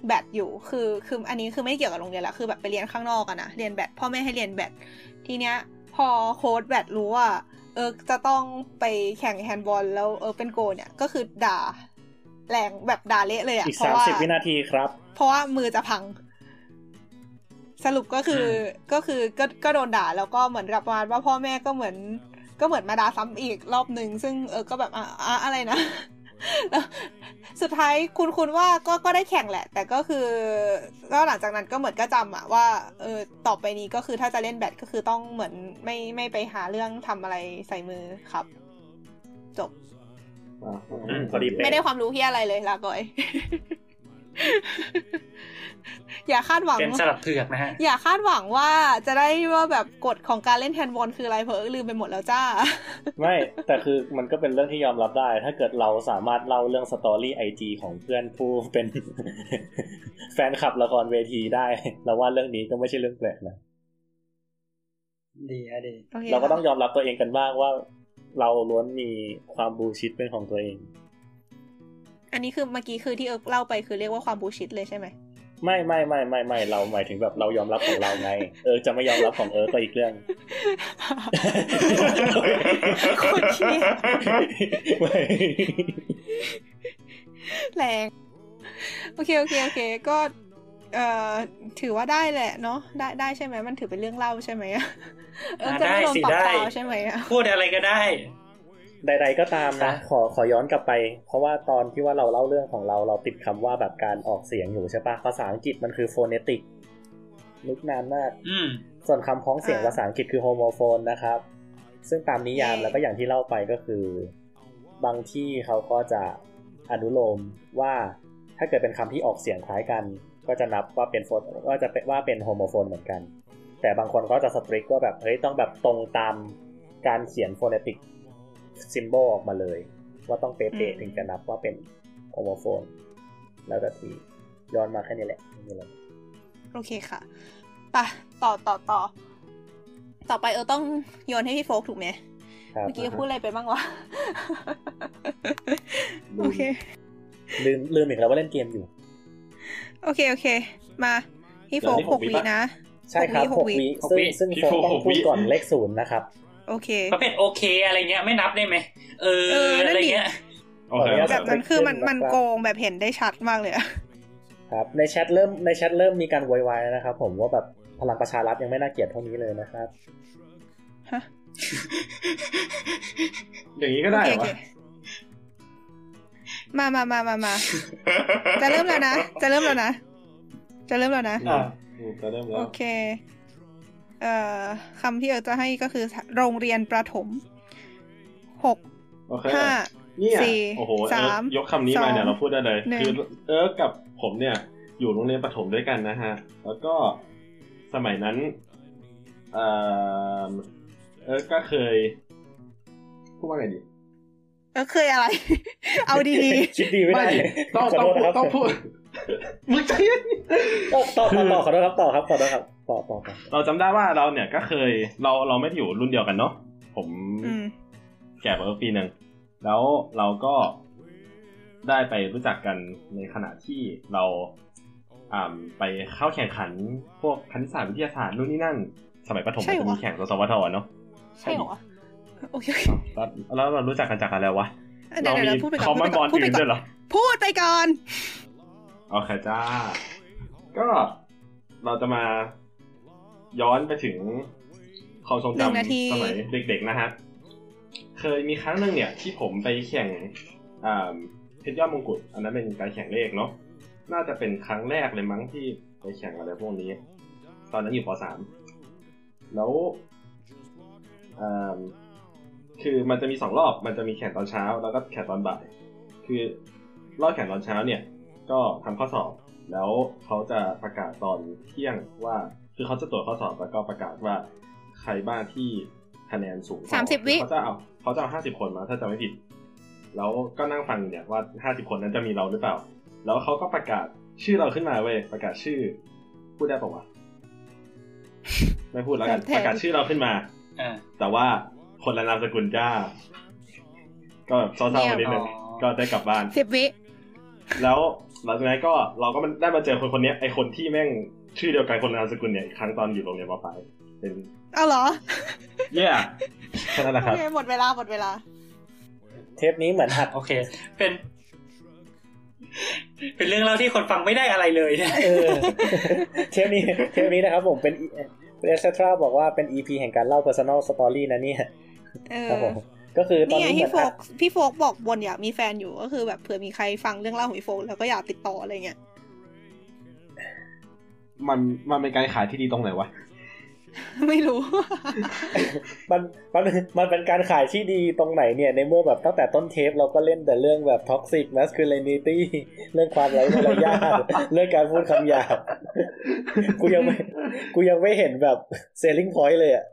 Speaker 5: แบดอยู่ คือคืออันนี้คือไม่เกี่ยวกับโรงเรียนละคือแบบไปเรียนข้างนอกอะนะเรียนแบดพ่อแม่ให้เรียนแบดทีเนี้ย พอโค้ชแบดรู้ว่า เอิร์กจะต้องไปแข่งแฮนด์บอลแล้วเอิร์กเป็นโกลเนี่ยก็คือด่าแรงแบบด่าเละเลยอะ
Speaker 2: อีก
Speaker 5: เพราะ
Speaker 2: สาม
Speaker 5: ว่า
Speaker 2: สิบวินาทีครับ
Speaker 5: เพราะว่ามือจะพัง สรุปก็คืออก็คือก็ก็โดนด่าแล้วก็เหมือนกับประมาณว่าพ่อแม่ก็เหมือนก็เหมือนมาด่าซ้ำอีกรอบหนึ่งซึ่งเออก็แบบอะอะอะไรนะแล้วสุดท้ายคุณคุณว่าก็ก็ได้แข่งแหละ แต่ก็คือ ก็หลังจากนั้นก็เหมือนก็จำอะว่าเออต่อไปนี้ก็คือถ้าจะเล่นแบดก็คือต้องเหมือนไม่ไม่ไปหาเรื่องทำอะไรใส่มือครับ จบ
Speaker 4: อ่า
Speaker 2: อืมพอดีเป๊ะ
Speaker 5: ไม่ได้ความรู้ที่อะไรเลยลาก่อย อย่าคาดหวัง
Speaker 3: เป็นสลับเผือกนะฮะ
Speaker 5: อย่าคาดหวังว่าจะได้ว่าแบบกฎของการเล่นแฮนด์บอลคืออะไรเพราะเอิร์กลืมไปหมดแล้วจ้า
Speaker 2: ไม่ แต่คือมันก็เป็นเรื่องที่ยอมรับได้ ถ้าเกิดเราสามารถเล่าเรื่อง story IG ของเพื่อนผู้เป็นแฟนคลับละครเวทีได้เราว่าเรื่องนี้ก็ไม่ใช่เรื่องแปลกนะ
Speaker 3: ดีฮะดี
Speaker 5: โอเค
Speaker 2: เราก็ต้อง
Speaker 5: ค่ะ
Speaker 2: ยอมรับตัวเองกันบ้างว่า เราล้วนมีความ bullshit เป็นของตัวเอง
Speaker 5: อันนี้คือเมื่อกี้คือที่เอิร์กเล่าไปคือเรียกว่าความบูชิดเลยใช่ไหม
Speaker 2: ไม่ไม่ไม่ไม่ไม่เราหมายถึงแบบเรายอมรับของเราไง เออจะไม่ยอมรับของเออก็อีกเรื่อง
Speaker 5: คนเชี่ย
Speaker 2: ไม่
Speaker 5: แรงโอเคโอเคโอเค ก็เอ่อถือว่าได้แหละเนาะได้ได้ใช่ไหมมันถือเป็นเรื่องเล่าใช่ไหมอะเออจะไม่โดนปรับเปล่าใช่ไหมอะ
Speaker 3: พูดอะไรก็ได้
Speaker 2: ใด ๆ ก็ตามนะ ขอขอย้อนกลับไป เพราะว่าตอนที่ว่าเราเล่าเรื่องของเราเราติดคำว่าแบบการออกเสียงอยู่ใช่ปะภาษาอังกฤษมันคือ phonetic นึกนานมาก
Speaker 3: อืม
Speaker 2: ส่วนคำพ้องเสียงภาษาอังกฤษคือ homophone นะครับ ซึ่งตามนิยามแล้วก็อย่างที่เล่าไปก็คือ บางที่เขาก็จะอนุโลมว่าถ้าเกิดเป็นคำที่ออกเสียงคล้ายกัน ก็จะนับว่าเป็น phone ว่าจะเป็นว่าเป็น homophone เหมือนกัน แต่บางคนก็จะ strict ว่าแบบเฮ้ยต้องแบบตรงตามการเขียน phonetic symbol ออกมาเลย ว่าต้องเป๊ะๆถึงจะนับว่าเป็น homophone แล้วแต่ทีย้อนมาแค่นี้แหละไม่มีอะไร
Speaker 5: โอเคค่ะไปะต่อต่อต่อ ต่อไปเออต้องโยนให้พี่โฟกถูกไหม
Speaker 2: ครับ
Speaker 5: เมื่อกี้พูดอะไรไปบ้างวะโอเค
Speaker 2: ลืมลืมอีกแล้วว่าเล่นเกมอยู่
Speaker 5: โอเค โอเค มาพี่โฟก
Speaker 4: เดี๋ยวนี่
Speaker 5: หก
Speaker 4: หกวิ
Speaker 5: วิ
Speaker 4: ปะ
Speaker 5: นะ
Speaker 2: ใช่ครับ
Speaker 5: ห
Speaker 2: ห
Speaker 5: ก
Speaker 2: ก
Speaker 5: วิ
Speaker 2: วิ
Speaker 3: หก
Speaker 2: ซึ่ง
Speaker 3: วิ
Speaker 2: ซึ่ง
Speaker 4: พี่
Speaker 2: โฟ
Speaker 4: โฟ
Speaker 2: ต้อง
Speaker 4: หก
Speaker 2: พู
Speaker 4: วิ
Speaker 2: ดก่อนเลขศูนย์นะครับ
Speaker 5: โอเค
Speaker 3: ประเภทโอเคอะไรเงี้ยไม่นับได้ไหมเออ
Speaker 5: เออนั่นดิ
Speaker 3: อะไรเงี้ย
Speaker 4: โอเค
Speaker 2: ขออนุญาต
Speaker 5: แบบนั้นคือมัน
Speaker 2: ขึ้นนะครับ
Speaker 5: มันโกงแบบเห็นได้ชัดมากเลยอะ
Speaker 2: ครับในแชทเริ่มในแชทเริ่มมีการโวยวายแล้วนะครับผมว่าแบบพลังประชารัฐยังไม่น่าเกลียดเท่านี้เลยนะครับ
Speaker 5: ฮะ
Speaker 4: อย่างนี้ก็ได้
Speaker 5: โอ
Speaker 4: เห
Speaker 5: เค
Speaker 4: รอ
Speaker 5: โอ
Speaker 4: วะ
Speaker 5: เคมามามามามาจะเริ่มแล้วนะ จะเริ่มแล้วนะ จะเริ่มแล้วนะ
Speaker 3: อ่า
Speaker 4: อืมจะเริ่มแล้
Speaker 5: โอ
Speaker 4: ว
Speaker 5: เคเอ่อ คำที่เออจะให้ก็คือโรงเรียนประถมหก
Speaker 4: โอเค
Speaker 5: ห้า
Speaker 4: เนี่ย
Speaker 5: สี่
Speaker 4: โอ้โหเอิ
Speaker 5: สา
Speaker 4: ร์
Speaker 5: ม
Speaker 4: กยกคำนี้
Speaker 5: สอ
Speaker 4: มางเนี่ยเราพูดได้เลย
Speaker 5: หนึ่ง
Speaker 4: คือเอิร์กกับผมเนี่ย อยู่โรงเรียนประถมด้วยกันนะฮะ แล้วก็สมัยนั้น เอ่อเอิร์กก็เคยพูดว่าไงดี
Speaker 5: เออเคยอะไร เอาดี
Speaker 2: คิดดีไม่ได้
Speaker 4: ดิต้อง
Speaker 2: ขอ
Speaker 4: ต้อง
Speaker 2: โทษ
Speaker 4: พูด
Speaker 2: นะครับ
Speaker 4: ต้องพูด มึงใจเย็น
Speaker 2: ต่อต่อต่อต่อขอโทษครับต่อครับต่อต่อครับต่อต่อต่อ
Speaker 4: เราจำได้ว่าเราเนี่ยก็เคยเราเราไม่ได้อยู่รุ่นเดียวกันเนาะผม
Speaker 5: ๆอืม
Speaker 4: แก่กว่าเอิร์กปีหนึ่งแล้วเราก็ได้ไปรู้จักกันในขณะที่เราอ่าไปเข้าแข่งขันพวกคณิตศาสตร์วิทยาศาสตร์นู่นนี่นั่น สมัยประถม
Speaker 5: ใช่
Speaker 4: มัน
Speaker 5: เหรอ
Speaker 4: จะมีแข่งสสวทเนาะ
Speaker 5: ใช่เหรอวะโอเคโอเค
Speaker 4: แล้วแล้วเรารู้จักกันจากอะไรวะ
Speaker 5: เดี๋ยว
Speaker 4: เรา
Speaker 5: เดี๋ยว
Speaker 4: มี
Speaker 5: พูดไป
Speaker 4: ค
Speaker 5: ก่
Speaker 4: อ
Speaker 5: อ
Speaker 4: ม
Speaker 5: น
Speaker 4: มอนบอล
Speaker 5: พูดไป
Speaker 4: อื่น
Speaker 5: ก่
Speaker 4: ด้
Speaker 5: อ
Speaker 4: วนยเหรอ
Speaker 5: พูดไปก่อน
Speaker 4: โอเคจ้า ก็เราจะมาย้อนไปถึงความทรง
Speaker 5: หนึ่งนา
Speaker 4: จำ
Speaker 5: ที
Speaker 4: สมัยเด็กๆนะฮะ เคยมีครั้งหนึ่งเนี่ย ที่ผมไปแข่งอ่าเพชรยอดมงกุฎอันนั้นเป็นการแข่งเลขเนาะน่าจะเป็นครั้งแรกเลยมั้งที่ไปแข่งอะไรพวกนี้ ตอนนั้นอยู่ปสามแล้วอ่าคือมันจะมีสองรอบมันจะมีแข่งตอนเช้า แล้วก็แข่งตอนบ่าย คือรอบแข่งตอนเช้าเนี่ย ก็ทำข้อสอบ แล้วเขาจะประกาศตอนเที่ยงว่าคือเขาจะตรวจข้อสอบแล้วก็ประกาศว่าใครบ้างที่คะแนนสูงพอ
Speaker 5: สามสิบวิ
Speaker 4: เขาจะเอาเขาจะเอาห้าสิบคนมาถ้าจะไม่ผิด แล้วก็นั่งฟังเนี่ยว่าห้าสิบคนนั้นจะมีเราหรือเปล่า แล้วเขาก็ประกาศชื่อเราขึ้นมาเว้ยประกาศชื่อ พูดได้ปะวะไม่พูดแล้วกัน
Speaker 5: แทน
Speaker 4: ประกาศชื่อเราขึ้นมา
Speaker 3: อ่า
Speaker 4: แต่ว่าคนละนามสกุลจ้า ก็แบบเศร้าๆไปนิดนึง
Speaker 3: อ๋อ
Speaker 4: ก็ได้กลับบ้าน
Speaker 5: สิบวิ
Speaker 4: แล้ว หลังจากนั้นก็เราก็มันได้มาเจอคนคนเนี้ยไอคนที่แม่งชื่อเดียวกันคนละนามสกุลเนี่ยอีกครั้งตอนอยู่โรงเรียนมปลายเป็น
Speaker 5: เอาเหรอ
Speaker 4: เย่แค่นั้นแหละ
Speaker 5: โอ
Speaker 4: ครับ
Speaker 5: เคหมดเวลาหมดเวลา
Speaker 2: เทปนี้เหมือนหัด
Speaker 3: โอเค เป็น เป็นเรื่องเล่าที่คนฟังไม่ได้อะไรเลยเนี่ย
Speaker 2: เออเทปนี้เทปนี้นะครับผมเป็นเป็นเอสตราบอกว่าเป็น EP แห่งการเล่า personal story นะเนี่ย
Speaker 5: เออ
Speaker 2: ครับผม ก็คือตอน
Speaker 5: นี่ไง
Speaker 2: นี้เหมื
Speaker 5: พี่
Speaker 2: อน
Speaker 5: โฟ
Speaker 2: อั
Speaker 5: ก
Speaker 2: ด
Speaker 5: พี่โฟกบอกบนอยากมีแฟนอยู่ก็คือแบบเผื่อมีใครฟังเรื่องเล่าของพี่โฟกแล้วก็อยากติดต่ออะไรเงี้ย
Speaker 4: มันมันเป็นการขายที่ดีตรงไหนวะ
Speaker 5: ไม่รู้
Speaker 2: มัน มัน มันเป็นการขายที่ดีตรงไหนเนี่ย ในเมื่อแบบตั้งแต่ต้นเทปเราก็เล่นแต่เรื่องแบบ toxic masculinity เรื่องความไร้มารยาทเรื่องการพูดคำหยาบ กูยังไม่ กูยังไม่เห็นแบบ selling point เลยอะ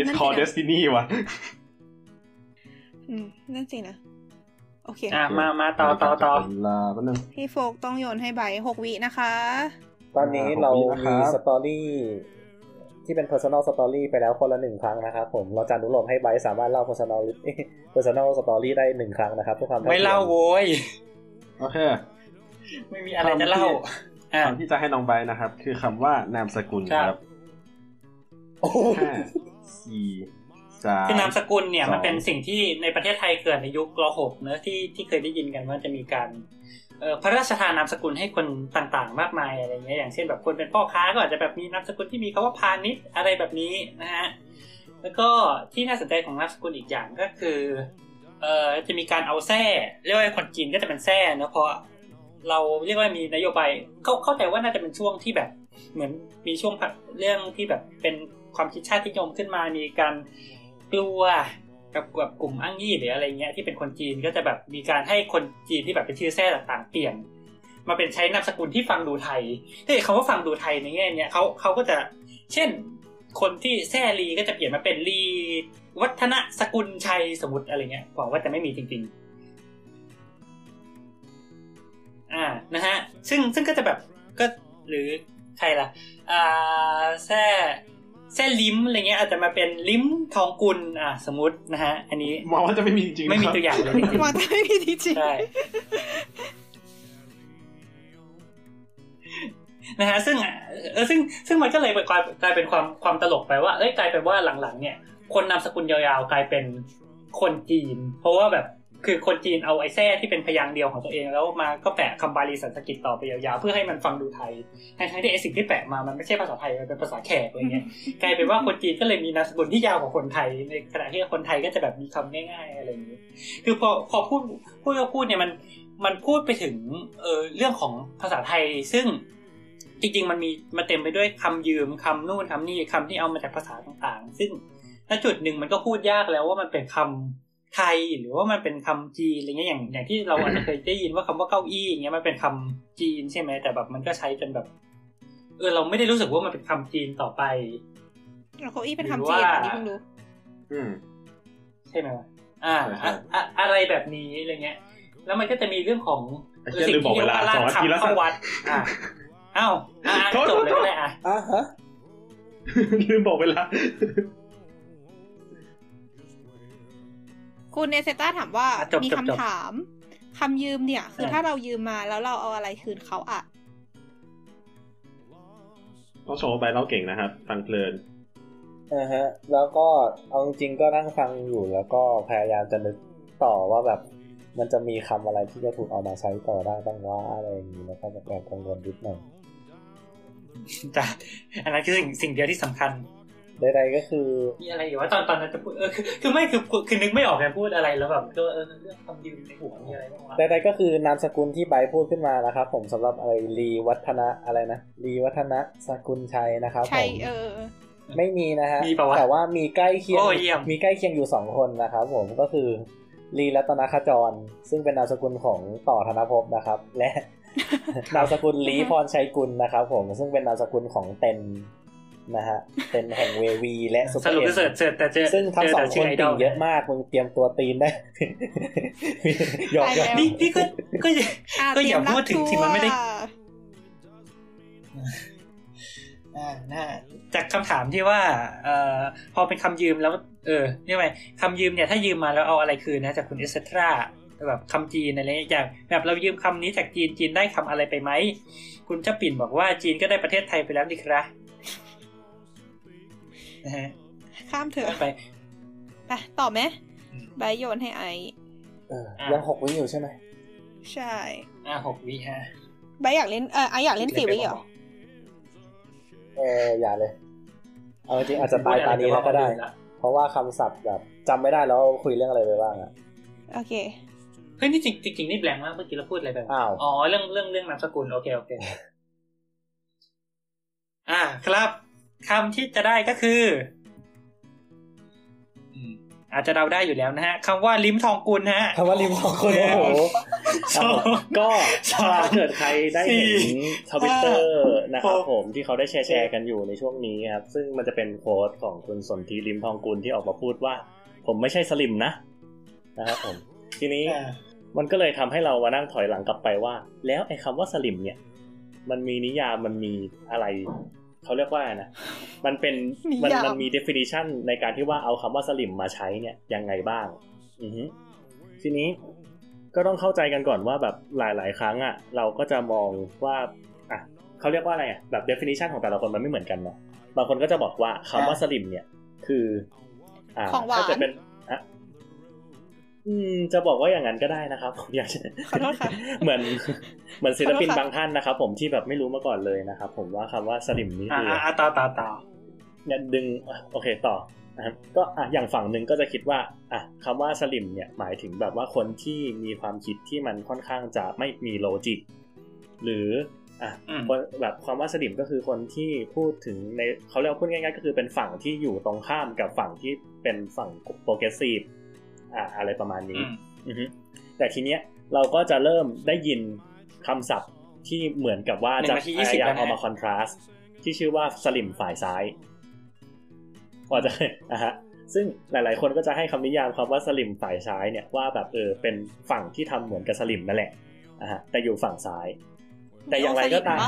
Speaker 4: It's called destiny วะ
Speaker 5: อืม นั่นสินะ โอเค
Speaker 3: อะ มา มาต่อต่อต่อ
Speaker 4: ลาแป๊บนึง
Speaker 5: พี่โฟกต้องโยนให้ใบหกวินะคะ
Speaker 2: ตอนนี้
Speaker 4: อ่า
Speaker 2: เรา
Speaker 4: ขอบคุณ
Speaker 2: มี
Speaker 4: นะครับ
Speaker 2: สตอรี่ที่เป็น personal story ไปแล้วคนละหนึ่งครั้งนะครับผม เราจะอนุโลมให้ไบร์ทสามารถเล่า personal personal story ได้หนึ่งครั้งนะครับเพื่อความท่
Speaker 3: ไม่เล่า
Speaker 2: ทีย
Speaker 3: โว้ย
Speaker 4: โอเค
Speaker 3: ไม่มีอะไรจะเล่าอ่า
Speaker 4: คำที่จะให้น้องไบร์ทนะครับ คือคำว่านามสกุล
Speaker 3: ครับ
Speaker 4: ครับห้าสี่สาม
Speaker 3: คือนามสกุลเนี่ย
Speaker 4: สอง
Speaker 3: มันเป็นสิ่งที่ในประเทศไทยเกิดในยุครหกเนอะที่ที่เคยได้ยินกันว่าจะมีการเอ่อพระราชทานนามสกุลให้คนต่างๆ มากมายอะไรเงี้ยอย่างเช่นแบบคนเป็นพ่อค้าก็อาจจะแบบมีนามสกุลที่มีคำว่าพาณิชย์อะไรแบบนี้นะฮะแล้วก็ที่น่าสนใจของนามสกุลอีกอย่างก็คือเอ่อจะมีการเอาแท้เรียกว่าคนจีนก็จะเป็นแท้เนอะเพราะเราเรียกว่ามีนโยบายเข้าเข้าใจว่าน่าจะเป็นช่วงที่แบบเหมือนมีช่วงพักเรื่องที่แบบเป็นความคิดชาตินิยมขึ้นมามีการ กลัวกับกับกลุ่มอ้างยี่หรืออะไรเงี้ยที่เป็นคนจีนก็จะแบบมีการให้คนจีนที่แบบเป็นชื่อแท้ต่างๆเปลี่ยน มาเป็นใช้นามสกุลที่ฟังดูไทยถ้าเขาว่าฟังดูไทยในแง่เนี้ยเขาเขาก็จะเช่น คนที่แซ่ลีก็จะเปลี่ยนมาเป็นลีวัฒนสกุลชัยสมมติอะไรเงี้ยหวังว่าจะไม่มีจริงๆ อ่านะฮะซึ่งซึ่งก็จะแบบก็หรือใครล่ะอ่าแซ่แซ่ลิ้มอะไรเงี้ยอาจจะมาเป็นลิ้มทองกุลอ่าสมมตินะฮะ อันนี้
Speaker 4: มองว่าจะไม่มีจริงๆ
Speaker 3: ไม่มี
Speaker 4: นะครับ
Speaker 3: ตัวอย่างเลยจริง
Speaker 5: มาแต่ไม่มีจริง
Speaker 3: ๆใช่นะฮะซึ่งเออซึ่งซึ่งมันก็เลยกลายกลายเป็นความความตลกไปว่าเอ้ยกลายเป็นว่าหลังๆ เนี่ย คนนามสกุลยาวๆกลายเป็นคนจีน เพราะว่าแบบ คือคนจีนเอาไอ้แท้ที่เป็นพยางค์เดียวของตัวเองแล้วมาก็แปะคำบาลีสันสกฤตต่อไปยาวๆเพื่อให้มันฟังดูไทยทั้งๆที่ไอ้สิ่งที่แปะมามันไม่ใช่ภาษาไทยมันเป็นภาษาแขกอะไรเงี้ยกลายเป็นว่าคนจีนก็เลยมีนามสกุลที่ยาวกว่าคนไทยในขณะที่คนไทยก็จะแบบมีคำง่ายๆอะไรอย่างนี้คือพอพอพูดพูดก็พูดเนี่ยมันมันพูดไปถึงเออเรื่องของภาษาไทยซึ่งจริงๆ มันมีมาเต็มไปด้วยคำยืมคำนู่นคำนี่คำที่เอามาจากภาษาต่างๆ ซึ่งณจุดหนึ่งมันก็พูดยากแล้วว่ามันเป็นคำ ไทยหรือว่ามันเป็นคำจีนอะไรเงี้ยอย่างอย่างที่เราอาจจะเคยได้ยินว่าคำว่าเก้าอี้อย่างเงี้ยมันเป็นคำจีนใช่ไหมแต่แบบมันก็ใช้จนแบบ เออเราไม่ได้รู้สึกว่ามันเป็นคำจีนต่อไป
Speaker 5: ๆแล้วเก้าอี้เป็นคำจีนอันนี้เพิ่งรู้
Speaker 4: อืม
Speaker 3: ใช่ไหมวะอ่า
Speaker 4: ใช่
Speaker 3: อะอะอะไรแบบนี้อะไรเงี้ย แล้วมันก็จะมีเรื่องของ
Speaker 4: ไอ้เหี้ยลืมบอกเวลา
Speaker 3: ร่า
Speaker 4: สองนาทีแล้ว
Speaker 3: คำเข้าวัด อะอ้าวอ่า
Speaker 4: โทษ
Speaker 3: จบเลย
Speaker 4: โทษ
Speaker 3: ก็ได้อะ
Speaker 1: อะฮะ
Speaker 4: ลืมบอกเวลา
Speaker 5: คุณเนเซต้าถามว่า
Speaker 3: อะจบ
Speaker 5: มี
Speaker 3: จบ
Speaker 5: คำ
Speaker 3: จบ
Speaker 5: ถามคำยืมเนี่ย คือ
Speaker 3: อะ
Speaker 5: ถ้าเรายืมมาแล้วเราเอาอะไรคืนเขาอะ
Speaker 4: ต้องโชว์ใบเล่าเก่งนะครับ ฟังเพลิน
Speaker 1: อ่าฮะ แล้วก็เอาจริงๆก็นั่งฟังอยู่แล้วก็พยายามจะนึกต่อว่าแบบมันจะมีคำอะไรที่จะถูกเอามาใช้ต่อได้บ้างว่าอะไรอย่างนี้แล้วก็แบบแอบกังวลนิดหน่อย
Speaker 3: จ้ะอันนั้นคือสิ่งสิ่งเดียวที่สำคัญ
Speaker 1: ใดๆก็คือ
Speaker 3: มีอะไรอยู่ว่าตอนตอนนั้นจะพูดเออคือคือไม่คือคือคือนึกไม่ออกจะพูดอะไรแล้วแบบก็เออเรื่องคำยืมในหัวมีอะไรบ้างวะ
Speaker 1: ใดๆก็คือนามสกุลที่ไบร์ทพูดขึ้นมานะครับผมสำหรับอะไรรีวัฒนะอะไรนะรีวัฒนะสกุลชัยนะครับผ
Speaker 5: ใช่
Speaker 1: ม
Speaker 5: เออ
Speaker 1: ไม่มีนะฮะ
Speaker 3: มีปะวะ
Speaker 1: แต่ว่ามีใกล้เคียง
Speaker 3: โอ้เยี่ยม
Speaker 1: มีใกล้เคียงอยู่สองคนนะครับผมก็คือลีรัตนคจร ซึ่งเป็นนามสกุลของต่อธนภพนะครับ และนามสกุลลีพรชัยกุลนะครับผมซึ่งเป็นนามสกุลของเต็น นะฮะเต็นแห่งเววีและซุปเป
Speaker 3: ส
Speaker 1: อร์
Speaker 3: รุป
Speaker 1: เอ็
Speaker 3: คือเสิร์ช
Speaker 1: ม
Speaker 3: เสิร์ชแต่เจอ
Speaker 1: ซึ่งทั้ง
Speaker 3: เจ
Speaker 1: สอง
Speaker 3: แต่
Speaker 1: ค
Speaker 3: ชื่
Speaker 1: น
Speaker 3: ไอด
Speaker 1: ติ่
Speaker 3: ล
Speaker 1: งเยอะมากมึงเตรียมตัวตีนได้หยอกหยอก
Speaker 5: ไปแล้ว
Speaker 3: นี่นี่ก็ก็อย่า
Speaker 5: อะ
Speaker 3: ก็อย่า
Speaker 5: เตรีม
Speaker 3: พูดถึง
Speaker 5: รับ
Speaker 3: ที่มันไม่ได้
Speaker 5: ทัวร์
Speaker 3: อ่านะฮะจากคำถามที่ว่า เอ่อพอเป็นคำยืมแล้ว เออเรียกว่าคำยืมเนี่ยถ้ายืมมาแล้วเอาอะไรคืนนะจากคุณเอสเตราแบบคำจีนอะไรอย่างแบบเรายืมคำนี้จากจีนจีนได้คำอะไรไปไหม คุณเจ้าปิ่นบอกว่าจีนก็ได้ประเทศไทยไปแล้วดิครับ นะฮะ
Speaker 5: ข้ามเถอะ
Speaker 3: ไป
Speaker 5: ไปต่อไหม
Speaker 3: อืม
Speaker 5: ใบโยนให้ไอซ์
Speaker 1: เออยังหกวิอยู่ใช่ไหม
Speaker 5: ใช่
Speaker 3: อ่าหกวิฮะ
Speaker 5: ใบอยากเล่นเออไอซ์อยากเล่นสี่วิเหรอ
Speaker 1: เอออย่าเลย เอาจริงๆอาจจะตายตานี้แล้วก็ได้ เพราะว่าคำศัพท์แบบจำไม่ได้แล้วคุยเรื่องอะไรไปบ้างอะ
Speaker 5: โอเค
Speaker 3: เฮ้ยนี่จริงจริงๆนี่แบงค์มากเมื่อกี้เราพูดอะไรไป
Speaker 1: อ้าว
Speaker 3: อ๋อเรื่องเรื่องเรื่องนามสกุลโอเคโอเค อ่า ครับ คำที่จะได้ก็คืออืมอาจจะเดาได้อยู่แล้วนะฮะคำว่าลิ้มทองกุลฮะ
Speaker 1: คำว่าริมสองคนโอ้โห
Speaker 3: สอง
Speaker 2: ก็
Speaker 3: สาม
Speaker 2: ถ้าเกิดใครได้เห็น
Speaker 3: สี่
Speaker 2: ทวิตเตอร์นะครับ
Speaker 3: หก
Speaker 2: ผมที่เขาได้แชร์แชร์กันอยู่ในช่วงนี้ครับ ซึ่งมันจะเป็นโค้ดของคุณสนธิริมทองกุลที่ออกมาพูดว่า ผมไม่ใช่สลิมนะนะครับผมทีนี้
Speaker 3: อ่า
Speaker 2: มันก็เลยทำให้เรามานั่งถอยหลังกลับไปว่า แล้วไอ้คำว่าสลิมเนี่ย มันมีนิยามมันมีอะไร เขาเรียกว่านะ มันเป็นมัน
Speaker 5: นิยาม
Speaker 2: มันมี definition ในการที่ว่าเอาคำว่าสลิมมาใช้เนี่ยยังไงบ้าง อือฮึทีนี้ก็ต้องเข้าใจกันก่อนว่าแบบหลาย ๆ ครั้งอะ เราก็จะมองว่าอะเขาเรียกว่าอะไรอะแบบ definition ของแต่ละคนมันไม่เหมือนกันเนาะบางคนก็จะบอกว่าคำว่าสลิมเนี่ย คือ อ่า
Speaker 5: ของหวาน
Speaker 2: ถ้าเกิดเป็น อะอืมจะบอกว่าอย่างนั้นก็ได้นะครับผมอยากจะ
Speaker 5: ขอโทษค่ะ
Speaker 2: เหมือนเหมือนศิลปิน
Speaker 5: ขอโทษค่ะ
Speaker 2: บางท่านนะครับ ผมที่แบบไม่รู้มาก่อนเลยนะครับผมว่าคำว่าสลิมนี่
Speaker 3: อ่า
Speaker 2: คือ
Speaker 3: อ่าต่อต่อต่อ
Speaker 2: เนี่ยดึงอะโอเคต่อนะครับก็อะอย่างฝั่งหนึ่งก็จะคิดว่าอะคำว่าสลิมเนี่ยหมายถึงแบบว่าคนที่มีความคิดที่มันค่อนข้างจะไม่มีโลจิก หรืออะ
Speaker 3: อืม
Speaker 2: คนแบบความว่าสลิมก็คือคนที่พูดถึงในเขาเรียกว่าพูดง่ายๆ ก็คือเป็นฝั่งที่อยู่ตรงข้ามกับฝั่งที่เป็นฝั่งโปรเกรสซีฟ อะอะไรประมาณนี้
Speaker 3: อืม
Speaker 2: อือฮึแต่ทีเนี้ยเราก็จะเริ่มได้ยินคำศัพท์ที่เหมือนกับว่า
Speaker 3: หนึ่
Speaker 2: จะ
Speaker 3: งนาที
Speaker 2: พ
Speaker 3: ยี่สิบ
Speaker 2: ยายาม
Speaker 3: แล้วนะ
Speaker 2: เอามาคอนทราสต์ที่ชื่อว่าสลิมฝ่ายซ้ายพอจะนะฮะซึ่งหลาย ๆ คนก็จะให้คำนิยามคำว่าสลิมฝ่ายซ้ายเนี่ยว่าแบบเออเป็นฝั่งที่ทำเหมือนกับสลิมนั่นแหละนะฮะแต่อยู่ฝั่งซ้าย แต่อย่างไรก็ตาม
Speaker 5: โ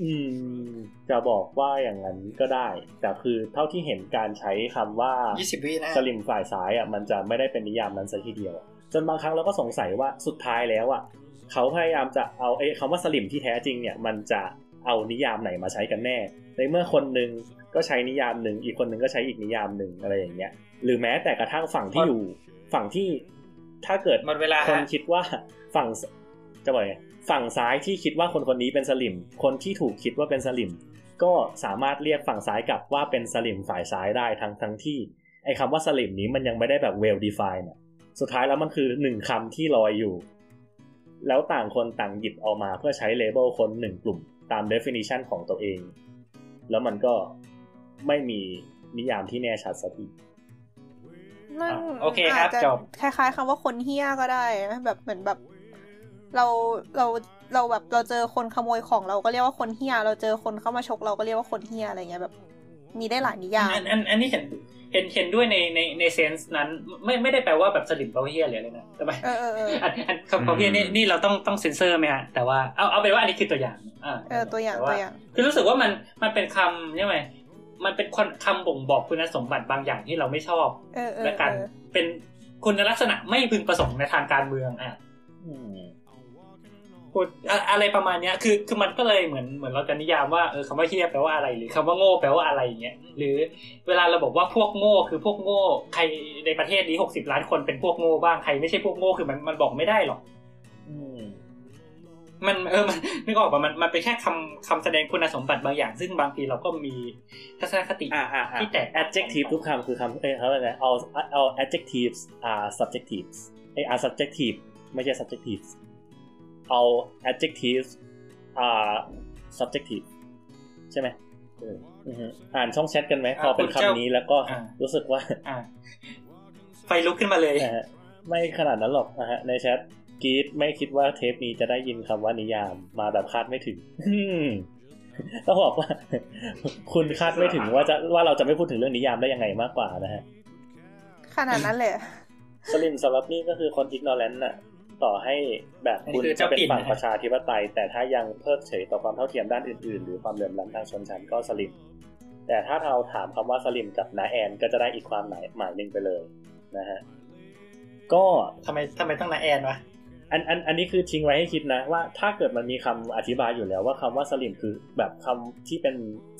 Speaker 5: อ้สลิมปะ
Speaker 3: อืม
Speaker 2: อืม จะบอกว่าอย่างนั้นก็ได้ แต่คือเท่าที่เห็นการใช้คำว่า
Speaker 3: ยี่สิบวินะ
Speaker 2: สลิมฝ่ายซ้ายอะมันจะไม่ได้เป็นนิยามนั้นซะทีเดียว จนบางครั้งเราก็สงสัยว่าสุดท้ายแล้วอะเขาพยายามจะเอาไอ้คำว่าสลิมที่แท้จริงเนี่ย มันจะเอานิยามไหนมาใช้กันแน่ ในเมื่อคนหนึ่งก็ใช้นิยามหนึ่งอีกคนหนึ่งก็ใช้อีกนิยามหนึ่งอะไรอย่างเงี้ย หรือแม้แต่กระทั่งฝั่งที่อยู่ ฝั่งที่ถ้าเกิด
Speaker 3: หมดเวลา
Speaker 2: คน
Speaker 3: ฮะ
Speaker 2: คิดว่าฝั่งจะบอกไง ฝั่งซ้ายที่คิดว่าคนคนนี้เป็นสลิม คนที่ถูกคิดว่าเป็นสลิม ก็สามารถเรียกฝั่งซ้ายกลับว่าเป็นสลิมฝ่ายซ้ายได้ทั้งทั้งที่ไอ้คำว่าสลิมนี้มันยังไม่ได้แบบ well defined อะสุดท้ายแล้วมันคือหนึ่งคำที่ลอยอยู่ แล้วต่างคนต่างหยิบเอามาเพื่อใช้เลเบลคนหนึ่งกลุ่มตาม definition ของตัวเอง แล้วมันก็ไม่มีนิยามที่แน่ชัดสักที
Speaker 5: มัน
Speaker 3: อะโอเคครับา
Speaker 5: จะ
Speaker 3: จบ
Speaker 5: คล้ายๆคำว่าคนเฮี้ยก็ได้นะแบบเหมือนแบบ เราเราเราแบบเราเจอคนขโมยของเราก็เรียกว่าคนเฮี้ยเราเจอคนเข้ามาฉกเราก็เรียกว่าคนเฮี้ยอะไรเงี้ยแบบ มีได้หลายนิยาม
Speaker 3: อันอันอันนี้เห็นเห็นเห็นด้วยในในในเซนส์นั้น ไม่ไม่ได้แปลว่าแบบสลิมเปาเฮียหรืออะไรนะแต่ว่า
Speaker 5: เออเออเออ
Speaker 3: อันอันคำเปาเฮียนี่นี่เราต้องต้องเซ็นเซอร์ไหมฮะแต่ว่าเอาเอาเป็นว่าอันนี้คือตัวอย่างอ่า
Speaker 5: เออตัวอย่าง
Speaker 3: แตั
Speaker 5: วอย่าง
Speaker 3: คือรู้สึกว่ามันมันเป็นคำใช่ไหมมันเป็นคนคำบ่งบอกคุณสมบัติบางอย่างที่เราไม่ชอบ
Speaker 5: เออเออ
Speaker 3: และ
Speaker 5: เอ
Speaker 3: การ
Speaker 5: อ
Speaker 3: เป็นคุณลักษณะไม่พึงประสงค์ในทางการเมืองอะ
Speaker 2: อืม
Speaker 3: พูดอะอะไรประมาณเนี้ยคือคือมันก็เลยเหมือนเหมือนเราจะนิยามว่าเออคำว่าเฮียแปลว่าอะไร หรือคำว่าโง่แปลว่าอะไรอย่างเงี้ยหรือเวลาเราบอกว่าพวกโง่คือพวกโง่ใครในประเทศนี้หกสิบล้านคนเป็นพวกโง่บ้างใครไม่ใช่พวกโง่คือมันมันบอกไม่ได้หรอก
Speaker 2: อืม
Speaker 3: มันเออมันนึกออกป่ะมันมันเป็นแค่คำคำแสดงคุณสมบัติบางอย่าง ซึ่งบางทีเราก็มีทัศนคติ
Speaker 2: อ่าอ่าอ่า
Speaker 3: ที่แตก
Speaker 2: adjective ทุกคำคือคำเอ้ยเขาเรียกอะไร all all adjectives are subjectives ไอ้ are subjective ไม่ใช่ subjectives all adjectives are subjective ใช่ไหมเอออือฮึอ่านช่องแชทกันไหม
Speaker 3: อ่า
Speaker 2: พอเป็น
Speaker 3: คุณเจ้า
Speaker 2: คำนี้แล้วก็
Speaker 3: อ่า
Speaker 2: รู้สึกว่า
Speaker 3: อ่าไฟลุกขึ้นมาเลย
Speaker 2: นะฮะไม่ขนาดนั้นหรอกนะฮะในแชทกรีดไม่คิดว่าเทปนี้จะได้ยินคำว่านิยามมาแบบคาดไม่ถึงอืมต้องบอกว่า คุณคาดไม่ถึงว่าจะว่าเราจะไม่พูดถึงเรื่องนิยามได้ยังไงมากกว่านะฮะ
Speaker 5: ขนาดนั้นเลย
Speaker 2: สลิมสำหรับนี่ก็คือคนอิกนอแลนต์น่ะ ต่อให้แบบคุณ
Speaker 3: อันนี้คือ
Speaker 2: จะ
Speaker 3: เจ้า
Speaker 2: เป็น
Speaker 3: ปิ่น
Speaker 2: ฝั่ง
Speaker 3: นะฮะ
Speaker 2: ประชาธิปไตย แต่ถ้ายังเพิกเฉยต่อความเท่าเทียมด้านอื่น ๆ หรือความเหลื่อมล้ำทางชนชั้นก็สลิมแต่ถ้าเราถามคำว่าสลิมกับนาแอนก็จะได้อีกความหมายหมายหนึ่งไปเลยนะฮะก็
Speaker 3: ทำไมทำไมต้องนาแอนวะ
Speaker 2: อันอันอันนี้คือทิ้งไว้ให้คิดนะว่าถ้าเกิดมันมีคำอธิบายอยู่แล้วว่าคำว่าสลิมคือแบบคำที่เป็น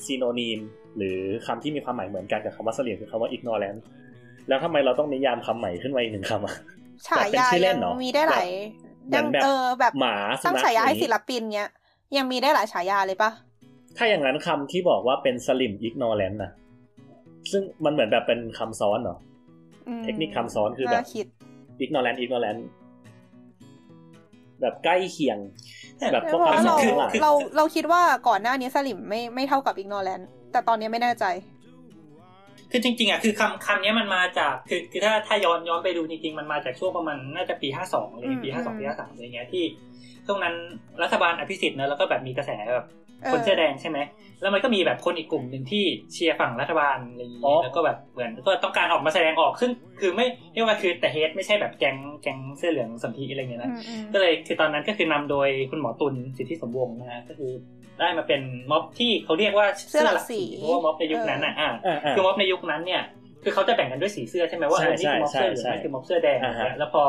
Speaker 2: ซีโนนีม หรือคำที่มีความหมายเหมือนกันกับคำว่าสลิมคือคำว่า ignorant แล้วทำไมเราต้องนิยามคำใหม่ขึ้นมาอีกหนึ่งคำอะ
Speaker 5: ฉายา
Speaker 2: แบบเป็นชื่อเล่
Speaker 5: ยั
Speaker 2: น
Speaker 5: ง
Speaker 2: เหรอ
Speaker 5: มีได้หลาย
Speaker 2: เหมื
Speaker 5: ยั
Speaker 2: องนแบบ
Speaker 5: เออแบบ
Speaker 2: หมาสุ
Speaker 5: ตั้ง
Speaker 2: นัข
Speaker 5: ฉายาให้
Speaker 2: อง
Speaker 5: ศิ
Speaker 2: นี้
Speaker 5: ลปินเนี้ย ยังมีได้หลายฉายาเลยปะ
Speaker 2: ถ้าอย่างนั้นคำที่บอกว่าเป็นสลิม ignorant นะซึ่งมันเหมือนแบบเป็นคำซ้อนเหรอ
Speaker 5: อืม
Speaker 2: เทคนิคคำซ้อนคือแบบ
Speaker 5: น่าคิด
Speaker 2: ignorant ignorant แบบใกล้เคียง แบบพ
Speaker 5: แต่
Speaker 2: วก
Speaker 5: ว่า
Speaker 2: คำส
Speaker 5: เรา
Speaker 2: อนทั้งหลาย
Speaker 5: เราเราคิดว่าก่อนหน้านี้สลิมไม่ไม่เท่ากับอิกโนแลนแต่ตอนนี้ไม่แน่ใจ
Speaker 3: คือจริงๆอะคือคำคำนี้มันมาจากคือคือถ้าถ้าย้อนย้อนไปดูจริงๆมันมาจากช่วงประมาณน่าจะปีห้าสองอะไร
Speaker 5: อืม
Speaker 3: ปีห้าสอง
Speaker 5: อืม
Speaker 3: ปีห้าสามอะไรเงี้ยที่ช่วงนั้นรัฐบาลอภิสิทธิ์เนอะแล้วก็แบบมีกระแสแบบ
Speaker 5: เออ
Speaker 3: คนเสื้อแดงใช่ไหม แล้วมันก็มีแบบคนอีกกลุ่มหนึ่งที่เชียร์ฝั่งรัฐบาลอะไรอย่าง
Speaker 2: อ๋
Speaker 3: งี้
Speaker 2: อ
Speaker 3: แล้วก็แบบเหมือนก็ต้องการออกมาแสดงออกซึ่งคือไม่เรียกว่าคือแต่เฮดไม่ใช่แบบแก๊งแก๊งเสื้อเหลืองสันทีอะไรเงี้ยนะ
Speaker 5: อืมอืม
Speaker 3: ก็เลยคือตอนนั้นก็คือนำโดยคุณหมอตุลสิทธิสมวงศ์นะฮะก็คือ ได้มาเป็นม็อบที่เขาเรียกว่า
Speaker 5: เสื้อหลักสี
Speaker 3: เพราะว่าม็อบในยุคนั้นอะอ่า
Speaker 2: อ่าอ่า
Speaker 3: คือม็อบในยุคนั้นเนี่ยคือเขาจะแบ่งกันด้วยสีเสื้อใช่ไหมว่า
Speaker 2: ใช่
Speaker 3: เออนี่คือม็อบเสื้อเหลือง
Speaker 2: ใช่
Speaker 3: นี่คือม็อบเสื้อแดง
Speaker 2: อ่าฮะ
Speaker 3: แล้วพอ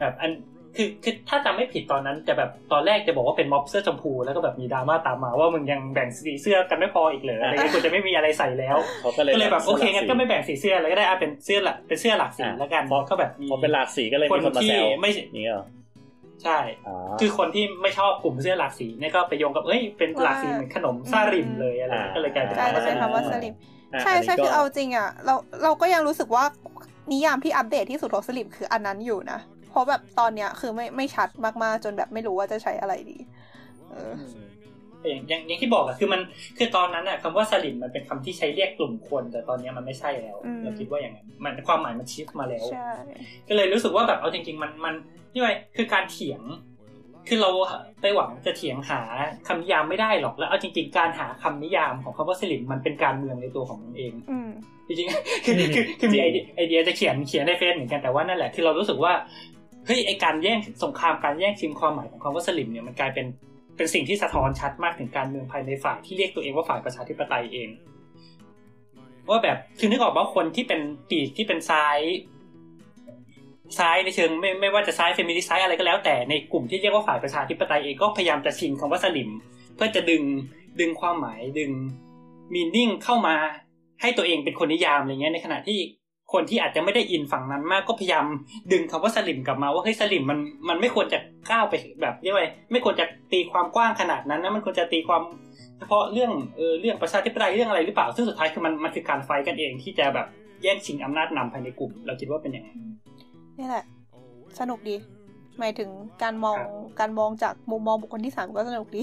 Speaker 3: แบบอันคือคือถ้าจำไม่ผิดตอนนั้นจะแบบตอนแรกจะบอกว่าเป็นม็อบเสื้อชมพูแล้วก็แบบมีดราม่าตามมาว่ามึงยังแบ่งสีเสื้อกันไม่พออีกเหรออะไรเงี้ยคุณจะไม่มีอะไรใส่แล้ว
Speaker 2: เขาก็เลย
Speaker 3: ก็เลยแบบโอเคงั้นก็ไม่แบ่งสีเสื้อแล้วก็ได้เอาเป็นเสื้อหลักเป็นเสื้อหลักสี
Speaker 2: อะ
Speaker 3: แล้วกัน
Speaker 2: เพราะ
Speaker 3: ก็แบบมี
Speaker 2: พอเป็นหลากสีก็เลย
Speaker 3: คน
Speaker 2: มีคนมา
Speaker 3: ที่
Speaker 2: แซว
Speaker 3: ไม่
Speaker 2: นี่เหรอ
Speaker 3: ใช่
Speaker 2: อ๋อ
Speaker 3: คือคนที่ไม่ชอบกลุ่มเสื้อหลากสีเนี่ยก็ไปโยงกับเอ้ยเป็นหลากสีเหมือนขนมซาริมเลยอะไร
Speaker 2: อ่า
Speaker 3: ก็เลยกลายเป็น
Speaker 5: ใช่จะเป็น
Speaker 3: คำ
Speaker 5: คำ
Speaker 3: ว่า
Speaker 5: ว่า
Speaker 3: ส
Speaker 5: ส
Speaker 3: ลิ
Speaker 5: ลิ
Speaker 3: ม
Speaker 5: ม
Speaker 2: อะ
Speaker 5: ใช่
Speaker 2: นนี้
Speaker 5: ใช่
Speaker 2: ก็
Speaker 5: คือเอาจริงอะเราเราก็ยังรู้สึกว่านิยามที่อัปเดตที่สุดของสลิมคืออันนั้นอยู่นะ เพราะแบบตอนเนี้ยคือไม่ไม่ชัดมากๆจนแบบไม่รู้ว่าจะใช้อะไรดี เออ
Speaker 3: อย่างอย่างอย่างที่บอกอะคือมันคือตอนนั้นอะคำว่าสลิมมันเป็นคำที่ใช้เรียกกลุ่มคน แต่ตอนเนี้ยมันไม่ใช่แล้ว
Speaker 5: อืม
Speaker 3: เราคิดว่าอย่างนั้นมันความหมายมันชิฟมาแล้ว
Speaker 5: ใช่
Speaker 3: ก็เลยรู้สึกว่าแบบเอาจริง ๆ มันมันนี่ไงคือการเถียง คือเราไปหวังจะเถียงหาคำนิยามไม่ได้หรอกแล้วเอาจริง ๆ การหาคำนิยามของคำว่าสลิมมันเป็นการเมืองในตัวของมันเอง
Speaker 5: อืม
Speaker 3: จริงๆคือคือคือมีไอเดียไอเดียจะเขียนเขียนในเฟซเหมือนกันแต่ว่านั่นแหละคือเรารู้สึกว่าเฮ้ยไอการแย่งสงครามการแย่งชิงความหมายของคำว่าสลิมเนี่ยมันกลายเป็น เป็นสิ่งที่สะท้อนชัดมากถึงการเมืองภายในฝ่ายที่เรียกตัวเองว่าฝ่ายประชาธิปไตยเอง ว่าแบบคือนึกออกว่าคนที่เป็นปีกที่เป็นซ้าย ซ้ายในเชิงไม่ไม่ว่าจะซ้ายเฟมินิสต์ซ้ายอะไรก็แล้ว แต่ในกลุ่มที่เรียกว่าฝ่ายประชาธิปไตยเองก็พยายามจะชิงคำว่าสลิม เพื่อจะดึงดึงความหมายดึงมีนิ่งเข้ามาให้ตัวเองเป็นคนนิยามอะไรเงี้ยในขณะที่ คนที่อาจจะไม่ได้อินฝั่งนั้นมากก็พยายามดึงคำว่าสลิมกลับมาว่าเฮ้ยสลิมมันมันไม่ควรจะก้าวไปแบบเรียกว่าไม่ควรจะตีความกว้างขนาดนั้นนะมันควรจะตีความเฉพาะเรื่องเออเรื่องประชาธิปไตยเรื่องอะไรหรือเปล่าซึ่งสุดท้ายคือมันมันคือการไฟท์กันเองที่จะแบบแย่งชิงอำนาจนำภายในกลุ่ม เราคิดว่าเป็นอย่างนั้น
Speaker 5: นี่แหละ สนุกดีหมายถึงการมอง
Speaker 3: ครับ
Speaker 5: การมองจากมุมมองบุคคลที่สามก็สนุกดี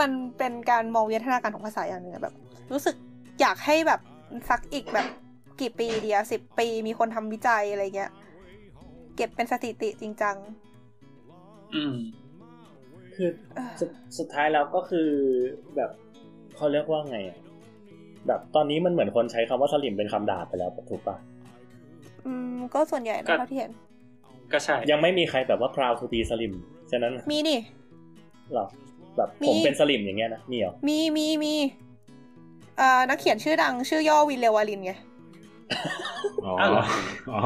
Speaker 5: มันเป็นการมองวิทยาการของภาษาอย่างหนึ่งอะแบบ รู้สึกอยากให้แบบสักอีกแบบ กี่ปีเดียสิบปีมีคนทำวิจัยอะไรเงี้ย เก็บเป็นสถิติจริงจัง
Speaker 3: อืม
Speaker 2: คือ
Speaker 5: เออ
Speaker 2: สุดสุดท้ายแล้วก็คือแบบเขาเรียกว่าไงอะแบบตอนนี้มันเหมือนคนใช้คำว่าสลิมเป็นคำด่าไปแล้วถูกปะ
Speaker 5: อืม ก็ส่วนใหญ่
Speaker 3: ก็
Speaker 5: นะเท่าที่เห็น
Speaker 3: ก็ใช่
Speaker 2: ยังไม่มีใครแบบว่า proud to be สลิมฉะนั้น
Speaker 5: มีนี่
Speaker 2: หรอแบบ
Speaker 5: มี
Speaker 2: ผมเป็นสลิมอย่างเงี้ยนะมีเหรอ
Speaker 5: มีมีมีอ่านักเขียนชื่อดังชื่อย่อวินเลวาลินไง
Speaker 4: อ๋อ
Speaker 3: อ้าวเหรอ
Speaker 4: อ๋อ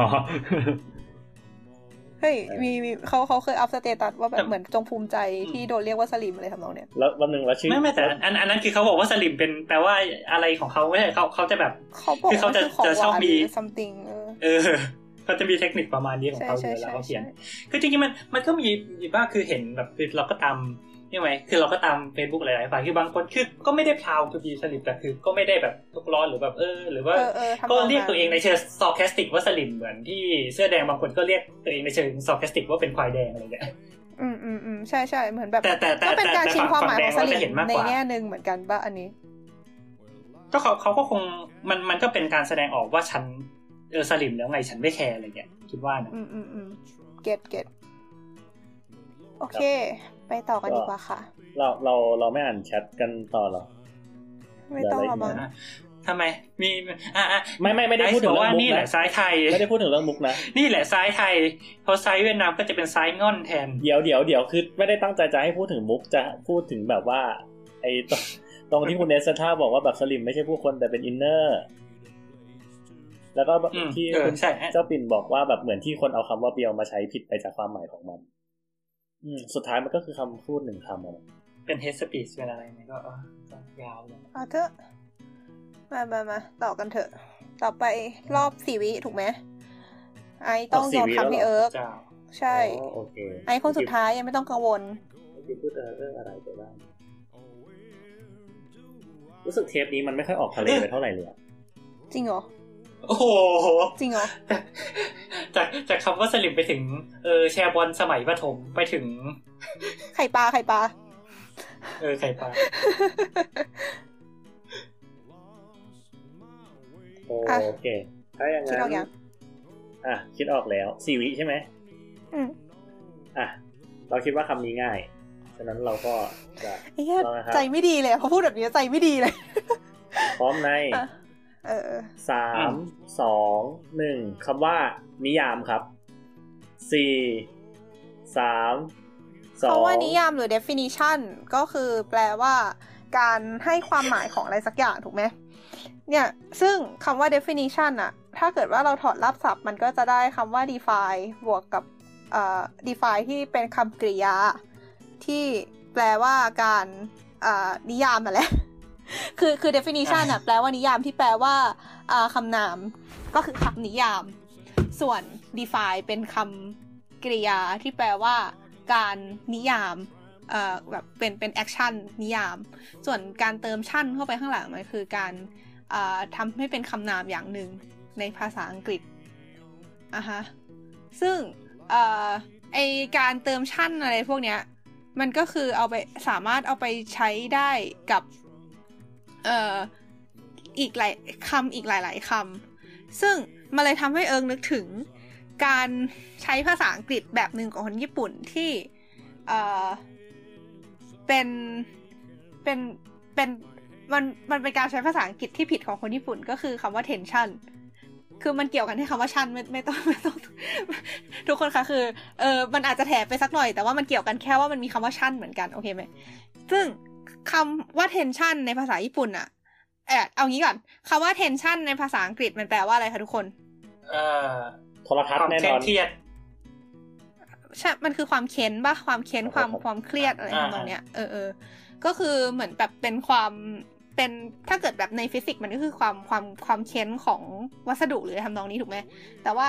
Speaker 5: เฮ้ยมีมีเขาเขาเคยอัพ status ว่าแบ
Speaker 3: แต่
Speaker 5: บเหมือนจงภูมิใจที่โดนเรียกว่าสลิมอะไรทำนองเนี้ย
Speaker 2: แล้ววันหนึ่งแล้วชื่อ
Speaker 3: ไม่ไม่แต่อันอันนั้นคือเขาบอกว่าสลิมเป็นแปลว่าอะไรของเขาไม่ใช่เขาเขาจะแบบ
Speaker 5: เขาบอก
Speaker 3: คือเขา
Speaker 5: ว่า
Speaker 3: จะ
Speaker 5: คือของ
Speaker 3: จะ
Speaker 5: ห
Speaker 3: ชอบ
Speaker 5: วาน
Speaker 3: มี
Speaker 5: หรือ something เออ
Speaker 3: เออเขาจะมีเทคนิคประมาณนี้ของ
Speaker 5: ใช่
Speaker 3: เขาอ
Speaker 5: ใช่
Speaker 3: ยู่แล้ว
Speaker 5: ใช่
Speaker 3: เขาเขียน
Speaker 5: ใช่
Speaker 3: คือจริงๆมันมันก็มีมีบ้างคือเห็นแบบคือเราก็ตาม ยังไงคือเราก็ตาม Facebook หลายๆฝ่ายคือบางคนคือก็ไม่ได้พาวทูบีสลิมแต่คือก็ไม่ได้แบบทุกร้อนหรือแบบเออ หรือว่า
Speaker 5: เออเออทำ
Speaker 3: ก็
Speaker 5: นอง
Speaker 3: เรียก
Speaker 5: นั้น
Speaker 3: ตัวเองในเชิงซอแคสติกว่าสลิมเหมือนที่เสื้อแดงบางคนก็เรียกตัวเองในเชิงซอแคสติกว่าเป็นควายแดงอะไรเงี้ย
Speaker 5: อืมอืมอืมใช่ใช่เหมือนแบบ
Speaker 3: แต่แต่แต่
Speaker 5: ก็เป็นการ
Speaker 3: แต่
Speaker 5: ชิงความหมายของส
Speaker 3: ฝั่งแดงเรา
Speaker 5: ลิ
Speaker 3: จะเห็น
Speaker 5: ม
Speaker 3: มาก
Speaker 5: ใน
Speaker 3: กว่า
Speaker 5: แง่หนึ่งเหมือนกันป่ะอันนี้
Speaker 3: ก็เขาเขาก็คงมันมันก็เป็นการแสดงออกว่าฉันเออสลิมแล้วไงฉันไม่แคร์อะไรเงี้ยคิดว่านะ
Speaker 5: อืมอืมอืมเก็ตเก็ตโอเค ไปต่อกันดีกว่าค่ะ
Speaker 2: เราเราเราไม่อ่านแชทกันต่อหรอ
Speaker 5: ไม่ต้องหรอกมั้ง
Speaker 3: อะทำไมมีอะอะ
Speaker 2: ไม่ไม่ไม่ได้พูดถึง
Speaker 3: ไอซ์บ
Speaker 2: เรื่
Speaker 3: อก
Speaker 2: อง
Speaker 3: ว่า
Speaker 2: มุก
Speaker 3: นี่แหละ
Speaker 2: นะ
Speaker 3: ซ้ายไทย
Speaker 2: ไม่ได้พูดถึงเรื่องมุกนะ
Speaker 3: นี่แหละซ้ายไทยเพราะซ้ายเวียดนามก็จะเป็นซ้ายง่อนแทน
Speaker 2: เดี๋ยวเดี๋ยวเดี๋ยวคือไม่ได้ตั้งใจจะให้พูดถึงมุกจะพูดถึงแบบว่า ไอ้ตรงตรงที่คุณเนสท่าบอกว่าแบบสลิ่มไม่ใช่ผู้คนแต่เป็น inner แล้วก็แบบ
Speaker 3: อืม
Speaker 2: ที่
Speaker 3: เออ
Speaker 2: คุณ
Speaker 3: ใช่
Speaker 2: เจ้าปิ่นบอกว่าแบบเหมือนที่คนเอาคำว่าเบียวมาใช้ผิดไปจากความหมายของมัน อืมสุดท้ายมันก็คือคำพูดหนึ่งคำอะนะ
Speaker 3: เป็น hate speech เป็นอะไรเนี่ยก็เออก็ยาวเลย
Speaker 5: เอาเถอะมามามาต่อกันเถอะ ต่อไปรอบสี่วิถูกไหมไอต้องโยนคำให้เอิร์ก
Speaker 3: เจ้า
Speaker 5: ใช่
Speaker 2: อ๋อโอเค
Speaker 5: ไอคนสุดท้ายยังไม่ต้องกังวล
Speaker 2: เมื่อกี้พูดเรื่องอะไรไปบ้างรู้สึกเทปนี้มันไม่ค่อยออกทะเลไปเท่าไหร่เลยอะ
Speaker 5: จริงเหรอ
Speaker 3: โอ้โห
Speaker 5: จริงเหรอ
Speaker 3: จากจากคำว่าสลิมไปถึง เออแชร์บอลสมัยประถมไปถึง
Speaker 5: ไข่ปลาไข่ปลา
Speaker 3: เออไข่ปลา
Speaker 5: อะ
Speaker 2: โอเค ถ้าอย่าง
Speaker 5: คิด
Speaker 2: นั้
Speaker 5: ออกยัง
Speaker 2: นอะ คิดออกแล้วสี่วิใช่ไหม
Speaker 5: อืม
Speaker 2: อะ เราคิดว่าคำนี้ง่าย ฉะนั้นเราก็จะ
Speaker 5: ไอ้เหี้ย
Speaker 2: ลองนะครับ
Speaker 5: ใจไม่ดีเลยอะพอพูดแบบนี้ใจไม่ดีเลย
Speaker 2: พร้อมใน
Speaker 5: อะ เออเออ
Speaker 2: สามสองหนึ่งคำว่า นิยามครับสี่สามสอง
Speaker 5: คำว่านิยามหรือ definition ก็คือแปลว่า การให้ความหมายของอะไรสักอย่างถูกไหมเนี่ย ซึ่งคำว่า definition อะถ้าเกิดว่าเราถอดรับศัพท์ มันก็จะได้คำว่า define บวกกับเอ่อ define ที่เป็นคำกริยา ที่แปลว่าการเอ่อนิยามนั่นแหละ คือคือ definition อะแปลว่านิยามที่แปลว่าอ่าคำนามก็คือคำนิยาม ส่วน define เป็นคำกริยาที่แปลว่า การนิยามเอ่อแบบเป็นเป็น action นิยาม ส่วนการเติมชั่นเข้าไปข้างหลังมันคือการอ่าทำให้เป็นคำนามอย่างหนึ่งในภาษาอังกฤษอะฮะซึ่งเอ่อไอการเติมชั่นอะไรพวกเนี้ยมันก็คือเอาไปสามารถเอาไปใช้ได้กับ เอ่ออีกหลายคำอีกหลาย ๆคำซึ่งมันเลยทำให้เอิงนึกถึงการใช้ภาษาอังกฤษแบบหนึ่งของคนญี่ปุ่นที่เอ่อเป็นเป็นเป็นมันมันเป็นการใช้ภาษาอังกฤษที่ผิดของคนญี่ปุ่นก็คือคำว่า tension คือมันเกี่ยวกันที่คำว่าชันไม่ไม่ต้องไม่ต้อง ทุกคนคะคือเออมันอาจจะแถไปสักหน่อยแต่ว่ามันเกี่ยวกันแค่ว่ามันมีคำว่าชันเหมือนกันโอเคไหมซึ่ง คำว่า tension ในภาษาญี่ปุ่นอะเออเอางี้ก่อนคำว่า tension ในภาษาอังกฤษมันแปลว่าอะไรคะทุกคน
Speaker 3: เอ่อ
Speaker 2: โทรทัศ
Speaker 3: ควา
Speaker 2: น์
Speaker 3: ม
Speaker 2: แน่
Speaker 3: เคน
Speaker 2: อน
Speaker 3: รียด
Speaker 5: ใช่มันคือความเค้นป่ะความเค้นความความเครียดอะไร
Speaker 3: อ่า
Speaker 5: ทำนองเนี้ยเออเออก็คือเหมือนแบบเป็นความเป็นถ้าเกิดแบบในฟิสิกส์มันก็คือความความความเค้นของวัสดุหรือทำนองนี้ถูกไหมแต่ว่า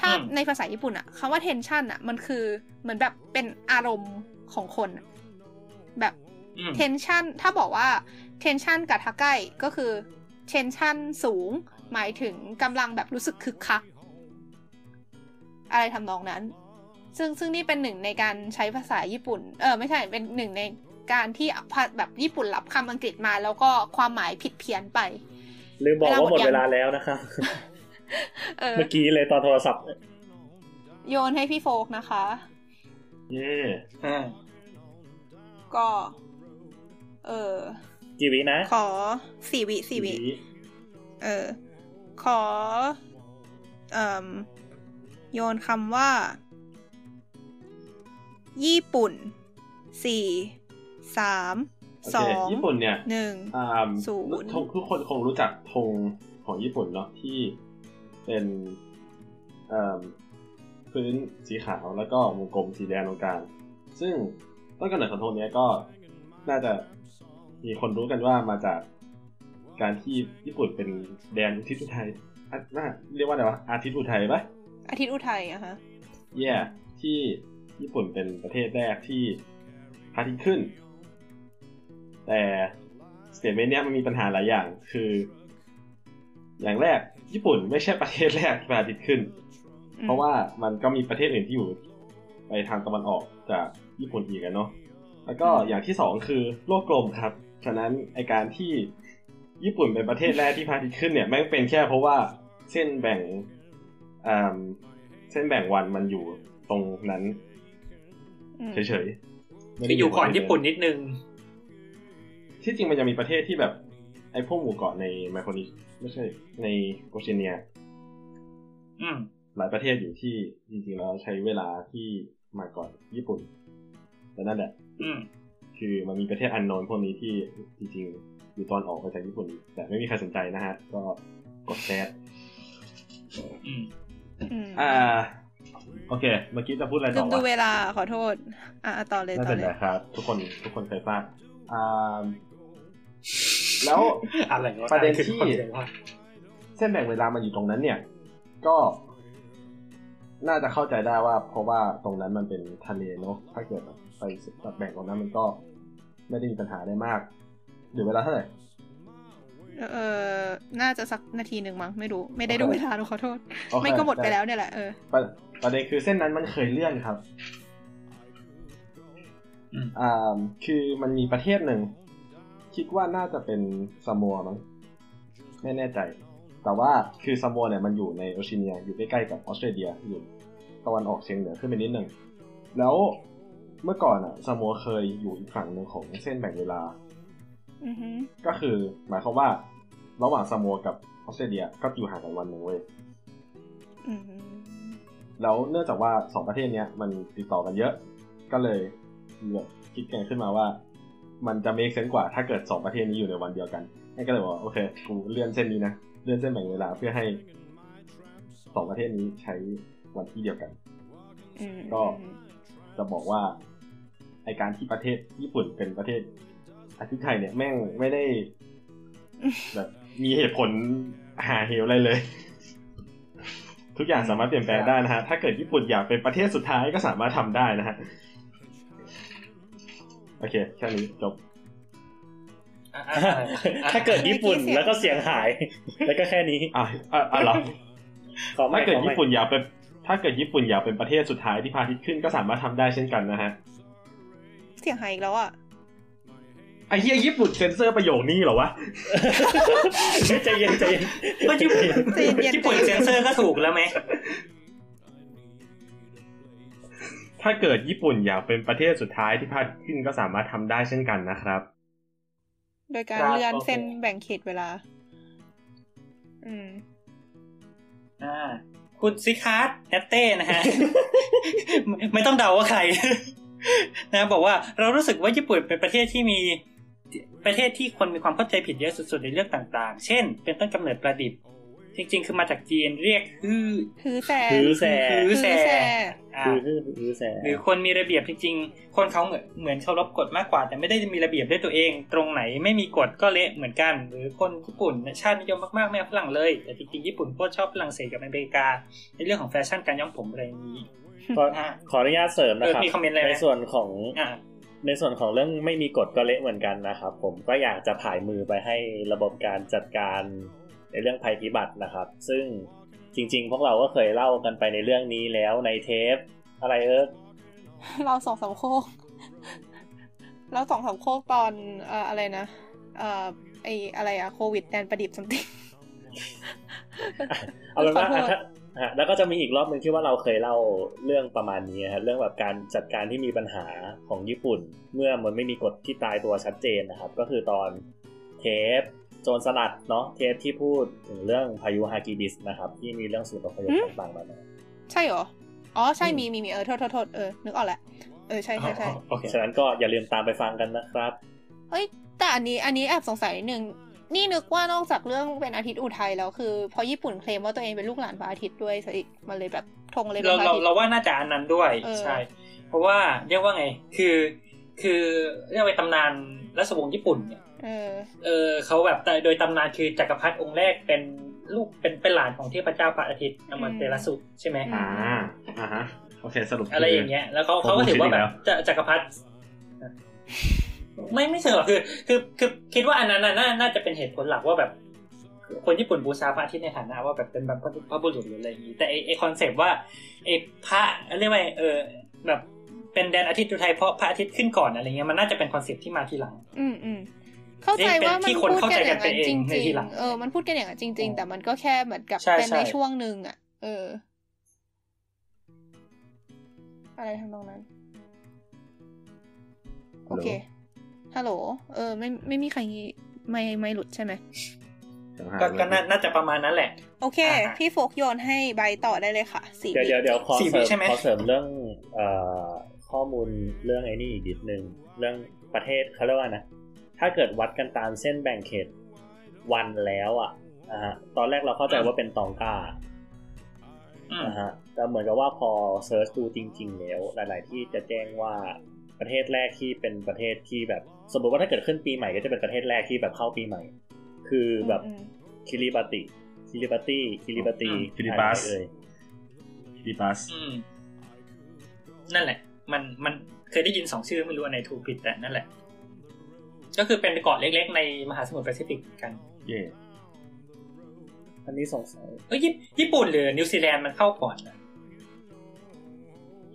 Speaker 5: ถ้าในภาษาญี่ปุ่นอะคำว่า tension อะมันคือเหมือนแบบเป็นอารมณ์ของคนอะแบบ
Speaker 3: อืม
Speaker 5: tension ถ้าบอกว่า tension กับทาใกล้ก็คือ tension สูง หมายถึงกำลังแบบรู้สึกคึกคัก อะไรทำนองนั้น ซึ่งซึ่งนี่เป็นหนึ่งในการใช้ภาษาญี่ปุ่น เออไม่ใช่เป็นหนึ่งในการที่พะแบบญี่ปุ่นรับคำอังกฤษมา แล้วก็ความหมายผิดเพี้ยนไป
Speaker 2: ลืมบอกว่าหมด
Speaker 5: เว
Speaker 2: เว
Speaker 5: ลา
Speaker 2: ลา
Speaker 5: หมดยัง
Speaker 2: แล้วนะครับ
Speaker 5: เออ
Speaker 2: เมื่อกี้เลยตอนโทรศัพท์
Speaker 5: โยนให้พี่โฟกนะคะ
Speaker 4: เย่
Speaker 3: อ่า
Speaker 5: ก็ เออ
Speaker 2: กี่วินะ
Speaker 5: ขอสี่วิสี่วิ เออ ขอ เอ่มโยนคำว่า ญี่ปุ่น สี่ สาม
Speaker 4: โอ
Speaker 5: สอ
Speaker 4: เค
Speaker 5: ง
Speaker 4: ญี่ปุ่นเนี่ย
Speaker 5: หนึ่ง
Speaker 4: อ่า
Speaker 5: ศูนย์
Speaker 4: ทุกทุกคนคงรู้จักธงของญี่ปุ่นเนาะที่เป็นเอ่อพื้นสีขาวแล้วก็วงกลมสีแดงตรงกลางซึ่งต้นกำเนิดของธงเนี้ยก็น่าจะ มีคนรู้กันว่ามาจากการที่ญี่ปุ่นเป็นแดนอุทิศอุทัยอะน่าเรียกว่าอะไรวะอาทิตย์อุทัยปะ
Speaker 5: อาทิตย์อุทัยอะฮะ
Speaker 4: แย่ที่ญี่ปุ่นเป็นประเทศแรกที่พระอาทิตย์ขึ้น แต่สเตทเมนต์เนี้ยมันมีปัญหาหลายอย่าง คือ อย่างแรกญี่ปุ่นไม่ใช่ประเทศแรกที่พระอาทิตย์ขึ้น
Speaker 5: อืม
Speaker 4: เพราะว่ามันก็มีประเทศอื่นที่อยู่ ไปทางตะวันออกจากญี่ปุ่นอีกอะเนาะแล้วก็อย่างที่สองคือโลกกลมครับ ฉะนั้นไอการที่ญี่ปุ่นเป็นประเทศแรกที่พระอาทิตย์ขึ้นเนี่ยแม่งเป็นแค่เพราะว่าเส้นแบ่งอ่าเส้นแบ่งวันมันอยู่ตรงนั้น
Speaker 5: อืม
Speaker 4: เฉยๆไม่
Speaker 3: คื
Speaker 4: ได้
Speaker 3: ออยู่ก่อนญี่ปุ่นนิดนึง
Speaker 4: ที่จริงมันจะมีประเทศที่แบบ ไอพวกหมู่เกาะในไมโครนิไม่ใช่ ในโอเชียเนีย
Speaker 3: อืม
Speaker 4: หลายประเทศอยู่ที่จริงๆแล้วใช้เวลาที่มาก่อนญี่ปุ่นแต่นั่นแหละ
Speaker 3: อืม
Speaker 4: คือมันมีประเทศอันโนนพวกนี้ที่จริงๆอยู่ตอนออกไปจากญี่ปุ่น แต่ไม่มีใครสนใจนะฮะ ก็กดแชร์
Speaker 3: อืม
Speaker 5: อืม
Speaker 4: อ่า โอเค เมื่อกี้จะพูดอะไร
Speaker 5: ลื
Speaker 4: ต่อ
Speaker 5: มดู
Speaker 4: วะ
Speaker 5: เวลาขอโทษ อะต่อเลย
Speaker 4: ไม่
Speaker 5: ต่อ
Speaker 4: เป็น
Speaker 5: เล
Speaker 4: ไร
Speaker 5: ย
Speaker 4: ครับ ทุกคนทุกคนเคยทราบอ่าแล้ว
Speaker 3: อะไรว
Speaker 4: ประเด็นที่
Speaker 3: คือความเร็วว่า
Speaker 4: เส้นแบ่งเวลามันอยู่ตรงนั้นเนี่ย ก็น่าจะเข้าใจได้ว่า เพราะว่าตรงนั้นมันเป็นทะเลเนอะถ้าเกิดไปตัดแบ่งตรงนั้นมันก็ ไม่ได้มีปัญหาได้มากหรือเวลาเท่าไหร่
Speaker 5: เออน่าจะสักนาทีหนึ่งมั้งไม่รู้ ไม่ได้ดู
Speaker 4: โอเค
Speaker 5: เวลาหนูขอโทษ
Speaker 4: โอเค
Speaker 5: ไม่ก็หมดไป
Speaker 4: ได้
Speaker 5: แล้วเนี่ยแหละเออ
Speaker 4: ประประเด็นคือเส้นนั้นมันเคยเลื่อนครับ
Speaker 3: อืม
Speaker 4: อ่าคือมันมีประเทศหนึ่ง คิดว่าน่าจะเป็นซามัวมั้งไม่แน่ใจ แต่ว่าคือซามัวเนี่ยมันอยู่ในโอเชียเนีย อยู่ใกล้ๆกับออสเตรเลียอยู่ตะวันออกเฉียงเหนือขึ้นไปนิดหนึ่งแล้ว เมื่อก่อนอะซามัวเคยอยู่อีกฝั่งหนึ่งของเส้นแบ่งเวลา
Speaker 5: อือฮึ
Speaker 4: ก็คือหมายความว่า ระหว่างซามัวกับออสเตรเลียก็อยู่ห่างกันวันหนึ่งเว้ย
Speaker 5: อืม
Speaker 4: แล้วเนื่องจากว่าสองประเทศเนี้ยมันติดต่อกันเยอะ ก็เลยคิดกันขึ้นมาว่า มันจะ make sense กว่าถ้าเกิดสองประเทศนี้อยู่ในวันเดียวกันให้ก็เลยบอกว่าโอเคกูเลื่อนเส้นนี้นะเลื่อนเส้นแบ่งเวลาเพื่อให้สองประเทศนี้ใช้วันที่เดียวกัน
Speaker 5: อืม
Speaker 4: ก็จะบอกว่า ไอการที่ประเทศญี่ปุ่นเป็นประเทศอาทิตย์ไทยเนี่ยแม่งไม่ได้ แบบมีเหตุผลหาเหวอะไรเลย ทุกอย่างสามารถเปลี่ยนแปลงได้นะฮะ ถ้าเกิดญี่ปุ่นอยากเป็นประเทศสุดท้ายก็สามารถทำได้นะฮะ โอเคแค่นี้จบ
Speaker 3: อะอะอะอะ
Speaker 2: ถ้าเกิดญี่ปุ่นแล้วก็เสียงหาย แล้วก็แค่นี้
Speaker 4: อะอะอะเหรอ
Speaker 2: ขอไม่
Speaker 4: ถ้าเกิด
Speaker 2: ขอไม่
Speaker 4: ญี่ปุ่นอยากเป็นถ้าเกิดญี่ปุ่นอยากเป็นประเทศสุดท้ายที่พระอาทิตย์ขึ้นก็สามารถทำได้เช่นกันนะฮะ
Speaker 5: เสียงหายอีกแล้วอะ
Speaker 4: ไอ้เฮียญี่ปุ่นเซ็นเซอร์ประโยคนี้เหรอวะ
Speaker 2: ใจเย็นใจเย็น
Speaker 3: ก็ญี่ปุ่น
Speaker 5: ใจเย็นๆ
Speaker 3: ญี่ปุ่นเซนเซอร์ก็ถูกแล้วไหม
Speaker 4: ถ้าเกิดญี่ปุ่นอยากเป็นประเทศสุดท้ายที่พระอาทิตย์ขึ้นก็สามารถทำได้เช่นกันนะครับ
Speaker 5: โดยการ
Speaker 3: ครับ
Speaker 5: เลื่อน
Speaker 3: โอเค
Speaker 5: เส้นแบ่งเขตเวลา อืม
Speaker 3: อ่า คุณซิคาร์ดแนตเต้นะฮะไม่ไม่ต้องเดาว่าใคร นะบอกว่าเรารู้สึกว่าญี่ปุ่นเป็นประเทศที่มีประเทศที่คนมีความเข้าใจผิดเยอะสุด ๆ ในเรื่องต่างๆ เช่น เป็นต้นกำเนิดประดิษฐ์ จริง ๆ คือมาจากจีนเรียกฮือ
Speaker 5: ฮือแซ
Speaker 2: ถือแส
Speaker 3: ถือแสอ่า
Speaker 2: คือคือคือแส
Speaker 3: หรือคนมีระเบียบจริง ๆ คนเขาเหมือนเหมือนเคารพกฎมากกว่า แต่ไม่ได้มีระเบียบด้วยตัวเอง ตรงไหนไม่มีกฎก็เละเหมือนกัน หรือคนญี่ปุ่นเนี่ยชาตินิยมมากๆไม่เอาฝรั่งเลย แต่จริงๆญี่ปุ่นโคตรชอบฝรั่งเศสกับอเมริกา ในเรื่องของแฟชั่นการย้อมผมอะไรอย่างนี้
Speaker 2: ขอ
Speaker 3: อ่า
Speaker 2: ขออนุญาตเสริมนะครับ
Speaker 3: เออมีคอมเมนต์อะไรไหม
Speaker 2: ในส่วนของ
Speaker 3: อ่า
Speaker 2: ในส่วนของเรื่องไม่มีกฎก็เละเหมือนกันนะครับ ผมก็อยากจะผายมือไปให้ระบบการจัดการในเรื่องภัยพิบัตินะครับ ซึ่งจริง ๆ พวกเราก็เคยเล่ากันไปในเรื่องนี้แล้วในเทป อะไรเออ
Speaker 5: เราสองสามโคกเราสองสามโคกตอนเอ่ออะไรนะเอ่อไออะไรอะโควิดแดนประดิษฐ์สัมติ
Speaker 2: เอาเป็นว่า
Speaker 5: ขอโทษ
Speaker 2: อะถ้าอะแล้วก็จะมีอีกรอบหนึ่งที่ว่าเราเคยเล่าเรื่องประมาณนี้ครับเรื่องแบบการจัดการที่มีปัญหาของญี่ปุ่น เมื่อมันไม่มีกฎที่ตายตัวชัดเจนนะครับ ก็คือตอนเทปโจรสลัดเนาะเทปที่พูดถึงเรื่องพายุฮากิบิสนะครับ ที่มีเรื่องสูตรอพยพต่างๆมา
Speaker 5: ใช่เหรอ อ๋อ ใช่
Speaker 2: อืม
Speaker 5: มีมีมีเออโทษโทษโทษเออนึกออกแล้วเออใช่ใช่ใช่
Speaker 3: โอเค
Speaker 2: ฉะนั้นก็อย่าลืมตามไปฟังกันนะครับ
Speaker 5: เฮ้ย แต่อันนี้อันนี้แอบสงสัยนิดนึง นี่นึกว่านอกจากเรื่องเป็นอาทิตย์อุทัยแล้วคือพอญี่ปุ่นเคลมว่าตัวเองเป็นลูกหลานพระอาทิตย์ด้วยซะอีกมันเลยแบบธงเลยเป็
Speaker 3: เรา
Speaker 5: นพระ
Speaker 3: เรา
Speaker 5: อาทิตย์
Speaker 3: เราว่าน่าจะอันนั้นด้วย
Speaker 5: เออ
Speaker 3: ใช่เพราะว่าเรียกว่าไงคือ คือเรียกว่าตำนานราชวงศ์ญี่ปุ่นเนี่ย
Speaker 5: เออ
Speaker 3: เออเขาแบบแต่โดยตำนานคือจักรพรรดิองค์แรกเป็นลูกเป็นเป็นหลานของเทพเจ้าพระอาทิตย์อมรเตระสุใช่ไหม
Speaker 5: อื
Speaker 4: อ่าอ่าฮะโอเคสรุป
Speaker 3: อะไรอย่างเงี้ยแล้วเขา
Speaker 4: ผม
Speaker 3: เขาก็ถือว่าแบ
Speaker 4: คิดอี
Speaker 3: บ
Speaker 4: กแล้ว
Speaker 3: จะจักรพรรดิ ไม่ไม่เชิงหรอกคือคือคือคิดว่าอันนั้นน่ะน่าน่าจะเป็นเหตุผลหลักว่าแบบ คนญี่ปุ่นบูชาพระอาทิตย์ในฐานะว่าแบบเป็นบรรพบุรุษหรืออะไรอย่างงี้แต่ไอไอ concept ว่าไอพระเรียกว่าไงเออแบบเป็นแดนอาทิตย์อุทัยเพราะพระอาทิตย์ขึ้นก่อนอะไรเงี้ยมันน่าจะเป็น concept ที่มาทีหลัง
Speaker 5: อืมอืมเข้าใจว่ามัน
Speaker 3: ที่คน
Speaker 5: พูด
Speaker 3: เข้า
Speaker 5: กั
Speaker 3: ใจ
Speaker 5: นอ
Speaker 3: กั
Speaker 5: ย่านงนั้น
Speaker 3: ไปเอง
Speaker 5: จริง
Speaker 3: ในทีหลัง
Speaker 5: ๆเออมันพูดกันอย่างนั้นจริง ๆ แต่มันก็แค่เหมือนกับ
Speaker 3: ใช่
Speaker 5: เป็น
Speaker 3: ใช่
Speaker 5: ในช่วงหนึ่งอะ เออ อะไรทำนองนั้น โอเค ฮัลโหล เออ ไม่ไม่มีใครไม่ไม่หลุดใช่ไหม
Speaker 4: เดี๋ยวหา
Speaker 3: ก็
Speaker 4: ไว้
Speaker 3: ก็น่าน่าจะประมาณนั้นแหละ
Speaker 5: โอเค
Speaker 3: อ่า
Speaker 5: พี่โฟกโยนให้ใบต่อได้เลยค่ะสี่
Speaker 2: เดี๋ยวเดี๋ยวเดี๋ยวขอ
Speaker 3: สี่
Speaker 2: เสริ
Speaker 3: วิ
Speaker 2: ม
Speaker 3: ใช่ไหม
Speaker 2: ขอเสริมเรื่องเอ่อข้อมูลเรื่องไอ้นี่อีกนิดนึง เรื่องประเทศเขาเรียกว่านะ ถ้าเกิดวัดกันตามเส้นแบ่งเขตวันแล้วอะนะฮะตอนแรกเราเข้าใจว่าเป็นตองกา
Speaker 3: อืม
Speaker 2: นะฮะแต่เหมือนกับว่าพอ search ดูจริง ๆ แล้ว หลาย ๆ ที่จะแจ้งว่าประเทศแรกที่เป็นประเทศที่แบบ สมมติว่าถ้าเกิดขึ้นปีใหม่ก็จะเป็นประเทศแรกที่แบบเข้าปีใหม่ คือแบบ
Speaker 5: อืม
Speaker 2: คิริบาติคิริบาติคิริบาติ
Speaker 3: อืม
Speaker 4: คิริบัส
Speaker 2: เอ่ย
Speaker 4: ดีบัส
Speaker 3: อืมนั่นแหละ มันมันเคยได้ยินสองชื่อไม่รู้อันไหนถูกผิดแต่นั่นแหละ ก็คือเป็นเกาะเล็ก ๆ ในมหาสมุทรแปซิฟิกเหมือนกัน
Speaker 4: เย่
Speaker 2: อันนี้สงสัย
Speaker 3: เอ้ยญี่ญี่ปุ่นหรือนิวซีแลนด์มันเข้าก่อนนะ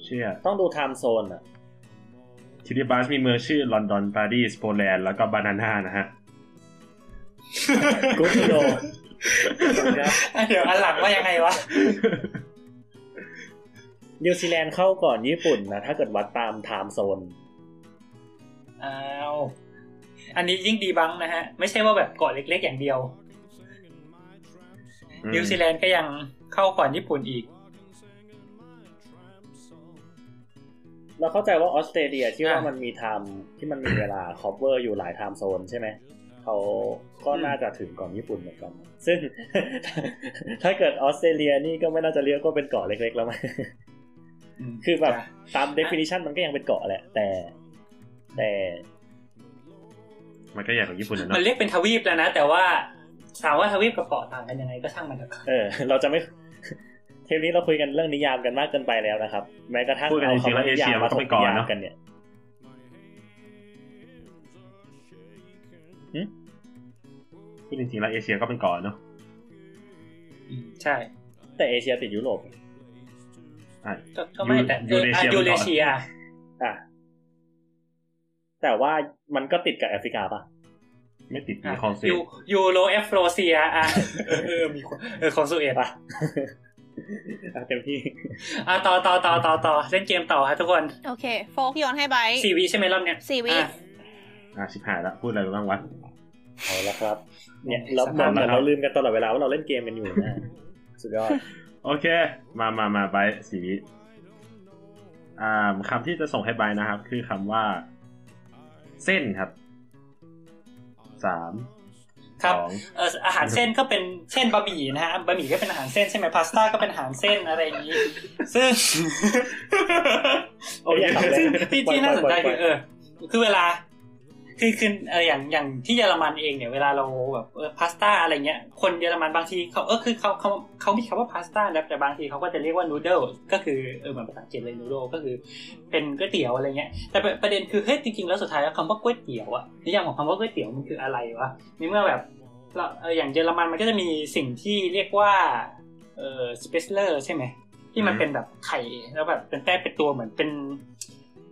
Speaker 4: เชื่อ
Speaker 2: ต้องดู time zone อะ
Speaker 4: คิริบัสมีเมืองชื่อลอนดอนปารีสโปแลนด์แล้วก็บานาน่านะฮะ
Speaker 2: กูโด
Speaker 3: อะเดี๋ยวอันหลังว่ายังไงวะ
Speaker 2: นิวซีแลนด์เข้าก่อนญี่ปุ่นนะ ถ้าเกิดวัดตาม time zone
Speaker 3: อ้าว อันนี้ยิ่งดีบังนะฮะ ไม่ใช่ว่าแบบเกาะเล็กๆอย่างเดียว
Speaker 4: อืม
Speaker 3: นิวซีแลนด์ก็ยังเข้าก่อนญี่ปุ่นอีก
Speaker 2: เราเข้าใจว่าออสเตรเลียที่ว่า
Speaker 3: อะ
Speaker 2: มันมี time ที่มันมีเวลา cover อยู่หลาย time zone ใช่ไหมเขาก็น่าจะถึงก่อนญี่ปุ่นเหมือนกัน ซึ่ง ถ้าเกิดออสเตรเลียนี่ก็ไม่น่าจะเรียกว่าเป็นเกาะเล็กๆแล้วมั้ง
Speaker 3: ม
Speaker 2: คือแบบ
Speaker 3: จ้ะ
Speaker 2: ตาม definition มันก็ยังเป็นเกาะแหละ แต่ แต่
Speaker 4: มันก็ใหญ่กว่าญี่ปุ่นนะ
Speaker 3: มัน
Speaker 4: เนาะ
Speaker 3: เรียกเป็นทวีปแล้วนะ แต่ว่าถามว่าทวีปกับเกาะต่างกันยังไงก็ช่างมันเถอะ
Speaker 2: เออ เราจะไม่ เทปนี้เราคุยกันเรื่องนิยามกันมากเกินไปแล้วนะครับ แม้กระทั่ง
Speaker 4: พูดกันจริงๆแล้วเอเชียมันก็เป็นเกาะ
Speaker 2: นิยาม
Speaker 4: เนาะ
Speaker 2: กันเนี่ย
Speaker 4: พูดจริงๆแล้วเอเชียก็เป็นเกาะเนาะ
Speaker 3: อืมใช่
Speaker 2: แต่เอเชียติดยุโรป
Speaker 4: ใช่
Speaker 3: ก็ก็ไม่แต่
Speaker 4: ยู
Speaker 3: เออ
Speaker 4: เร
Speaker 3: อะ
Speaker 4: เชีย
Speaker 3: ยู
Speaker 4: เป็น
Speaker 3: เร
Speaker 4: เกาะ
Speaker 3: เชีย
Speaker 2: อะแต่ว่ามันก็ติดกับแอฟริกาป่ะ
Speaker 4: ไม่ติดมี
Speaker 3: อะ
Speaker 4: คอนเซ็ป
Speaker 3: ยู
Speaker 4: ต์
Speaker 3: ยูโรเอฟโรเซียอะเออเออมีคนเออของสุเอต
Speaker 2: ป่ะอะ เต็มที่
Speaker 3: อะต่อต่อต่อต่อต่อเล่นเกมต่อครับทุกคน
Speaker 5: โอเค โฟกโยนให้ไบร์ท
Speaker 3: สี่วิใช่ไหมรอบเนี้ย
Speaker 5: สี่วิ
Speaker 3: อะ
Speaker 4: อะชิบหายละพูดอะไรไปบ้างวะ
Speaker 2: เอาละครับ เนี่ยเรา
Speaker 3: ส
Speaker 2: เหมื
Speaker 3: ภา
Speaker 2: อ
Speaker 3: พ
Speaker 2: นเหมือนเราลืมกันตลอดเวลาว่าเราเล่นเกมกันอยู่นะสุดยอด
Speaker 4: โอเค มามามาไปสีวิอ่าคำที่จะส่งให้ไปนะครับ คือคำว่า เส้นครับสาม
Speaker 3: ครับ
Speaker 4: สอง
Speaker 3: เอออาหารเส้นก็เป็นเช่นบะหมี่นะฮะบะหมี่ก็เป็นอาหารเส้นใช่ไหมพาสต้าก็เป็นอาหารเส้นอะไรอย่างนี้ ซึ่ง
Speaker 2: โอ้ยอย่าทำเลย
Speaker 3: ซึ่งที่ที่น่าสนใจ
Speaker 2: ปล่
Speaker 3: คืออยเออคือเวลา คือคือเอออย่างอย่างที่เยอรมันเองเนี่ยเวลาเราแบบเออพาสต้าอะไรเงี้ยคนเยอรมันบางทีเขาเออคือเขาเขาเขามีคำว่าพาสต้าแล้วแต่บางทีเขาก็จะเรียกว่านูเดิลก็คือเออเหมือนภาษาอังกฤษเลยนูโดก็คือเป็นก๋วยเตี๋ยวอะไรเงี้ยแต่ประเด็นคือเฮ้ยจริงๆแล้วสุดท้ายแล้วคำว่าก๋วยเตี๋ยวอะนิยามของคำว่าก๋วยเตี๋ยวมันคืออะไรวะในเมื่อแบบเราเอออย่างเยอรมันมันก็จะมีสิ่งที่เรียกว่าเออสเปซเลอร์ใช่ไหมที่มันเป็นแบบไข่แล้วแบบเป็นแป้งเป็นตัวเหมือนเป็น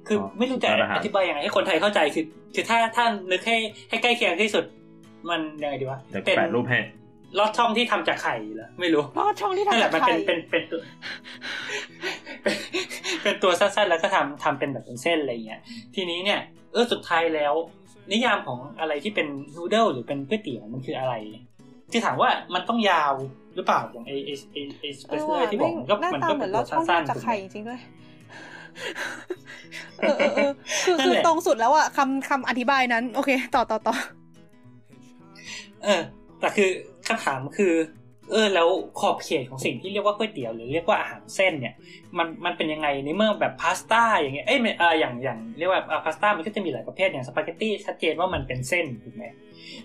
Speaker 3: คืออไม่รู้จะอธิบายยังไงให้คนไทยเข้าใจคือคือถ้าถ้านึกให้ให้ใกล้เคียงที่สุด มันยังไงดีวะ
Speaker 4: เดี๋ยว
Speaker 3: เป็น
Speaker 4: แปะรูปให้
Speaker 3: ลอดช่องที่ทำจากไข่เหรอไม่รู้
Speaker 5: ลอดช่องที่
Speaker 3: นั่น
Speaker 5: ทำ
Speaker 3: แห
Speaker 5: จาก
Speaker 3: ละมัน
Speaker 5: ไข่
Speaker 3: เป็นเป็นเป็นตัวเป็นเป็นตัวสั้นๆแล้วก็ทำทำเป็นแบบเป็นเส้นอะไรเงี้ย ทีนี้เนี่ย เออสุดท้ายแล้ว นิยามของอะไรที่เป็นนูเดิลหรือเป็นก๋วยเตี๋ยวมันคืออะไรคือถามว่ามันต้องยาวหรือเปล่าอย่างไอไอไอไอสเป
Speaker 5: เอ
Speaker 3: ซ
Speaker 5: อ
Speaker 3: เลอ
Speaker 5: ว่ะ
Speaker 3: ร์ที่บอก
Speaker 5: แม่ง
Speaker 3: มันก็
Speaker 5: หน้า
Speaker 3: มัน
Speaker 5: ตา
Speaker 3: ก็
Speaker 5: เหมื
Speaker 3: เป็
Speaker 5: อนนล
Speaker 3: ตั
Speaker 5: อ
Speaker 3: ว
Speaker 5: ดช่อง
Speaker 3: สั้น
Speaker 5: ที่
Speaker 3: ๆ
Speaker 5: จาก
Speaker 3: ถูกไหม
Speaker 5: ไข่จริงๆด้วย เออเออเออคือคือตรงสุดแล้วอะคำคำอธิบายนั้น โอเค ต่อต่อต่อ
Speaker 3: เออแต่คือคำถามคือ เออ แล้วขอบเขตของสิ่งที่เรียกว่าก๋วยเตี๋ยวหรือเรียกว่าอาหารเส้นเนี่ย มันมันเป็นยังไงในเมื่อแบบพาสต้าอย่างเงี้ยเอ้ยไม่เอออย่างอย่างเรียกว่าอ่าพาสต้ามันก็จะมีหลายประเภทอย่างสปาเกตตี้ชัดเจนว่ามันเป็นเส้นถูกไหม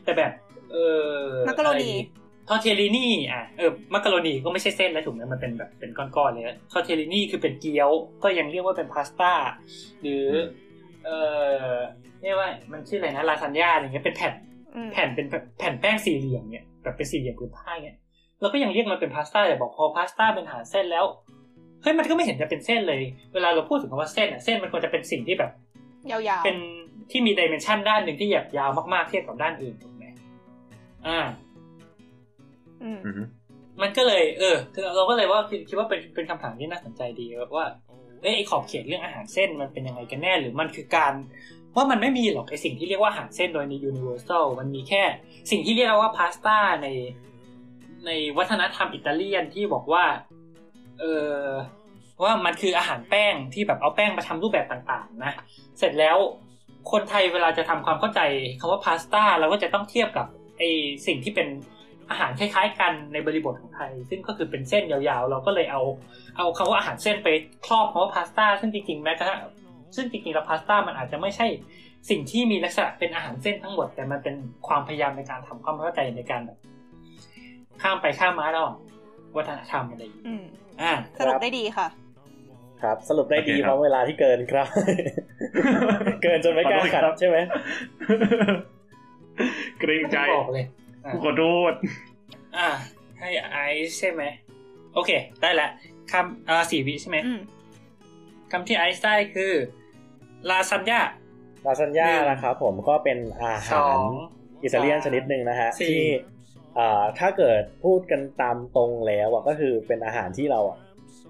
Speaker 3: แต่แบบ เออ
Speaker 5: มักกะโรนี
Speaker 3: ทอเทลินีอะเออมักกะโรนีก็ไม่ใช่เส้นแล้วถูกไหมมันเป็นแบบเป็นก้อนๆเลยทอเทลินีคือเป็นเกี๊ยว ก็ยังเรียกว่าเป็นพาสต้าหรือ เออเรียกว่ามันชื่ออะไรนะลาซานญ่าอะไรเงี้ยเป็นแผ่น
Speaker 5: อืม
Speaker 3: แผ่นเป็นแผ่นแป้งสี่เหลี่ยมเนี่ยแบบเป็นสี่เหลี่ยมผืนผ้าเนี่ยเราก็ยังเรียกมันเป็นพาสต้าแต่บอกพอพาสต้าเป็นอาหารเส้นแล้วเฮ้ยมันก็ไม่เห็นจะเป็นเส้นเลย เวลาเราพูดถึงคำว่าเส้นอะเส้นมันควรจะเป็นสิ่งที่แบบ
Speaker 5: ยาวๆ
Speaker 3: เป็นที่มีดิเมนชันด้านหนึ่งที่แบบยาวมากๆเทียบกับด้านอื่นถูกไหมอ่า
Speaker 5: อื ม
Speaker 4: อือฮึ
Speaker 3: มันก็เลย เออคือเราก็เลยว่าคิดคิดว่าเป็นเป็นคำถามที่น่าสนใจดีว่าเอ้ยไอขอบเขตเรื่องอาหารเส้นมันเป็นยังไงกันแน่หรือมันคือการว่ามันไม่มีหรอกไอสิ่งที่เรียกว่าอาหารเส้นโดยใน universal มันมีแค่สิ่งที่เรียกว่าพาสต้าในในวัฒนธรรมอิตาเลียนที่บอกว่า เออว่ามันคืออาหารแป้งที่แบบเอาแป้งมาทำรูปแบบต่างๆ นะ เสร็จแล้วคนไทยเวลาจะทำความเข้าใจคำว่าพาสต้าเราก็จะต้องเทียบกับไอสิ่งที่เป็น อาหารคล้ายๆ กันในบริบทของไทย ซึ่งก็คือเป็นเส้นยาวๆ เราก็เลยเอา เอาคำว่าอาหารเส้นไปครอบคำว่าพาสต้าซึ่งจริงๆแม้กระทั่งซึ่งจริงๆแล้วพาสต้ามันอาจจะไม่ใช่สิ่งที่มีลักษณะเป็นอาหารเส้นทั้งหมด แต่มันเป็นความพยายามในการทำความเข้าใจในการแบบข้ามไปข้ามมาระหว่างวัฒนธรรมอะไรอย่างนี้
Speaker 5: อืม
Speaker 3: อ่า
Speaker 5: สรุปได้ดีค่ะ
Speaker 1: ครับ สรุปได้ดีเพราะเวลาที่เกินครับ เกินจนไม่กล้าขัดใช่ไหม
Speaker 4: เกรงใจ
Speaker 3: ไม่บอกเลยอะ
Speaker 4: ขอโทษ
Speaker 3: อ่า ให้ไอซ์ใช่ไหม โอเค ได้ละคำอ่าสี่วิใช่ไหม
Speaker 5: อืม
Speaker 3: คำที่ไอซ์ได้คือลาซานญ่า
Speaker 1: ลาซานญ่า
Speaker 3: หนึ่ง
Speaker 1: นะครับผมก็เป็นอา
Speaker 3: ส
Speaker 1: หา
Speaker 3: อ
Speaker 1: รงอิตาเลียนชนิดหนึ่งนะฮะ
Speaker 3: สี่
Speaker 1: ที่อ่าถ้าเกิดพูดกันตามตรงแล้วอะก็คือเป็นอาหารที่เราอะ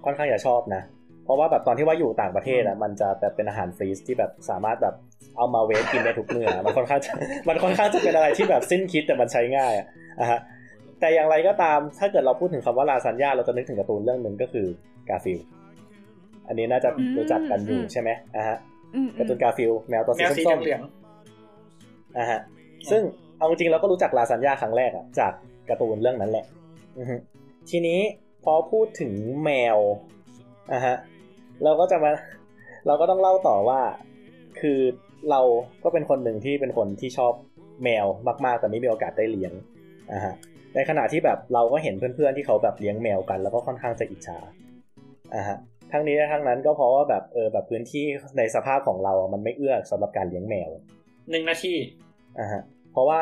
Speaker 1: ค่อนข้างจะชอบนะ เพราะว่าแบบตอนที่ว่าอยู่ต่างประเทศอะมันจะแบบเป็นอาหาร freeze ที่แบบสามารถแบบเอามา wave กินได้ทุกเมื่อมันค่อนข้างจะมันค่อนข้างจะเป็นอะไรที่แบบสิ้นคิดแต่มันใช้ง่ายอะอะฮะแต่อย่างไรก็ตามถ้าเกิดเราพูดถึงคำว่าลาซานญ่าเราจะนึกถึงการ์ตูนเรื่องหนึ่งก็คือการ์ฟิลด์อันนี้น่าจะ
Speaker 5: อืม
Speaker 1: รู้จักกันอยู่
Speaker 5: อืม
Speaker 1: ใช่ไหมอะฮะ
Speaker 5: อืมอื
Speaker 1: การ์ตูนการ์ฟิลด์แมวตัวสี
Speaker 3: แมวสี
Speaker 1: ส้ม
Speaker 3: เหลือง
Speaker 1: ๆอะฮะซึ่งเอาจริงๆเราก็รู้จักลาซานญ่าครั้งแรกอะจากการ์ตูนเรื่องนั้นแหละอือฮึทีนี้พอพูดถึงแมวอะฮะ
Speaker 2: เราก็จะมา เราก็ต้องเล่าต่อว่า คือเราก็เป็นคนหนึ่งที่เป็นคนที่ชอบแมวมากๆ แต่ไม่มีโอกาสได้เลี้ยงอ่าฮะในขณะที่แบบเราก็เห็นเพื่อนๆที่เขาแบบเลี้ยงแมวกัน แล้วก็ค่อนข้างจะอิจฉาอ่าฮะทั้งนี้และทั้งนั้นก็เพราะว่าแบบเออแบบพื้นที่ในสภาพของเราอะมันไม่เอื้อสำหรับการเลี้ยงแมว
Speaker 3: หนึ่งนาที
Speaker 2: อ่าฮะเพราะว่า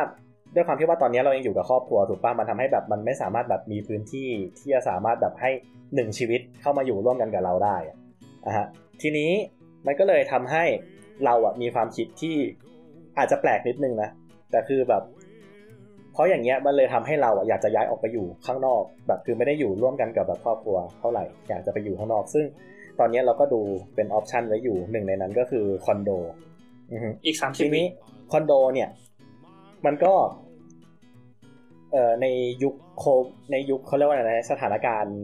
Speaker 2: ด้วยความที่ว่าตอนนี้เรายังอยู่กับครอบครัวถูกป่ะมันทำให้แบบมันไม่สามารถแบบมีพื้นที่ที่จะสามารถแบบให้หนึ่งชีวิตเข้ามาอยู่ร่วมกันกับเราได้ อะอ่าฮะทีนี้มันก็เลยทำให้เราอะมีความคิดที่อาจจะแปลกนิดนึงนะแต่คือแบบ เพราะอย่างเงี้ยมันเลยทำให้เราอะอยากจะย้ายออกไปอยู่ข้างนอก แบบคือไม่ได้อยู่ร่วมกันกับแบบครอบครัวเท่าไหร่อยากจะไปอยู่ข้างนอก ซึ่งตอนนี้เราก็ดูเป็นออปชันไว้อยู่หนึ่งในนั้นก็คือคอนโดอือฮึ
Speaker 3: อีกสามสิบ
Speaker 2: ที
Speaker 3: วิ
Speaker 2: นี้คอนโดเนี่ย มันก็เอ่อในยุคโคในยุคเขาเรียกว่าอะไรนะสถานการณ์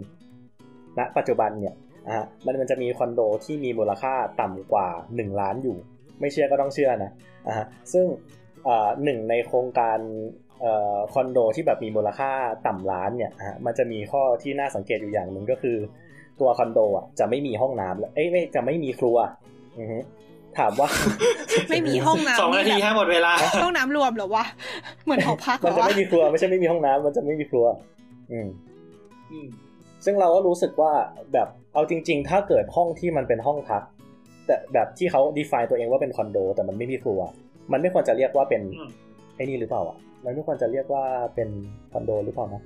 Speaker 2: ณปัจจุบันเนี่ย อะฮะมันมันจะมีคอนโดที่มีมูลค่าต่ำกว่าหนึ่งล้านอยู่ ไม่เชื่อก็ต้องเชื่อนะอะฮะซึ่งเอ่อหนึ่งในโครงการเอ่อคอนโดที่แบบมีมูลค่าต่ำล้านเนี่ยอะฮะมันจะมีข้อที่น่าสังเกตอยู่อย่างหนึ่งก็คือ ตัวคอนโดอะจะไม่มีห้องน้ำและเอ้ยไม่จะไม่มีครัวอือฮึถามว่า
Speaker 5: ไม่มีห้องน้ำ
Speaker 3: สองนาที
Speaker 5: แบบ
Speaker 3: ให้หมดเวลา
Speaker 5: ห้องน้ำรวมเหรอวะเหมือนหอพักเหร
Speaker 2: มัน
Speaker 5: อ
Speaker 2: จะ
Speaker 5: วะ
Speaker 2: ไม่มีครัวไม่ใช่ไม่มีห้องน้ำมันจะไม่มีครัว อืม
Speaker 3: อืม
Speaker 2: ซึ่งเราก็รู้สึกว่าแบบเอาจริง ๆ ถ้าเกิดห้องที่มันเป็นห้องพัก แต่แบบที่เขา define ตัวเองว่าเป็นคอนโด แต่มันไม่มีครัว มันไม่ควรจะเรียกว่าเป็น
Speaker 3: อืม
Speaker 2: ไอ้นี่หรือเปล่าอะมันไม่ควรจะเรียกว่าเป็นคอนโดหรือเปล่านะ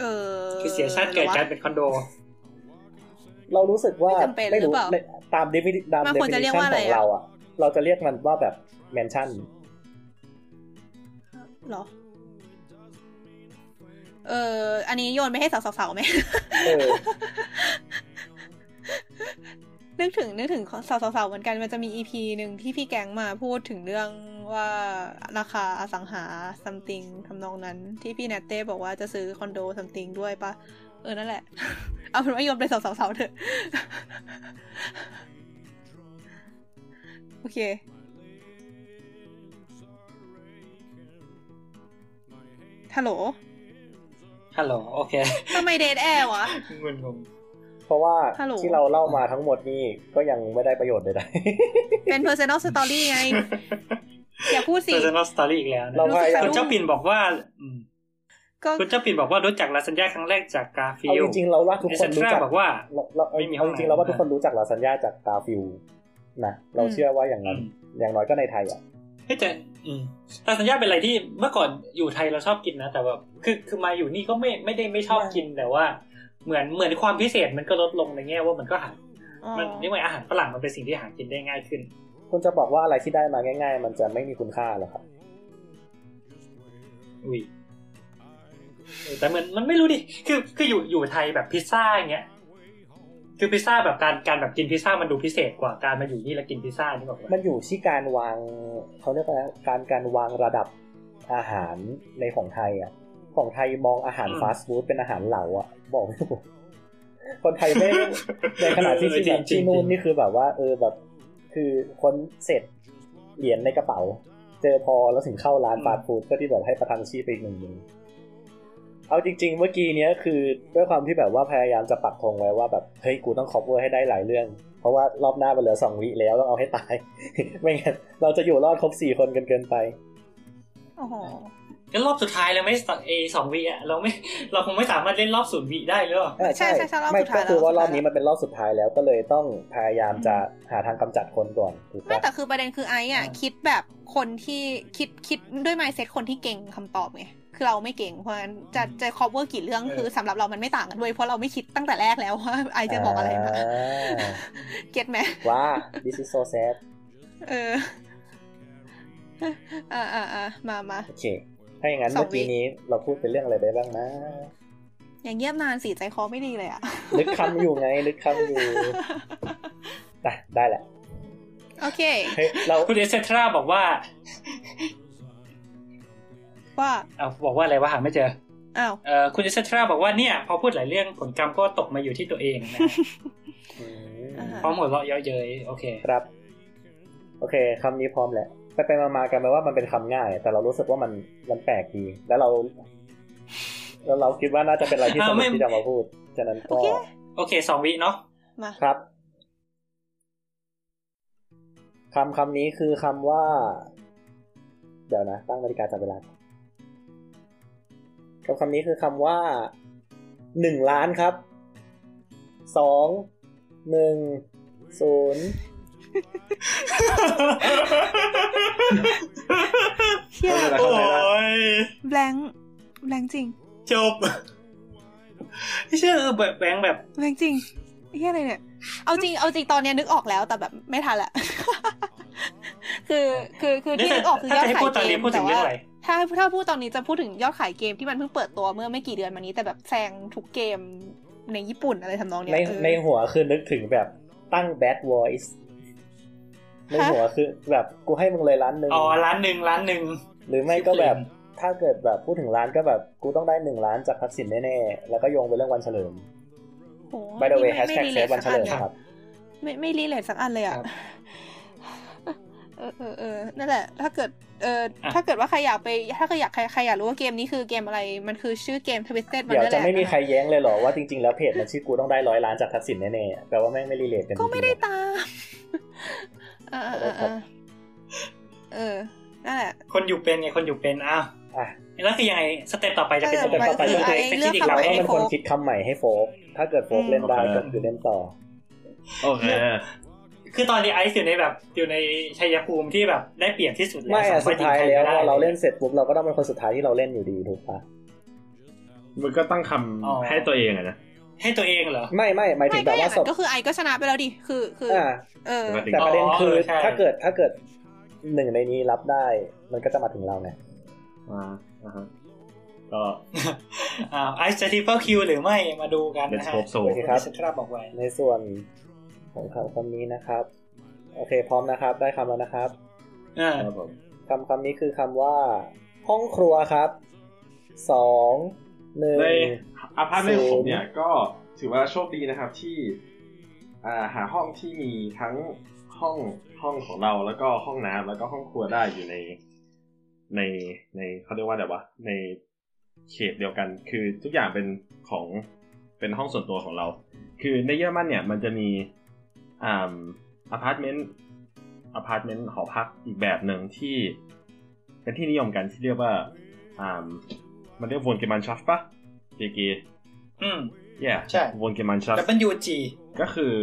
Speaker 5: เออ
Speaker 3: คือเสียชาติเกิดการเป็นคอนโด
Speaker 2: เรารู้สึกว่า
Speaker 5: ไม่จำเป็นหรือเปล่า
Speaker 2: ในตาม defini ตาม
Speaker 5: มันควรจะเรียก
Speaker 2: definition
Speaker 5: ว่าอะไร
Speaker 2: ของ
Speaker 5: อะ
Speaker 2: เราอะ เราจะเรียกมันว่าแบบแมนชั่น
Speaker 5: เหรอ เออ อันนี้โยนไปให้สาวๆๆไหม
Speaker 2: เออ
Speaker 5: นึกถึงนึกถึงสาวๆๆเหมือนกันมันจะมีอีพีหนึ่งที่พี่แก๊งมาพูดถึงเรื่องว่าราคาอสังหา something ทำนองนั้น ที่พี่แนตเต้บอกว่าจะซื้อคอนโด something ด้วยปะเออ นั่นแหละ เอาเป็นว่าโยนไปสาวๆๆเถอะ โอเคฮัลโหล
Speaker 3: ฮัลโหลโอเค
Speaker 5: ทำไมเดทแอร์วะ
Speaker 3: งงง
Speaker 2: เพราะว่า
Speaker 5: ฮัลโหล
Speaker 2: ที่เราเล่ามาทั้งหมดนี่ก็ยังไม่ได้ประโยชน์ใด
Speaker 5: เป็น personal story ไง อย่าพูดสิ
Speaker 3: personal story อีกแล้วนะ
Speaker 2: เราพยายาม
Speaker 3: คุณเจ้าปิ่นบอกว่าอืม
Speaker 5: ก็
Speaker 3: คุณเจ้าปิ่นบอกว่ารู้จักลาสัญญาครั้งแรกจากกา
Speaker 2: ๆ
Speaker 3: ฟิ
Speaker 2: เอา
Speaker 3: ล
Speaker 2: จริงๆเราว่าทุก
Speaker 3: เอ
Speaker 2: ค
Speaker 3: เซ
Speaker 2: น
Speaker 3: น
Speaker 2: รู้
Speaker 3: ทรา
Speaker 2: จัก
Speaker 3: บอกว่า
Speaker 2: เราเราเอา
Speaker 3: ไม่มีห้อง
Speaker 2: เอาจริงๆ
Speaker 3: น้ำ
Speaker 2: เราว่าทุกคนรู้จักลาสัญญาจากกาฟิลนะเราเชื่อว่าอย่างนั้น
Speaker 3: อืม
Speaker 2: อย่างน้อยก็ในไทยอะ
Speaker 3: เฮ้ย แต่อืมลาสัญญาเป็นอะไรที่เมื่อก่อนอยู่ไทยเราชอบกินนะ แต่แบบคือคือมาอยู่นี่ก็ไม่ไม่ได้ไม่ชอบกินแต่ว่า เหมือนเหมือนความพิเศษมันก็ลดลงในแง่ว่ามันก็หา
Speaker 5: อ๋อ
Speaker 3: มันเรียกว่าอาหารฝรั่งมันเป็นสิ่งที่หากินได้ง่ายขึ้น
Speaker 2: คุณจะบอกว่าอะไรที่ได้มาง่าย ๆ มันจะไม่มีคุณค่าเหรอครับ
Speaker 3: อุ้ยเออแต่เหมือนมันไม่รู้ดิคือคืออยู่อยู่ไทยแบบพิซซ่าอย่างเงี้ย คือพิซซ่าแบบการการแบบกินพิซซ่ามันดูพิเศษกว่าการมาอยู่นี่แล้วกินพิซซ่านี่บอกว่า
Speaker 2: มันอยู่ที่การวางเขาเรียกว่าอะไรการการวางระดับอาหารในของไทยอะ ของไทยมองอาหารฟาสต์ฟู้ดเป็นอาหารเหลาอะ บอกไม่ถูกคนไทยไม่ในขณะที่ที่แบบที่นู่นนี่คือแบบว่า เออแบบ คือคนเสร็จเหรียญในกระเป๋า เจอพอแล้วถึงเข้าร้านฟาสต์ฟู้ดเพื่อที่แบบให้ประทังชีพไปอีกหนึ่งมือ เอาจริง ๆ เมื่อกี้เนี้ยคือด้วยความที่แบบว่าพยายามจะปักธงไว้ว่าแบบเฮ้ยกูต้องคอ v เวอร์ให้ได้หลายเรื่อง เพราะว่ารอบหน้ามันเหลือสองวิแล้วต้องเอาให้ตาย ไม่งั้นเราจะอยู่รอดครบสี่คนกันเกินไป
Speaker 5: โอ้โห
Speaker 3: งั้นรอบสุดท้ายเราไม่เอสองวีอะเราไม่เราคงไม่สามารถเล่นรอบศูนย์วีได้หรือเปล่า
Speaker 2: อ่า
Speaker 5: ใช่ใช่ใช่รอบ
Speaker 2: ไม่
Speaker 5: สุดท้าย
Speaker 2: ก็คือ
Speaker 5: แล้ว
Speaker 2: ว่ารอบ
Speaker 5: สุดท้าย
Speaker 2: นี้มันเป็นรอบสุดท้ายแล้วก็เลยต้องพยายามจะหาทางกำจัดคนก่อนถูก
Speaker 5: ไม่
Speaker 2: ปะ
Speaker 5: แต่คือประเด็นคือไอ้อะคิดแบบคนที่คิดคิดด้วย mindset คนที่เก่งคำตอบไง คือเราไม่เก่งเพราะฉะนั้นจะจะ cover กี่เรื่องคือสำหรับเรามันไม่ต่างกันด้วยเพราะเราไม่คิดตั้งแต่แรกแล้วว่าไอจะบอกอะไรมาาเก็ตไหม
Speaker 2: ว้า this is so sad
Speaker 5: เอออ่าอ่าอ่ามามา
Speaker 2: โอเคถ้าอย่างนั้น
Speaker 5: สอง
Speaker 2: เมื่อกี้
Speaker 5: วิ
Speaker 2: นี้เราพูดเป็นเรื่องอะไรไปบ้างนะ
Speaker 5: อย่างเงียบนานสิใจคอไม่ดีเลยอะ
Speaker 2: นึกคำอยู่ไงนึกคำอยู่ได้ได้แหละ
Speaker 5: โอเค
Speaker 2: เฮ้ยเรา
Speaker 3: คุณเอเซทราบอกว่า
Speaker 5: ว่า
Speaker 3: เอาบอกว่าอะไรวะหาไม่เจอ
Speaker 5: อ้าว
Speaker 3: เอ่อคุณเอเซทราบอกว่าเนี่ยพอพูดหลายเรื่องผลกรรมก็ตกมาอยู่ที่ตัวเองนะ
Speaker 2: อืม
Speaker 5: อ่าฮะ
Speaker 3: พร้อมหัวเราะเยอะเย้ยโอเค
Speaker 2: ครับ โอเคคำนี้พร้อมแหละไปไปมามากันไปว่ามันเป็นคำง่าย แต่เรารู้สึกว่ามันมันแปลกดีแล้วเรา แล้วเราคิดว่าน่าจะเป็นอะไรที่ส
Speaker 3: อ่า
Speaker 2: นุ
Speaker 3: ไม่
Speaker 2: กที่จะมาพูดฉะนั้น
Speaker 5: โอ
Speaker 2: ก็
Speaker 5: เค
Speaker 3: โอเคสองวิเนาะ
Speaker 5: มา
Speaker 2: ครับคำคำนี้คือคำว่า เดี๋ยวนะ ตั้งนาฬิกาจับเวลา คำคำนี้คือคำว่าหนึ่งล้านครับสองหนึ่งศูนย์
Speaker 5: เชี่ย
Speaker 4: เข้าใจ
Speaker 3: โอ้
Speaker 4: แล้ว
Speaker 3: ย
Speaker 5: แบงค์แบงค์จริง
Speaker 3: จบไม่เชื่อเออแบบแบงค์แบบ
Speaker 5: แบงค์จริงเฮียอะไรเนี่ย เอาจริงเอาจริงตอนเนี้ยนึกออกแล้วแต่แบบไม่ทันละ คือคือคือที่นึกออกคือยอด
Speaker 3: ถ้าจะให้
Speaker 5: ขาย
Speaker 3: พูดตอน
Speaker 5: เก
Speaker 3: นี้
Speaker 5: ม
Speaker 3: พูดถึ
Speaker 5: แต่
Speaker 3: งเรื่
Speaker 5: ว่า
Speaker 3: องอะไร
Speaker 5: ถ้าถ้าพูดตอนนี้จะพูดถึงยอดขายเกมที่มันเพิ่งเปิดตัวเมื่อไม่กี่เดือนมานี้ แต่แบบแซงทุกเกมในญี่ปุ่นอะไรทำนองเนี้ย
Speaker 2: ใน
Speaker 5: เออ
Speaker 2: ในหัวคือนึกถึงแบบตั้ง bad voice ในหัวคือแบบกูให้มึงเลยล้านหนึ่ง
Speaker 3: อ๋อร้านหนึ่งร้านหนึ่ง
Speaker 2: หรือไม่ก็แบบถ้าเกิดแบบพูดถึงร้านก็แบบกูต้องได้หนึ่งล้านจากทักษิณแน่ๆ แล้วก็โยงไปเรื่องวันเฉลิม
Speaker 5: โห
Speaker 2: by the way
Speaker 5: ไม่
Speaker 2: hashtag
Speaker 5: ไม่
Speaker 2: save วันเฉลิม
Speaker 5: สักอั
Speaker 2: ครับ
Speaker 5: ไม่ไม่รีเลทสักอันเลยอะ
Speaker 2: ครับ
Speaker 5: เออเออเออนั่นแหละ ถ้าเกิด เออถ้าเกิดว่าใครอยากไป ถ้าเกิดอยากใครใครอยากรู้ว่าเกมนี้คือเกมอะไร มันคือชื่อเกม Twisted
Speaker 2: เดี๋ยว
Speaker 5: Wonderland
Speaker 2: จะไม่มีใคร
Speaker 5: น
Speaker 2: แย้งเลยเหรอว่าจริงๆ แล้วเพจมันชื่อกูต้องได้ร้อยล้านจากทักษิณแน่ๆแปลว่าแม่งไม่ relate กัน
Speaker 5: ก็ไม่ได้
Speaker 2: จริงๆ
Speaker 5: ตามเออเออเออเออเออ นั่นแหละ
Speaker 3: คนอยู่เป็นไง คนอยู่เป็น อ้าว
Speaker 2: อะ
Speaker 3: แล้วคือยังไง step ต่อไปจะเป็น
Speaker 5: เออ
Speaker 3: step ต่อไป
Speaker 5: ไป
Speaker 3: คือ
Speaker 5: ไอ้
Speaker 3: ไป
Speaker 5: เลื
Speaker 3: คิ
Speaker 5: อ
Speaker 3: ด
Speaker 5: ก
Speaker 3: อีก
Speaker 5: คำ
Speaker 3: เรา
Speaker 2: เรา
Speaker 5: ใหม่
Speaker 2: ต้องเป็นคน
Speaker 5: ให้โฟก
Speaker 2: คิดคำใหม่ให้โฟกถ้าเกิดโฟกเล่นได้ก็คือเล่นต่อ
Speaker 4: โอเค
Speaker 3: คือตอนนี้ไอซ์อยู่ในแบบอยู่ในชัยภูมิที่แบบได้เปรียบที่สุดแล้ว
Speaker 2: ไม่อะ
Speaker 3: ส
Speaker 2: สุด
Speaker 3: มรถ
Speaker 2: ท้าย
Speaker 3: งใค
Speaker 2: แล้ว
Speaker 3: ก็ได้
Speaker 2: พอเราเล่นเสร็จปุ๊บเราก็ต้องเป็นคนสุดท้ายที่เราเล่นอยู่ดีถูกปะ
Speaker 4: มันก็ตั้งคำให้ตัวเองอะนะ
Speaker 3: ให้ตัวเองเหรอ
Speaker 2: ไม่ไม่หมายถึ
Speaker 5: ไม่
Speaker 2: ง
Speaker 5: ก็
Speaker 2: แบบ
Speaker 5: อย่า
Speaker 2: ว่างศ
Speaker 5: นั้
Speaker 2: พ
Speaker 5: นก็คือไอก็ชนะไปแล้วดิคือคือ
Speaker 2: อ่า
Speaker 5: เออ
Speaker 2: แต่ประเด็นคือ
Speaker 3: อ๋อใช่
Speaker 2: ถ้าเกิดถ้าเกิดหนึ่งในนี้รับได้ มันก็จะมาถึงเราไง
Speaker 4: อ่าอ่าฮะก็
Speaker 3: อ่าไอซ์จะ triple kill หรือไม่มาดูกันนะ
Speaker 4: let's
Speaker 3: ฮะ
Speaker 4: hope so
Speaker 2: โอเคครับ
Speaker 3: ที่สุดที่เราบอกไว้
Speaker 2: ในส่วน ของคำคำนี้นะครับ โอเค พร้อมนะครับ ได้คำแล้วนะครับ
Speaker 3: อ่า
Speaker 4: ครับผม
Speaker 2: คำคำนี้คือคำว่า ห้องครัวครับสองหนึ่ง
Speaker 4: ในอพาร์ตเมนต์
Speaker 2: ศู
Speaker 4: ผ
Speaker 2: น
Speaker 4: ม
Speaker 2: ย์
Speaker 4: เนี่ยก็ถือว่าโชคดีนะครับที่อ่าหาห้องที่มีทั้งห้องห้องของเราแล้วก็ห้องน้ำแล้วก็ห้องครัวได้อยู่ใน ในในเขาเรียกว่าอะไรวะในเขตเดียวกัน คือทุกอย่างเป็นของเป็นห้องส่วนตัวของเรา คือในเยอรมันเนี่ยมันจะมี อ่าอพาร์ตเมนต์อพาร์ตเมนต์หอพักอีกแบบหนึ่งที่เป็นที่นิยมกันที่เรียกว่าอ่ามันเรียก Wohngemeinschaft ปะ WG
Speaker 3: อืม
Speaker 4: yeah
Speaker 3: ใช่
Speaker 4: Wohngemeinschaft WG ก็คือ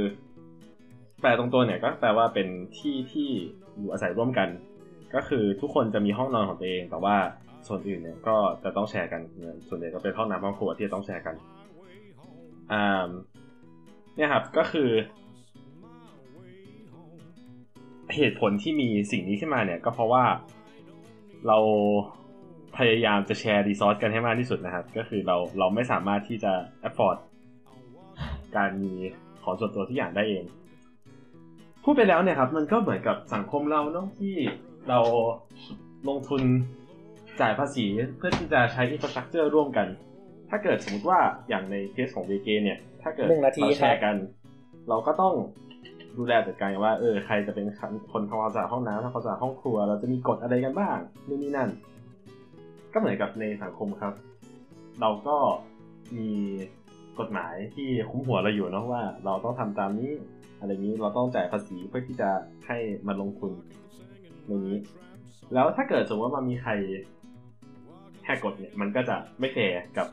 Speaker 4: แปลตรงตัวเนี่ยก็แปลว่าเป็นที่ที่อยู่อาศัยร่วมกัน ก็คือทุกคนจะมีห้องนอนของตัวเอง แต่ว่าส่วนอื่นเนี่ยก็จะต้องแชร์กันเนี่ยส่วนใหญ่ก็เป็นห้องน้ำห้องครัวที่จะต้องแชร์กันอ่าเนี่ยครับก็คือ เหตุผลที่มีสิ่งนี้ขึ้นมาเนี่ย ก็เพราะว่าเราพยายามจะแชร์รีซอสกันให้มากที่สุดนะครับ ก็คือเราเราไม่สามารถที่จะ afford การมีของส่วนตัวที่อย่างได้เอง พูดไปแล้วเนี่ยครับ มันก็เหมือนกับสังคมเราเนาะที่เราลงทุนจ่ายภาษีเพื่อที่จะใช้อินฟราสตรักเจอร์ร่วมกัน ถ้าเกิดสมมติว่าอย่างในเคสของเวเกเนี่ย ถ้าเกิด
Speaker 2: หนึ่งนาที
Speaker 4: เราแช
Speaker 2: ครั
Speaker 4: ร์
Speaker 2: บ
Speaker 4: กัน เราก็ต้อง ดูแลจัดการว่าเออใครจะเป็นคนทำความสะอาดห้องน้ำทำความสะอาดห้องครัว เราจะมีกฎอะไรกันบ้างนู่นนี่นั่น ก็เหมือนกับในสังคมครับ เราก็มีกฎหมายที่คุ้มหัวเราอยู่เนาะว่า เราต้องทำตามนี้ อะไรนี้เราต้องจ่ายภาษีเพื่อที่จะให้มันลงทุนในนี้ แล้วถ้าเกิดสมมติว่ามันมีใครแหกกฎเนี่ยมันก็จะไม่แฟร์กับ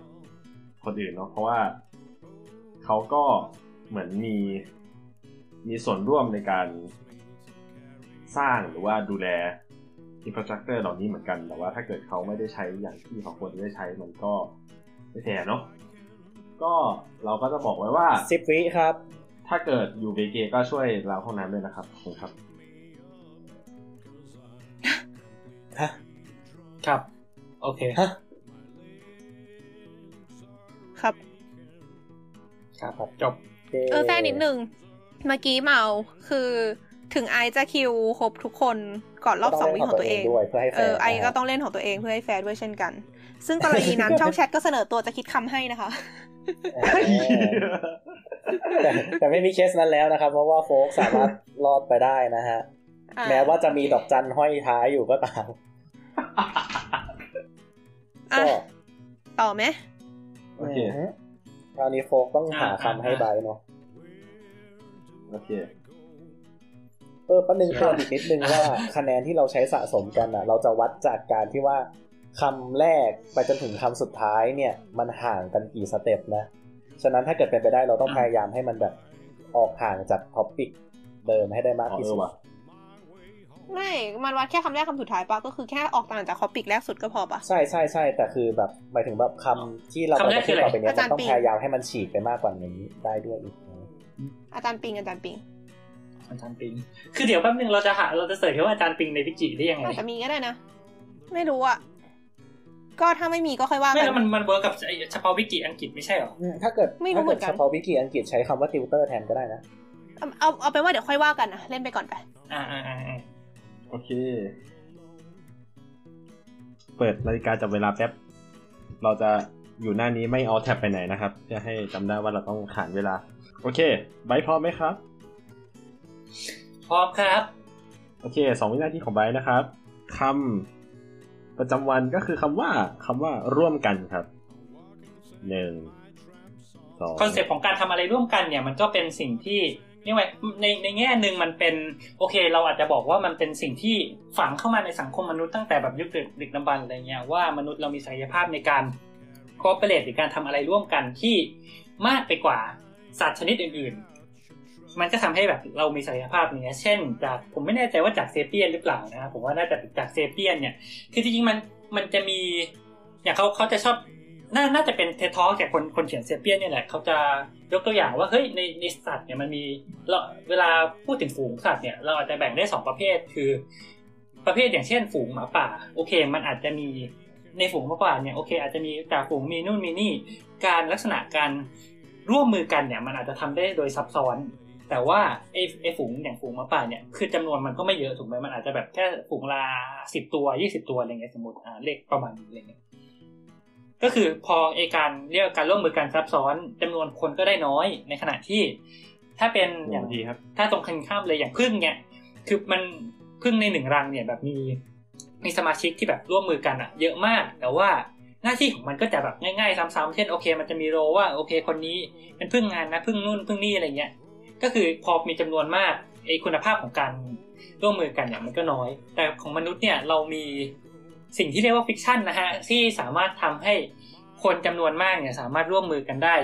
Speaker 4: คนอื่นเนาะเพราะว่าเขาก็เหมือนมี มีส่วนร่วมในการสร้างหรือว่าดูแลinfrastructure เหล่านี้เหมือนกัน แต่ว่าถ้าเกิดเขาไม่ได้ใช้อย่างที่เขาควรจะได้ใช้มันก็ไม่แฟร์เนาะก็เราก็จะบอกไว้ว่า
Speaker 2: สิบวิครับ
Speaker 4: ถ้าเกิดอยู่ WG ก็ช่วยล้างห้องน้ำด้วยนะครับขอบคุณครับ
Speaker 2: ฮะ
Speaker 3: ครับ โอเค
Speaker 2: ฮะ
Speaker 5: ครับ
Speaker 3: ครับจบ
Speaker 5: เออแทรกนิดนึง เมื่อกี้เมาคือถึงไอจะคิวครบทุกคนก่อนรอบสองวิของตัวเอง
Speaker 2: ด้วยเพื่อให้แฟ
Speaker 5: เออ
Speaker 2: ร์
Speaker 5: ไอก็
Speaker 2: นะค
Speaker 5: ต้
Speaker 2: รับ
Speaker 5: องเล่นของตัวเองเพื่อให้แฟร์ด้วยเช่นกัน ซึ่งกรณีนั้นช่องแชทก็เสนอตัวจะคิดคำให้นะคะ
Speaker 2: เออแต่แต่ไม่มีเคสนั้นแล้วนะครับ เพราะว่าโฟกสามารถรอดไปได้นะฮะ
Speaker 5: อะ
Speaker 2: แม้ว่าจะมีดอกจันห้อยท้ายอยู่ก็ตาม
Speaker 5: อะ
Speaker 2: ก็
Speaker 5: ต่อไหม
Speaker 4: โอเค
Speaker 2: อืมคราวนี้โฟกต้องหาคำให้ไบร์ทเนาะ
Speaker 4: โอเค
Speaker 1: เออประเด็นเตือนอีกนิดนึงว่าคะแนนที่เราใช้สะสมกันอะ เราจะวัดจากการที่ว่าคำแรกไปจนถึงคำสุดท้ายเนี่ย มันห่างกันกี่ step นะ ฉะนั้นถ้าเกิดเป็นไปได้เราต้องพยายามให้มันแบบออกห่างจาก topic เดิมให้ได้มาก
Speaker 4: อ๋อ
Speaker 1: ที่
Speaker 4: เอ
Speaker 1: สุ
Speaker 4: อ
Speaker 1: ด
Speaker 4: ว่ะ
Speaker 5: ไม่ มันวัดแค่คำแรกคำสุดท้ายปะก็คือแค่ออกต่างจาก topic แรกสุดก็พอปะ
Speaker 1: ใช่ใช่ใช่แต่คือแบบหมายถึงแบบคำที่เรา
Speaker 3: คำแรก
Speaker 1: จะ
Speaker 3: คื
Speaker 1: พู
Speaker 3: อ
Speaker 1: ด
Speaker 3: อะไร
Speaker 1: ต่อไปเนี้ย
Speaker 5: อาจาร
Speaker 1: มัน
Speaker 5: ย์
Speaker 1: ต้อง
Speaker 5: ปิง
Speaker 1: พยายามให้มันฉีกไปมากกว่านี้ได้ด้วยอีกนะ
Speaker 5: อาจารย์ปิงอาจารย์ปิง
Speaker 3: อาจารย์ปิง คือเดี๋ยวแป๊บนึงเราจะหาเราจะเสิร์ชแค่ว่าอาจารย์ปิงในพิจิได้ยังไง
Speaker 5: อาจจะมีก็ได้นะ ไม่รู้อะ ก็ถ้าไม่มีก็ค่อยว่า
Speaker 3: ไม่
Speaker 5: กั
Speaker 3: แล้วมันมันเวิร์กกับไอ้เฉพาะวิกิอังกฤษไม่ใช่เหรอ
Speaker 1: อืมถ้าเกิด
Speaker 5: ไม่รู้
Speaker 1: ถ้า
Speaker 5: เหมื
Speaker 1: เกิ
Speaker 5: อ
Speaker 1: ด
Speaker 5: นกัน
Speaker 1: เฉพาะวิกิอังกฤษใช้คำว่าติวเตอร์แทนก็ได้นะ
Speaker 5: เอาเอาเอาเป็นว่าเดี๋ยวค่อยว่ากันนะเล่นไปก่อนไป
Speaker 3: อ่าอ่าอ่าอ่า
Speaker 4: โอเค เปิดนาฬิกาจับเวลาแป๊บ เราจะอยู่หน้านี้ไม่เอา tab ไปไหนนะครับเพื่อให้จำได้ว่าเราต้องขานเวลา โอเคไบร์ทพร้อมไหมครับ
Speaker 3: พร้อมครับ
Speaker 4: โอเคสองวินาทีของไบร์ทนะครับคำประจำวันก็คือคำว่าคำว่าร่วมกันครับหนึ่งสอง
Speaker 3: conceptของการทำอะไรร่วมกันเนี่ย มันก็เป็นสิ่งที่เรียกว่าในในแง่หนึ่งมันเป็นโอเค เราอาจจะบอกว่ามันเป็นสิ่งที่ฝังเข้ามาในสังคมมนุษย์ตั้งแต่แบบยุคดึกดึกดำบรรพ์อะไรเงี้ยว่ามนุษย์เรามีศักยภาพในการคอ p เปเรตหรือการทำอะไรร่วมกันที่มากไปกว่า สัตว์ชนิดอื่นๆ มันก็ทำให้แบบเรามีศักยภาพเนี้ย เช่น จากผมไม่แน่ใจว่าจากเซเปียนหรือเปล่านะครับผมว่าน่าจะจากเซเปียนเนี่ย คือจริงๆมันมันจะมีอย่างเขาเขาจะชอบน่าน่าจะเป็นเททอแก่คนคนเขียนเซเปียนเนี่ยแหละเขาจะยกตัวอย่างว่าเฮ้ยในในสัตว์เนี่ยมันมีเราเวลาพูดถึงฝูงสัตว์เนี่ยเราอาจจะแบ่งได้สองประเภทคือ ประเภทอย่างเช่น ฝูงหมาป่าโอเค มันอาจจะมีในฝูงหมาป่าเนี่ยโอเคอาจจะมีจ่าฝูงมีนู่นมีนี่การลักษณะการ ร่วมมือกันเนี่ยมันอาจจะทำได้โดยซับซ้อน แต่ว่าไอ้ไอ้ฝูงอย่างฝูงหมาป่าเนี่ยคือจำนวนมันก็ไม่เยอะถูกไหมมันอาจจะแบบแค่ฝูงละสิบตัวยี่สิบตัวอะไรเงี้ยสมมติอ่าเลขประมาณนี้อะไรเงี้ยก็คือพอไอการเรียกว่าการร่วมมือกันซับซ้อนจำนวนคนก็ได้น้อยในขณะที่ ถ้าเป็น
Speaker 4: ห
Speaker 3: อ
Speaker 4: นึ่
Speaker 3: ย่างง
Speaker 4: นาทีครับ
Speaker 3: ถ้าตรงกันข้ามเลยอย่างพึ่งเนี่ยคือมันพึ่งในหนึ่งรังเนี่ยแบบมีมีสมาชิกที่แบบร่วมมือกันอะเยอะมาก แต่ว่า หน้าที่ของมันก็จะแบบง่ายๆซ้ำๆเช่นโอเค มันจะมีโรว่าโอเค คนนี้เป็นพึ่งงานนะพึ่งนู่นพึ่งนี่อะไรเงี้ยก็คือพอมีจำนวนมากไอคุณภาพของการร่วมมือกันเนี่ยมันก็น้อย แต่ของมนุษย์เนี่ยเรามีสิ่งที่เรียกว่า fiction นะฮะที่สามารถทำให้คนจำนวนมากเนี่ยสามารถร่วมมือกันได้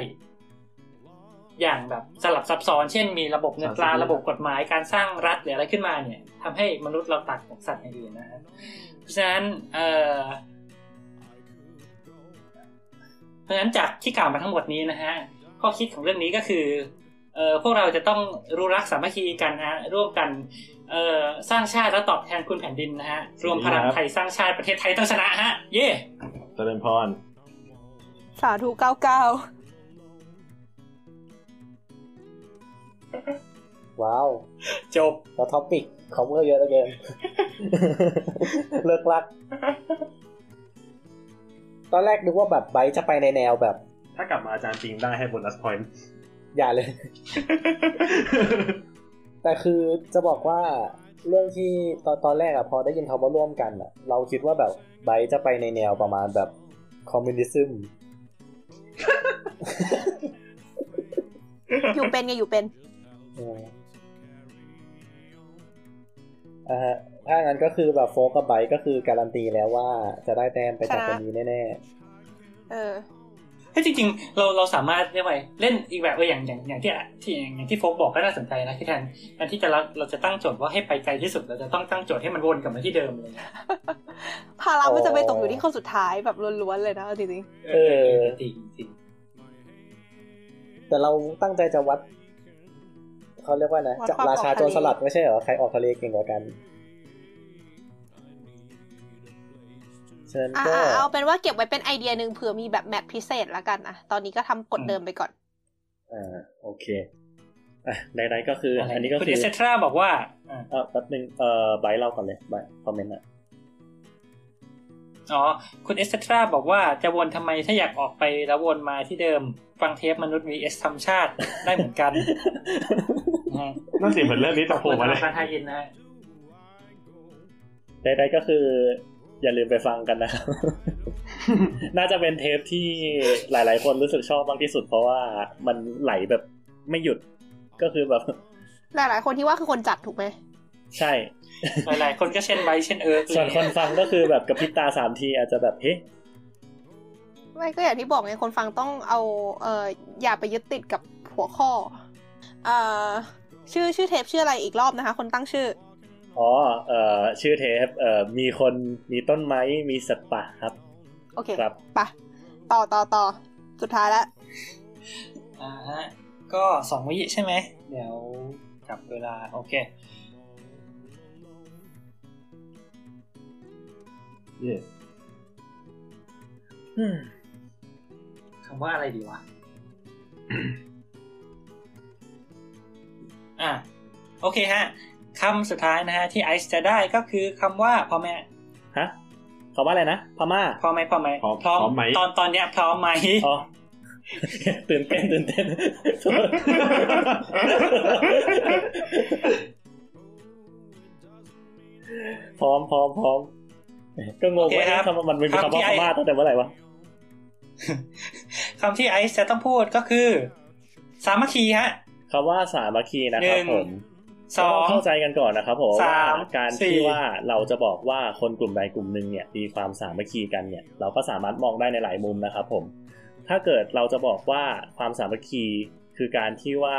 Speaker 3: อย่างแบบสลับซับซ้อน เช่น มีระบบเงินตรา
Speaker 4: สามสิบ
Speaker 3: ระบบกฎหมายการสร้างรัฐหรืออะไรขึ้นมาเนี่ยทำให้มนุษย์เราตัดจากสัตว์อย่างอื่นนะฮะเพราะฉะนั้นเอ่อ ราะฉะนั้นจากที่กล่าวมาทั้งหมดนี้นะฮะข้อคิดของเรื่องนี้ก็คือเอ่อพวกเราจะต้องรู้รักสามัคคีกันนะฮะร่วมกันเอ่อสร้างชาติและตอบแทนคุณแผ่นดินนะฮะรวมพลังไทยสร้างชาติประเทศไทยต้องชนะฮะ เย่
Speaker 4: เจริญพร
Speaker 5: สาธุเก้าเก้า
Speaker 1: ว้าว
Speaker 3: จบ
Speaker 1: แล้ว topic เขาเมื่อเยอะเหลือเกินเลิกลัก ตอนแรกนึกว่าแบบไบร์ทจะไปในแนวแบบ
Speaker 4: ถ้ากลับมาอาจารย์ปิงได้ให้ bonus point อย่า
Speaker 1: เลย แต่คือจะบอกว่าเรื่องที่ตอนตอนแรกอะพอได้ยินคำว่าร่วมกันอะเราคิดว่าแบบไบร์ทจะไปในแนวประมาณแบบ commu nism
Speaker 5: อยู่เป็นไงอยู่เป็น
Speaker 1: อืมอ่าฮะ ถ้างั้นก็คือแบบโฟกกับไบร์ทก็คือการันตีแล้วว่าจะได้แต้มไปจาก
Speaker 5: ชนะ
Speaker 1: คนนี้แน่
Speaker 5: เออ
Speaker 3: เฮ้ยจริงๆเราเราสามารถเรียกว่าเล่นอีกแบบเอออย่างอย่างอย่างที่ที่อย่างที่โฟกบอกก็น่าสนใจนะที่แทนแทนที่จะเราเราจะตั้งโจทย์ว่าให้ไปไกลที่สุดเราจะต้องตั้งโจทย์ให้มันวนกลับมาที่เดิมเลยนะ
Speaker 5: ภาระมันจะไปตกอยู่ที่คนสุดท้ายแบบล้วนๆเลยนะเอาจริง
Speaker 3: เออจริงจริง
Speaker 1: ๆแต่เราตั้งใจจะวัดเขาเรียกว่านะจะราชาโจรสลัดไม่ใช่เหรอใครออกทะเลเก่งกว่ากัน ฉะนั้น
Speaker 5: ๆอะ
Speaker 1: ก็
Speaker 5: อะเอาเป็นว่าเก็บไว้เป็นไอเดียหนึ่งเผื่อมีแบบ map พิเศษละกันนะตอนนี้ก็ทำกฎเดิมไปก่อน
Speaker 1: อ่า โอเค
Speaker 2: อะใดๆก็คือ อันนี้ก็
Speaker 3: คุณ
Speaker 2: คื
Speaker 3: เอ
Speaker 2: อ
Speaker 3: เซทราบอกว่าอ่า
Speaker 2: เออแป๊บนึงเอ่อไบร์ทเล่าก่อนเลยไบร์ท comment อะ
Speaker 3: อ๋อ คุณเอเซทราบอกว่าจะวนทำไมถ้าอยากออกไปแล้ววนมาที่เดิม ฟังเทปมนุษย์ vs ทำชาติได้เหมือนกันนะฮะ
Speaker 4: น่าสิเหมือนเรื่องนี้จะโผล่มาเลย
Speaker 3: การไทยอินนะฮะ
Speaker 2: ใดๆก็คือ อย่าลืมไปฟังกันนะครับ น่าจะเป็นเทปที่หลาย ๆ คนรู้สึกชอบมากที่สุด เพราะว่ามันไหลแบบไม่หยุด ก็คือแบบ
Speaker 5: หลาย ๆ คนที่ว่าคือคนจัดถูกไหม
Speaker 2: ใช่
Speaker 3: หลาย ๆ คนก็เช่นไบร์ทเช่นเอิร์ก
Speaker 2: ส่วนคนฟังก็คือแบบกับพริบตาสามทีอาจจะแบบเฮ้
Speaker 5: ไม่ก็อย่างที่บอกไงคนฟังต้องเอาเอ่ออย่าไปยึดติดกับหัวข้อเอ่อชื่อชื่อเทปชื่ออะไรอีกรอบนะคะ คนตั้งชื่อ
Speaker 2: อ๋อเอ่อชื่อเทปเอ่อมีคนมีต้นไม้มีสัตว์ป่าครับ
Speaker 5: โอเค
Speaker 2: ครับ
Speaker 5: ไปต่อต่อต่อสุดท้ายแล้ว
Speaker 3: อ่าฮะก็สองวิใช่ไหม เดี๋ยวจับเวลา โอเค
Speaker 4: เย่
Speaker 2: อืม
Speaker 3: คำว่าอะไรดีวะ อะ โอเคฮะ คำสุดท้ายนะฮะที่ไอซ์จะได้ก็คือคำว่าพ่อแม่
Speaker 2: ฮะเขาว่าอะไรนะพม่า
Speaker 3: พร้อมไหมพร้อมไหม
Speaker 4: พร้อมพร้อมไหม
Speaker 3: ตอนตอนเนี้ยพร้อมไหม
Speaker 2: อ๋อตื่นเต้นตื่นเต้นพร้อมพร้อมพร้อมก็งงว่าเอ๊ะคำว่ามันไม่มีคำว่าพม่าตั้งแต่เมื่อไหร่วะ
Speaker 3: คำที่ไอซ์จะต้องพูดก็คือ สามัคคีฮะ
Speaker 2: คำว่าสามัคคีนะครับ
Speaker 3: หนึ่ง
Speaker 2: ผม
Speaker 3: สอง
Speaker 2: ก็ต้เข้าใจกันก่อนนะครับผม
Speaker 3: สาม
Speaker 2: ว่าการ
Speaker 3: สี่
Speaker 2: ที่ว่าเราจะบอกว่าคนกลุ่มใดกลุ่มหนึ่งเนี่ยมีความสามัคคีกันเนี่ย เราก็สามารถมองได้ในหลายมุมนะครับผม ถ้าเกิดเราจะบอกว่าความสามัคคีคือการที่ว่า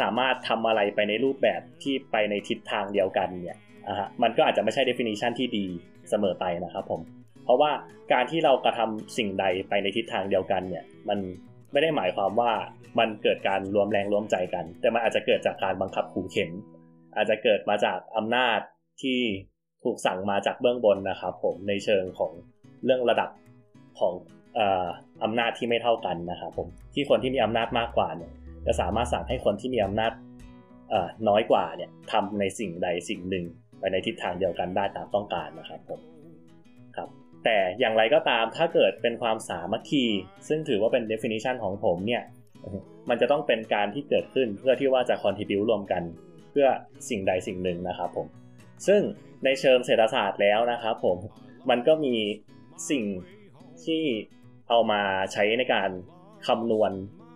Speaker 2: สามารถทำอะไรไปในรูปแบบที่ไปในทิศทางเดียวกันเนี่ยอะฮะมันก็อาจจะไม่ใช่ definition ที่ดีเสมอไปนะครับผม เพราะว่าการที่เรากระทำสิ่งใดไปในทิศทางเดียวกันเนี่ย มัน ไม่ได้หมายความว่ามันเกิดการรวมแรงร่วมใจกัน แต่มันอาจจะเกิดจากการบังคับขู่เข็น อาจจะเกิดมาจากอำนาจที่ถูกสั่งมาจากเบื้องบนนะครับผมในเชิงของเรื่องระดับของอำนาจที่ไม่เท่ากันนะครับผมที่คนที่มีอำนาจมากกว่าเนี่ยจะสามารถสั่งให้คนที่มีอำนาจน้อยกว่าเนี่ยทำในสิ่งใดสิ่งหนึ่งไปในทิศทางเดียวกันได้ตามต้องการนะครับผมครับ แต่อย่างไรก็ตามถ้าเกิดเป็นความสามัคคี ซึ่งถือว่าเป็น definition ของผมเนี่ยมันจะต้องเป็นการที่เกิดขึ้นเพื่อที่ว่าจะ contribute รวมกัน เพื่อสิ่งใดสิ่งหนึ่งนะครับผม ซึ่งในเชิงเศรษฐศาสตร์แล้วนะครับผมมันก็มีสิ่งที่เอามาใช้ในการคำนวณ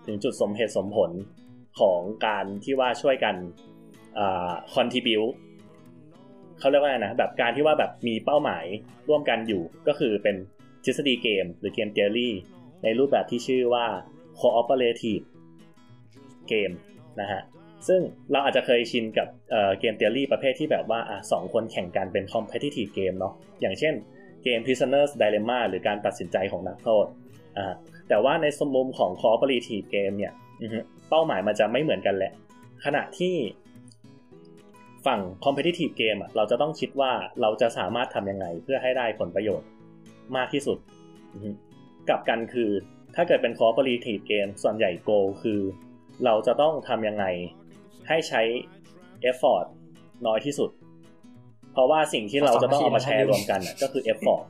Speaker 2: ถึงจุดสมเหตุสมผลของการที่ว่าช่วยกันคอนทิบิว เขาเรียกว่าอะไรนะแบบการที่ว่าแบบมีเป้าหมายร่วมกันอยู่ ก็คือเป็นทฤษฎีเกมหรือเกมเทอรี่ในรูปแบบที่ชื่อว่า cooperative เกมนะฮะซึ่งเราอาจจะเคยชินกับเเกมเทอรี่ประเภทที่แบบว่าอะสองคนแข่งกันเป็น competitive เกมเนาะอย่างเช่นเกม Prisoner's Dilemma หรือการตัดสินใจของนักโทษอ่าแต่ว่าในสมมุมของ cooperative เกมเนี่ยเป้าหมายมันจะไม่เหมือนกันแหละ ขณะที่ ฝั่ง competitive เกมอะเราจะต้องคิดว่าเราจะสามารถทำยังไงเพื่อให้ได้ผลประโยชน์มากที่สุดอือฮึกลับกันคือถ้าเกิดเป็น cooperative เกมส่วนใหญ่ goal คือ เราจะต้องทำยังไงให้ใช้ effort น้อยที่สุด เพราะว่าสิ่งที่เราจะต้องเอามาแชร์รวมกันน่ะก็คือ effort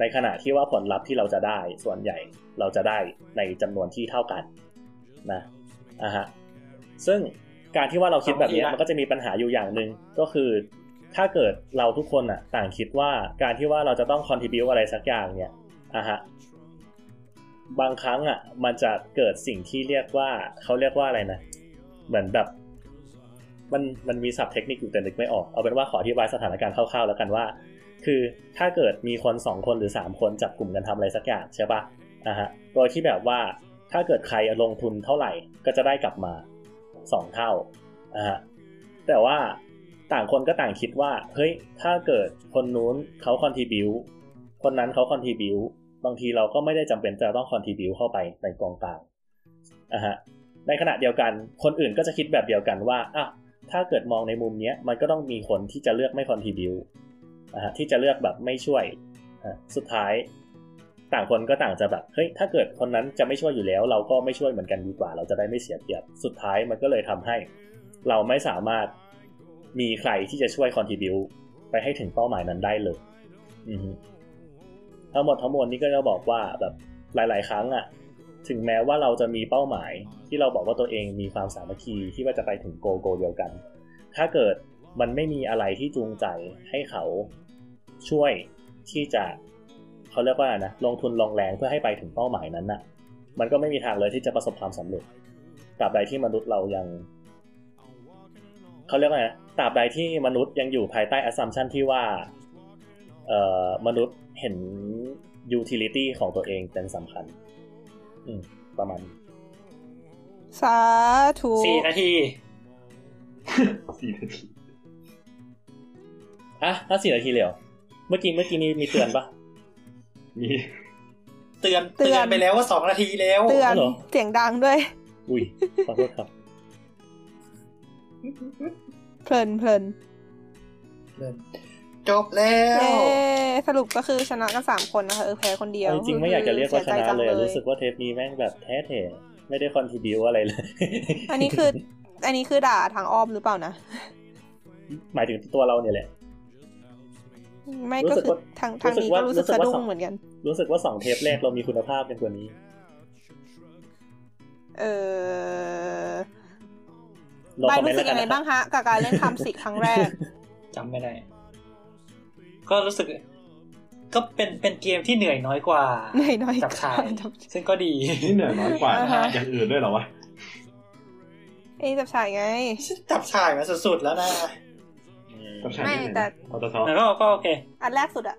Speaker 2: ในขณะที่ว่าผลลัพธ์ที่เราจะได้ส่วนใหญ่เราจะได้ในจำนวนที่เท่ากันนะอะฮะซึ่ง การที่ว่าเราคิดแบบนี้มันก็จะมีปัญหาอยู่อย่างหนึ่งก็คือ ถ้าเกิดเราทุกคนอะ ต่างคิดว่าการที่ว่าเราจะต้อง contribute อะไรสักอย่างเนี่ยอะฮะบางครั้งอะ มันจะเกิดสิ่งที่เรียกว่าเขาเรียกว่าอะไรนะ เหมือนแบบมันมันมีศัพท์เทคนิคอยู่แต่นึกไม่ออก เอาเป็นว่าขออธิบายสถานการณ์คร่าวๆแล้วกันว่า คือถ้าเกิดมีคนสองคนหรือสามคนจับกลุ่มกันทำอะไรสักอย่างใช่ปะอะฮะโดยที่แบบว่าถ้าเกิดใครลงทุนเท่าไหร่ก็จะได้กลับมา สองเท่าอะฮะแต่ว่าต่างคนก็ต่างคิดว่า เฮ้ย ถ้าเกิดคนนู้นเขาคอนทิบิวคนนั้นเขาคอนทิบิวบางทีเราก็ไม่ได้จำเป็นจะต้องคอนทิบิวเข้าไปในกองกลางอะฮะในขณะเดียวกัน คนอื่นก็จะคิดแบบเดียวกันว่าอะถ้าเกิดมองในมุมนี้มันก็ต้องมีคนที่จะเลือกไม่คอนทิบิวอะที่จะเลือกแบบไม่ช่วยอะสุดท้าย ต่างคนก็ต่างจะแบบเฮ้ยถ้าเกิดคนนั้นจะไม่ช่วยอยู่แล้ว เราก็ไม่ช่วยเหมือนกันดีกว่า เราจะได้ไม่เสียเปรียบสุดท้ายมันก็เลยทำให้ เราไม่สามารถมีใครที่จะช่วยคอนทิบิวไปให้ถึงเป้าหมายนั้นได้เลยอืทั้งหมดทั้งมวลนี้ก็จะบอกว่าแบบหลาย ๆ ครั้งอะถึงแม้ว่าเราจะมีเป้าหมาย ที่เราบอกว่าตัวเองมีความสามัคคีที่ว่าจะไปถึงโกโกเดียวกัน ถ้าเกิดมันไม่มีอะไรที่จูงใจให้เขาช่วยที่จะ เขาเรียกว่านะลงทุนลงแรงเพื่อให้ไปถึงเป้าหมายนั้นน่ะ มันก็ไม่มีทางเลยที่จะประสบความสำเร็จตราบใดที่มนุษย์เรายังเขาเรียกว่าไงนะตราบใดที่มนุษย์ยังอยู่ภายใต้ assumption ที่ว่าเอ่อมนุษย์เห็น utility ของตัวเองเป็นสำคัญ อืม ประมาณนี้
Speaker 5: สาธุ
Speaker 3: สี่นาที
Speaker 4: สี่นาที
Speaker 2: อะถ้าสี่นาทีเลยเหรอเมื่อกี้เมื่อกี้มีมีเตือนปะ
Speaker 4: มี
Speaker 3: เตือนเตือนไปแล้วว่าสองนาทีแล้ว
Speaker 5: เตือน
Speaker 2: เหรอ
Speaker 5: เสียงดังด้วย
Speaker 2: อุ้ยขอโทษครับ
Speaker 5: เพลินเพลิน
Speaker 3: จบแล้ว
Speaker 5: เย้สรุปก็คือชนะกันสามคนนะคะเออแพ้คนเดียว
Speaker 2: จริงๆไม่อยากจะเรียกว่าช
Speaker 5: สี
Speaker 2: นะ
Speaker 5: ใจจัง
Speaker 2: เลย รู้สึกว่าเทปนี้แม่งแบบแท้เถไม่ได้คอนทิบิวอะไรเลย
Speaker 5: อันนี้คือ อันนี้คือด่าทางอ้อมหรือเปล่านะ
Speaker 2: หมายถึงตัวเราเนี่ยแหละ
Speaker 5: ไม่
Speaker 2: รู้
Speaker 5: ก็
Speaker 2: สึก
Speaker 5: คือ
Speaker 2: ว่า
Speaker 5: ทางทางนี้
Speaker 2: รู้สึกว่า
Speaker 5: ก็รู้สึก
Speaker 2: รู้สึก
Speaker 5: สะ
Speaker 2: ว่า
Speaker 5: ดุ้
Speaker 2: ส
Speaker 5: ง
Speaker 2: อง
Speaker 5: เหมือนกัน
Speaker 2: รู้สึกว่าสองเทปแรกเรามีคุณภาพกันกว่านี้
Speaker 5: เออ
Speaker 2: รอ
Speaker 5: ใบ
Speaker 2: คอมเม
Speaker 5: รู้
Speaker 2: นต์
Speaker 5: สึกยังไง
Speaker 2: แล้วกัน
Speaker 5: บ้างฮะกับการเล่นคำสิกครั้งแรก
Speaker 3: จำไม่ได้ ก็รู้สึก ก็เป็นเป็นเกมที่เหนื่อยน้อยกว่า
Speaker 5: เหนื่อยน้อย
Speaker 3: จับชาย
Speaker 5: จับ
Speaker 3: ซึ่งก็ดี
Speaker 4: นี่เหนื่อยน้อยกว่า
Speaker 5: อ่าฮะ
Speaker 4: อย่างอื่นด้วยเหรอวะ
Speaker 5: เอ้ยจับฉายไง
Speaker 3: จับชายมาสุดๆแล้วนะ
Speaker 2: อืม
Speaker 4: กับฉัน
Speaker 5: ไม่
Speaker 4: นี่
Speaker 5: แต่
Speaker 4: อตท
Speaker 3: แล้วก็ก็โอเค
Speaker 5: อันแรกสุดอะ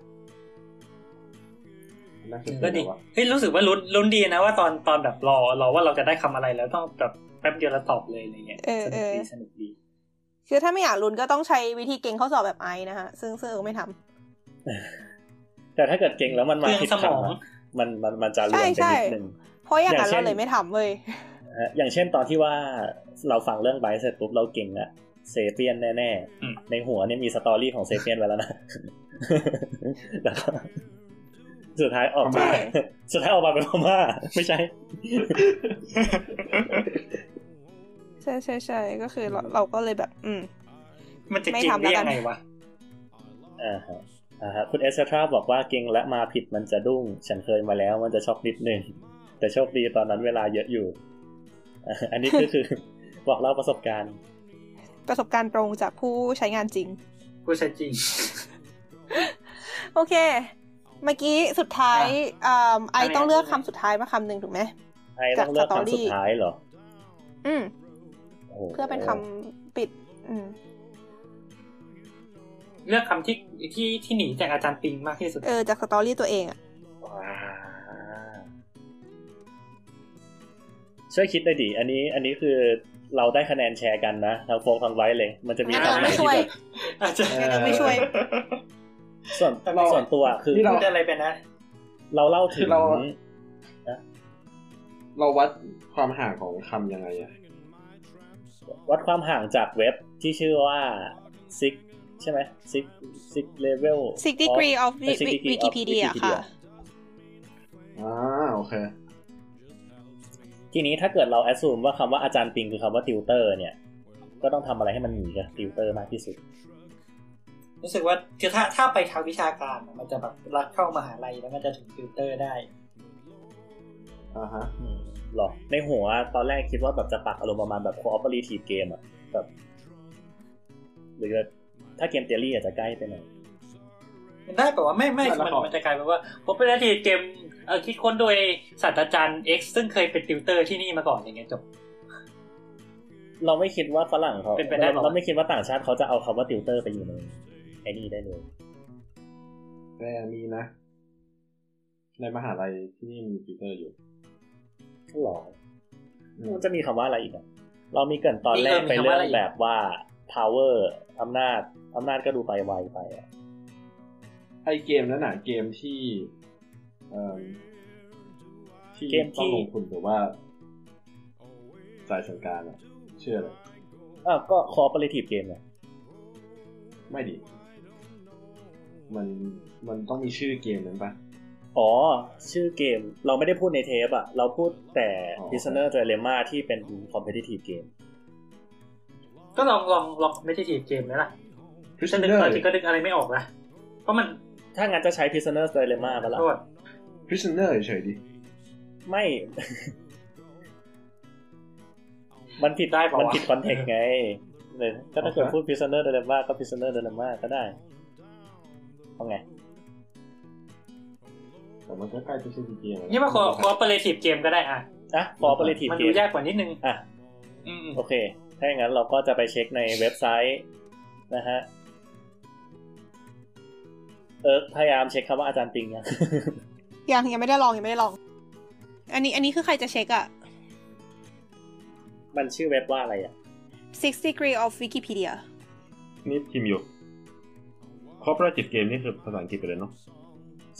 Speaker 4: น่าจะ
Speaker 3: ก็
Speaker 4: เป็น
Speaker 3: ดี
Speaker 4: แบบว่า
Speaker 3: เฮ้ยรู้สึกว่าลุ้นลุ้นดีนะว่าตอนตอนแบบรอรอว่าเราจะได้คำอะไรแล้วต้องแบบแป๊บเดียวแล้วตอบเลยอะไรเงี้ย
Speaker 5: เออ
Speaker 3: ส
Speaker 5: เอ
Speaker 3: นุก
Speaker 5: อ
Speaker 3: ดีสนุกดี
Speaker 5: คือถ้าไม่อยากลุ้นก็ต้องใช้วิธีเก่งข้อสอบแบบไอนะคะซึ่งซึ่งเออไม่ทำ
Speaker 2: แต่ถ้าเกิดเก่งแล้วมันมา
Speaker 3: เครื่อง
Speaker 2: ผิด
Speaker 3: สมอง
Speaker 2: คำอะมันมันมันจะรวม
Speaker 5: ใช่
Speaker 2: ไป
Speaker 5: ใช่
Speaker 2: นิดนึง
Speaker 5: เพราะอย่างนั้น
Speaker 2: อย่างเช่น
Speaker 5: เราเลยไม่ทำเว้ย
Speaker 2: นะฮะอย่างเช่นตอนที่ว่าเราฟังเรื่องไบร์ทเสร็จปุ๊บเราเก็งอะ Sapiens แน่
Speaker 3: อืม
Speaker 2: ๆในหัวเนี่ยมี story ของ Sapiens ไว้แล้วนะแล้วก็สุดท้ายออกมา
Speaker 5: ใช่
Speaker 2: สุดท้ายออกมาเป็นพม่าไม่ใช่
Speaker 5: ใช่ใช่ใช่ก็คือเราเราก็เลยแบบ อืม
Speaker 3: มันจะ
Speaker 5: ไม่
Speaker 3: กิน
Speaker 5: ทำ
Speaker 3: ได้
Speaker 5: แล้วกัน
Speaker 3: ยังไงวะ
Speaker 2: อ่าฮะอ่าฮะคุณเอสเทราบอกว่าเก็งแล้วมาผิดมันจะดุ้ง ฉันเคยมาแล้วมันจะช็อกนิดนึง แต่โชคดีตอนนั้นเวลาเยอะอยู่อะอันนี้ก็คือบอกเล่าประสบการณ์
Speaker 5: ประสบการณ์ตรงจากผู้ใช้งานจริง
Speaker 3: ผู้ใช้จริง
Speaker 5: โอเค เมื่อกี้สุดท้ายอ่าไอ
Speaker 3: อะไร
Speaker 5: ต้องเลือก
Speaker 3: อะไร
Speaker 5: คำสุดท้ายมาคำหนึ่งถูกไหม
Speaker 2: ไอ้ต้องเลือก
Speaker 5: จากสตอรี่
Speaker 2: คำสุดท้ายเหรอ
Speaker 5: อืม
Speaker 2: โโห
Speaker 5: เพื่อเป็นคำปิด อืม
Speaker 3: เลือกคำที่ที่ที่หนีจากอาจารย์ปิงมากที่สุด
Speaker 5: เออ จากสตอรี่ตัวเองอะ
Speaker 2: ว้าช่วยคิดหน่อยดิ อันนี้ อันนี้คือ เราได้คะแนนแชร์กันนะทั้งโฟกทั้งไว้เลย มันจะมี
Speaker 5: งั้น
Speaker 2: คำ
Speaker 5: เรา
Speaker 2: ไหน
Speaker 5: ไม่
Speaker 2: ที่
Speaker 5: ช่วย
Speaker 2: แบบ
Speaker 3: อาจจะ
Speaker 2: เออ
Speaker 5: ไม่ช่วย
Speaker 2: ส่วน
Speaker 3: เรา
Speaker 2: ส่วนตัวคือ
Speaker 4: นี่เรา
Speaker 3: พูดอะไรไปนะ
Speaker 2: เราเล่าถึ
Speaker 4: คื
Speaker 2: ง
Speaker 4: อเราเราวัดความห่างของคำยังไงอะ
Speaker 2: วัดความห่างจากเว็บที่ชื่อว่า six ใช่ไหม six six level
Speaker 5: six degree of
Speaker 2: เออ six degree of
Speaker 5: Wikipedia ค่ะ
Speaker 4: อ่าโอเค
Speaker 2: ทีนี้ถ้าเกิดเราแอ s ซูมว่าคำว่าอาจารย์ปิงคือคำว่าติวเตอร์เนี่ย ก็ต้องทำอะไรให้มันหนีกับติวเตอร์มากที่สุด
Speaker 3: รู้สึกว่าคือถ้าถ้าไปทางวิชาการอะมันจะแบบลากเข้ามหาลัยแล้วมันจะถึงติวเตอร์ได้
Speaker 4: อ่าฮะ
Speaker 2: อืมหรอในหัวตอนแรกคิดว่าแบบจะปักอารมณ์ประมาณแบบ cooperative game อะแบบหรือว่าถ้า game theory อาจจะใกล้ไปหน่อย
Speaker 3: มัน ได้แบบว่าไม่ไม่
Speaker 4: แล้ว
Speaker 3: มัน
Speaker 4: ก็
Speaker 3: มันจะกลายเป็นว่าผมเป็นทีเกมเออคิดค้นโดยศาสตราจารย์ X ซึ่งเคยเป็นติวเตอร์ที่นี่มาก่อนอย่างเงี้ยจบ
Speaker 2: เราไม่คิดว่าฝรั่งเขา
Speaker 3: เป็นไปได้
Speaker 2: เรา
Speaker 3: หรอ
Speaker 2: เราไม่คิดว่าต่างชาติเขาจะเอาคำว่าติวเตอร์ไปอยู่ในไอ้นี่ได้เลย
Speaker 4: แต่มีนะ ในมหาลัยที่นี่มีติวเตอร์อยู่
Speaker 2: หรอ
Speaker 4: อืม
Speaker 2: มันจะมีคำว่าอะไรอีกอะเรามีเกรินตอนแรกไปเรื่องแบบว่า power อำนาจอำนาจก็ดูไปไวไปอะ
Speaker 4: ไอเกมนั้นน่ะเกมที่เอ่อที่
Speaker 2: เกม
Speaker 4: ต้อง
Speaker 2: ที่
Speaker 4: ลงทุนหรือว่าจ่ายสังการอะชื่ออะไร
Speaker 2: อ้าวก็ cooperative game อะ
Speaker 4: ไม่ดิมันมันต้องมีชื่อเกมนั้นปะ
Speaker 2: อ๋อ ชื่อเกมเราไม่ได้พูดในเทปอะเราพูดแต่
Speaker 4: อ๋อ
Speaker 2: prisoner dilemma ที่เป็น competitive game
Speaker 3: ก็ลองลองลองไม่ใช่ทีเกมไหมล่ะ
Speaker 4: พริ
Speaker 3: ฉันนึก
Speaker 4: เนอ
Speaker 3: ตอน
Speaker 4: ร์
Speaker 3: ที่ก็นึกอะไรไม่ออกนะเพราะมัน
Speaker 2: ถ้างั้นจะใช้ prisoner dilemma มาละ
Speaker 3: โทษ
Speaker 4: พริเนอร์เฉยๆดิ
Speaker 2: ไม่ มันผิด
Speaker 3: ได้ปะวะ
Speaker 2: มันผิดคอนเทกต์ไงเลยก็ถ้าเกิดพูด prisoner dilemma ก็ prisoner dilemma ก็ได้เอาไง
Speaker 4: แต่มันก็ใกล้จะชื่อเกมแล้วะ
Speaker 3: นี่ว่าคอ cooperative game ก็ได้อะ
Speaker 2: อะ cooperative
Speaker 3: มันดู
Speaker 2: game
Speaker 3: ยากกว่านิดนึง
Speaker 2: อะ
Speaker 3: อืม
Speaker 2: โอเค ถ้าอย่างนั้นเราก็จะไปเช็คในเว็บไซต์นะฮะ เออพยายามเช็คคำว่าอาจารย์ปิงยัง
Speaker 5: ยังยังไม่ได้ลองยังไม่ได้ลอง อันนี้อันนี้คือใครจะเช็คอะ
Speaker 2: มันชื่อเว็บว่าอะไรอะ
Speaker 5: six degree of Wikipedia
Speaker 4: นี่พิมพ์อยู่ cooperative game นี่คือภาษาอังกฤษไปเลยเนาะ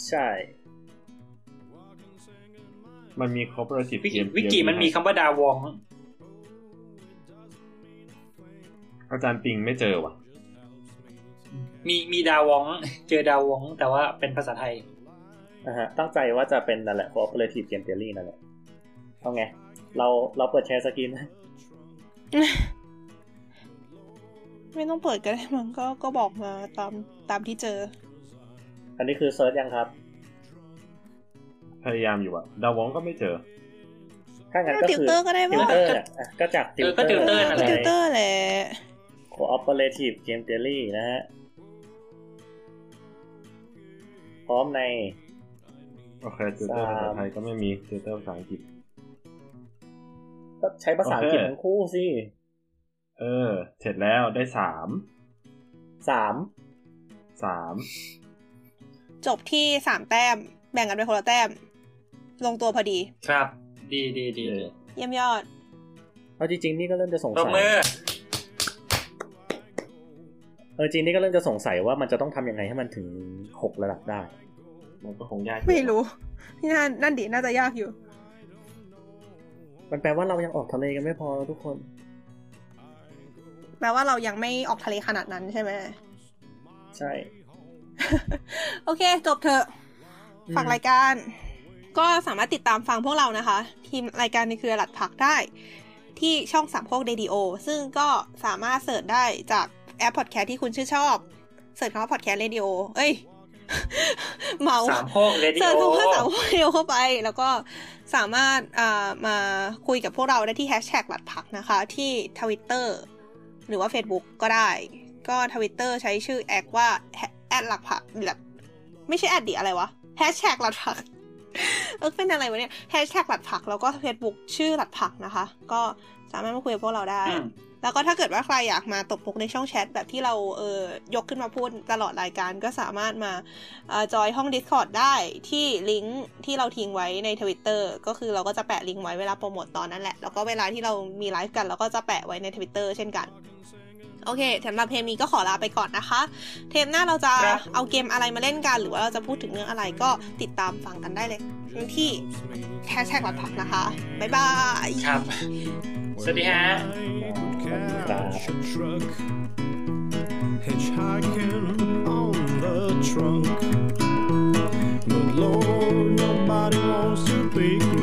Speaker 2: ใช่
Speaker 4: มันมี cooperative
Speaker 3: วิกิ
Speaker 4: game
Speaker 3: วิกิมันมีคำว่าดาวอง
Speaker 4: อาจารย์ติงไม่เจอว่ะ
Speaker 3: มีมีดาวอง เจอดาวอง แต่ว่าเป็นภาษาไทย
Speaker 2: นะฮะตั้งใจว่าจะเป็นนั่นแหละ cooperative game theory นั่นแหละเอาไง เราเราเปิดแชร์สกรีนไหม
Speaker 5: ไม่ต้องเปิดก็ได้มันก็ก็บอกมาตามตามที่เจอ
Speaker 2: อันนี้คือเซิร์ชยังครับ
Speaker 4: พยายามอยู่อะดาวองก็ไม่เจอ
Speaker 2: ถ้างั้นก็
Speaker 5: ติว
Speaker 2: คือ
Speaker 5: เตอร์ก็ได้
Speaker 2: ติว
Speaker 5: ว่า
Speaker 2: เตอร์อะอะก็จากติว
Speaker 3: เออก็
Speaker 2: เตอร์
Speaker 3: tutor นั่นแหละ
Speaker 5: ติวเตอร์แหละ
Speaker 2: cooperative game theory นะฮะ พร้อมใน
Speaker 4: โอเคติวเตอร์
Speaker 2: สาม
Speaker 4: ภาษาไทยก็ไม่มีติวเตอร์ภาษาอังกฤษ
Speaker 2: ก็ใช้ภาษาอังกฤษ
Speaker 4: โอเค
Speaker 2: ทั้งคู่สิ
Speaker 4: เออ เสร็จแล้วได้สาม
Speaker 2: สาม
Speaker 4: สาม
Speaker 5: จบที่สามแต้ม แบ่งกันไปคนละแต้ม ลงตัวพอดี
Speaker 3: ครับ ดีดีดี
Speaker 4: เออ
Speaker 5: เยี่ยมยอด
Speaker 2: เอาจริงๆ นี่ก็เริ่มจะสง
Speaker 3: ปรบ
Speaker 2: สัย
Speaker 3: มือ
Speaker 2: เออจริงๆนี่ก็เริ่มจะสงสัยว่ามันจะต้องทำยังไงให้มันถึงหกระดับได้
Speaker 4: มันก็คงยาก
Speaker 5: ไม่รู้นี่น่านั่นดิน่าจะยากอยู่
Speaker 2: มันแปลว่าเรายังออกทะเลกันไม่พอแล้วทุกคน
Speaker 5: แปลว่าเรายังไม่ออกทะเลขนาดนั้นใช่ไหม
Speaker 2: ใช่
Speaker 5: โอเค จบเถอะ
Speaker 2: อืม
Speaker 5: ฝากรายการ ก็สามารถติดตามฟังพวกเรานะคะ ทีมรายการในเครือหลัดผักได้ ที่ช่องสามโคกเรดิโอซึ่งก็สามารถ search ได้จาก แอปพอดแคสต์ที่คุณชื่นชอบsearch คำว่าพอดแคสต์เรดิโอเอ้ยเมา
Speaker 3: สามโคกเรดิโอ search
Speaker 5: คำว่าสามโคกเรดิโอเข้าไป แล้วก็สามารถอ่ามาคุยกับพวกเราได้ที่แฮชแท็กหลัดผักนะคะ ที่ทวิตเตอร์หรือว่า Facebook ก็ได้ ก็ทวิตเตอร์ใช้ชื่อแอคว่าแอดหลัดผักหลัดไม่ใช่แอดดิอะไรวะแฮชแท็กหลัดผักเออเป็นอะไรวะเนี่ยแฮชแท็กหลัดผักแล้วก็ Facebook ชื่อหลัดผักนะคะ ก็สามารถมาคุยกับพวกเราได้
Speaker 3: อืม
Speaker 5: แล้วก็ถ้าเกิดว่าใครอยากมาตบมุกในช่องแชทแบบที่เราเออยกขึ้นมาพูดตลอดรายการก็สามารถมาเอ่อจอยห้อง Discord ได้ที่ลิงก์ที่เราทิ้งไว้ใน Twitter ก็คือเราก็จะแปะลิงก์ไว้เวลาโปรโมตตอนนั้นแหละ แล้วก็เวลาที่เรามีไลฟ์กันเราก็จะแปะไว้ใน Twitter เช่นกันโอเคสำหรับเทปนี้ก็ขอลาไปก่อนนะคะ เทปหน้าเราจะ
Speaker 3: ครับ
Speaker 5: เอาเกมอะไรมาเล่นกัน หรือว่าเราจะพูดถึงเรื่องอะไรก็ติดตามฟังกันได้เลยที่แฮชแท็กหลัดผักนะคะ บ๊ายบาย
Speaker 3: ครับ สวัสดีฮะ
Speaker 2: catch a truck,
Speaker 6: hitchhiking on the trunk. But Lord, nobody wants to be.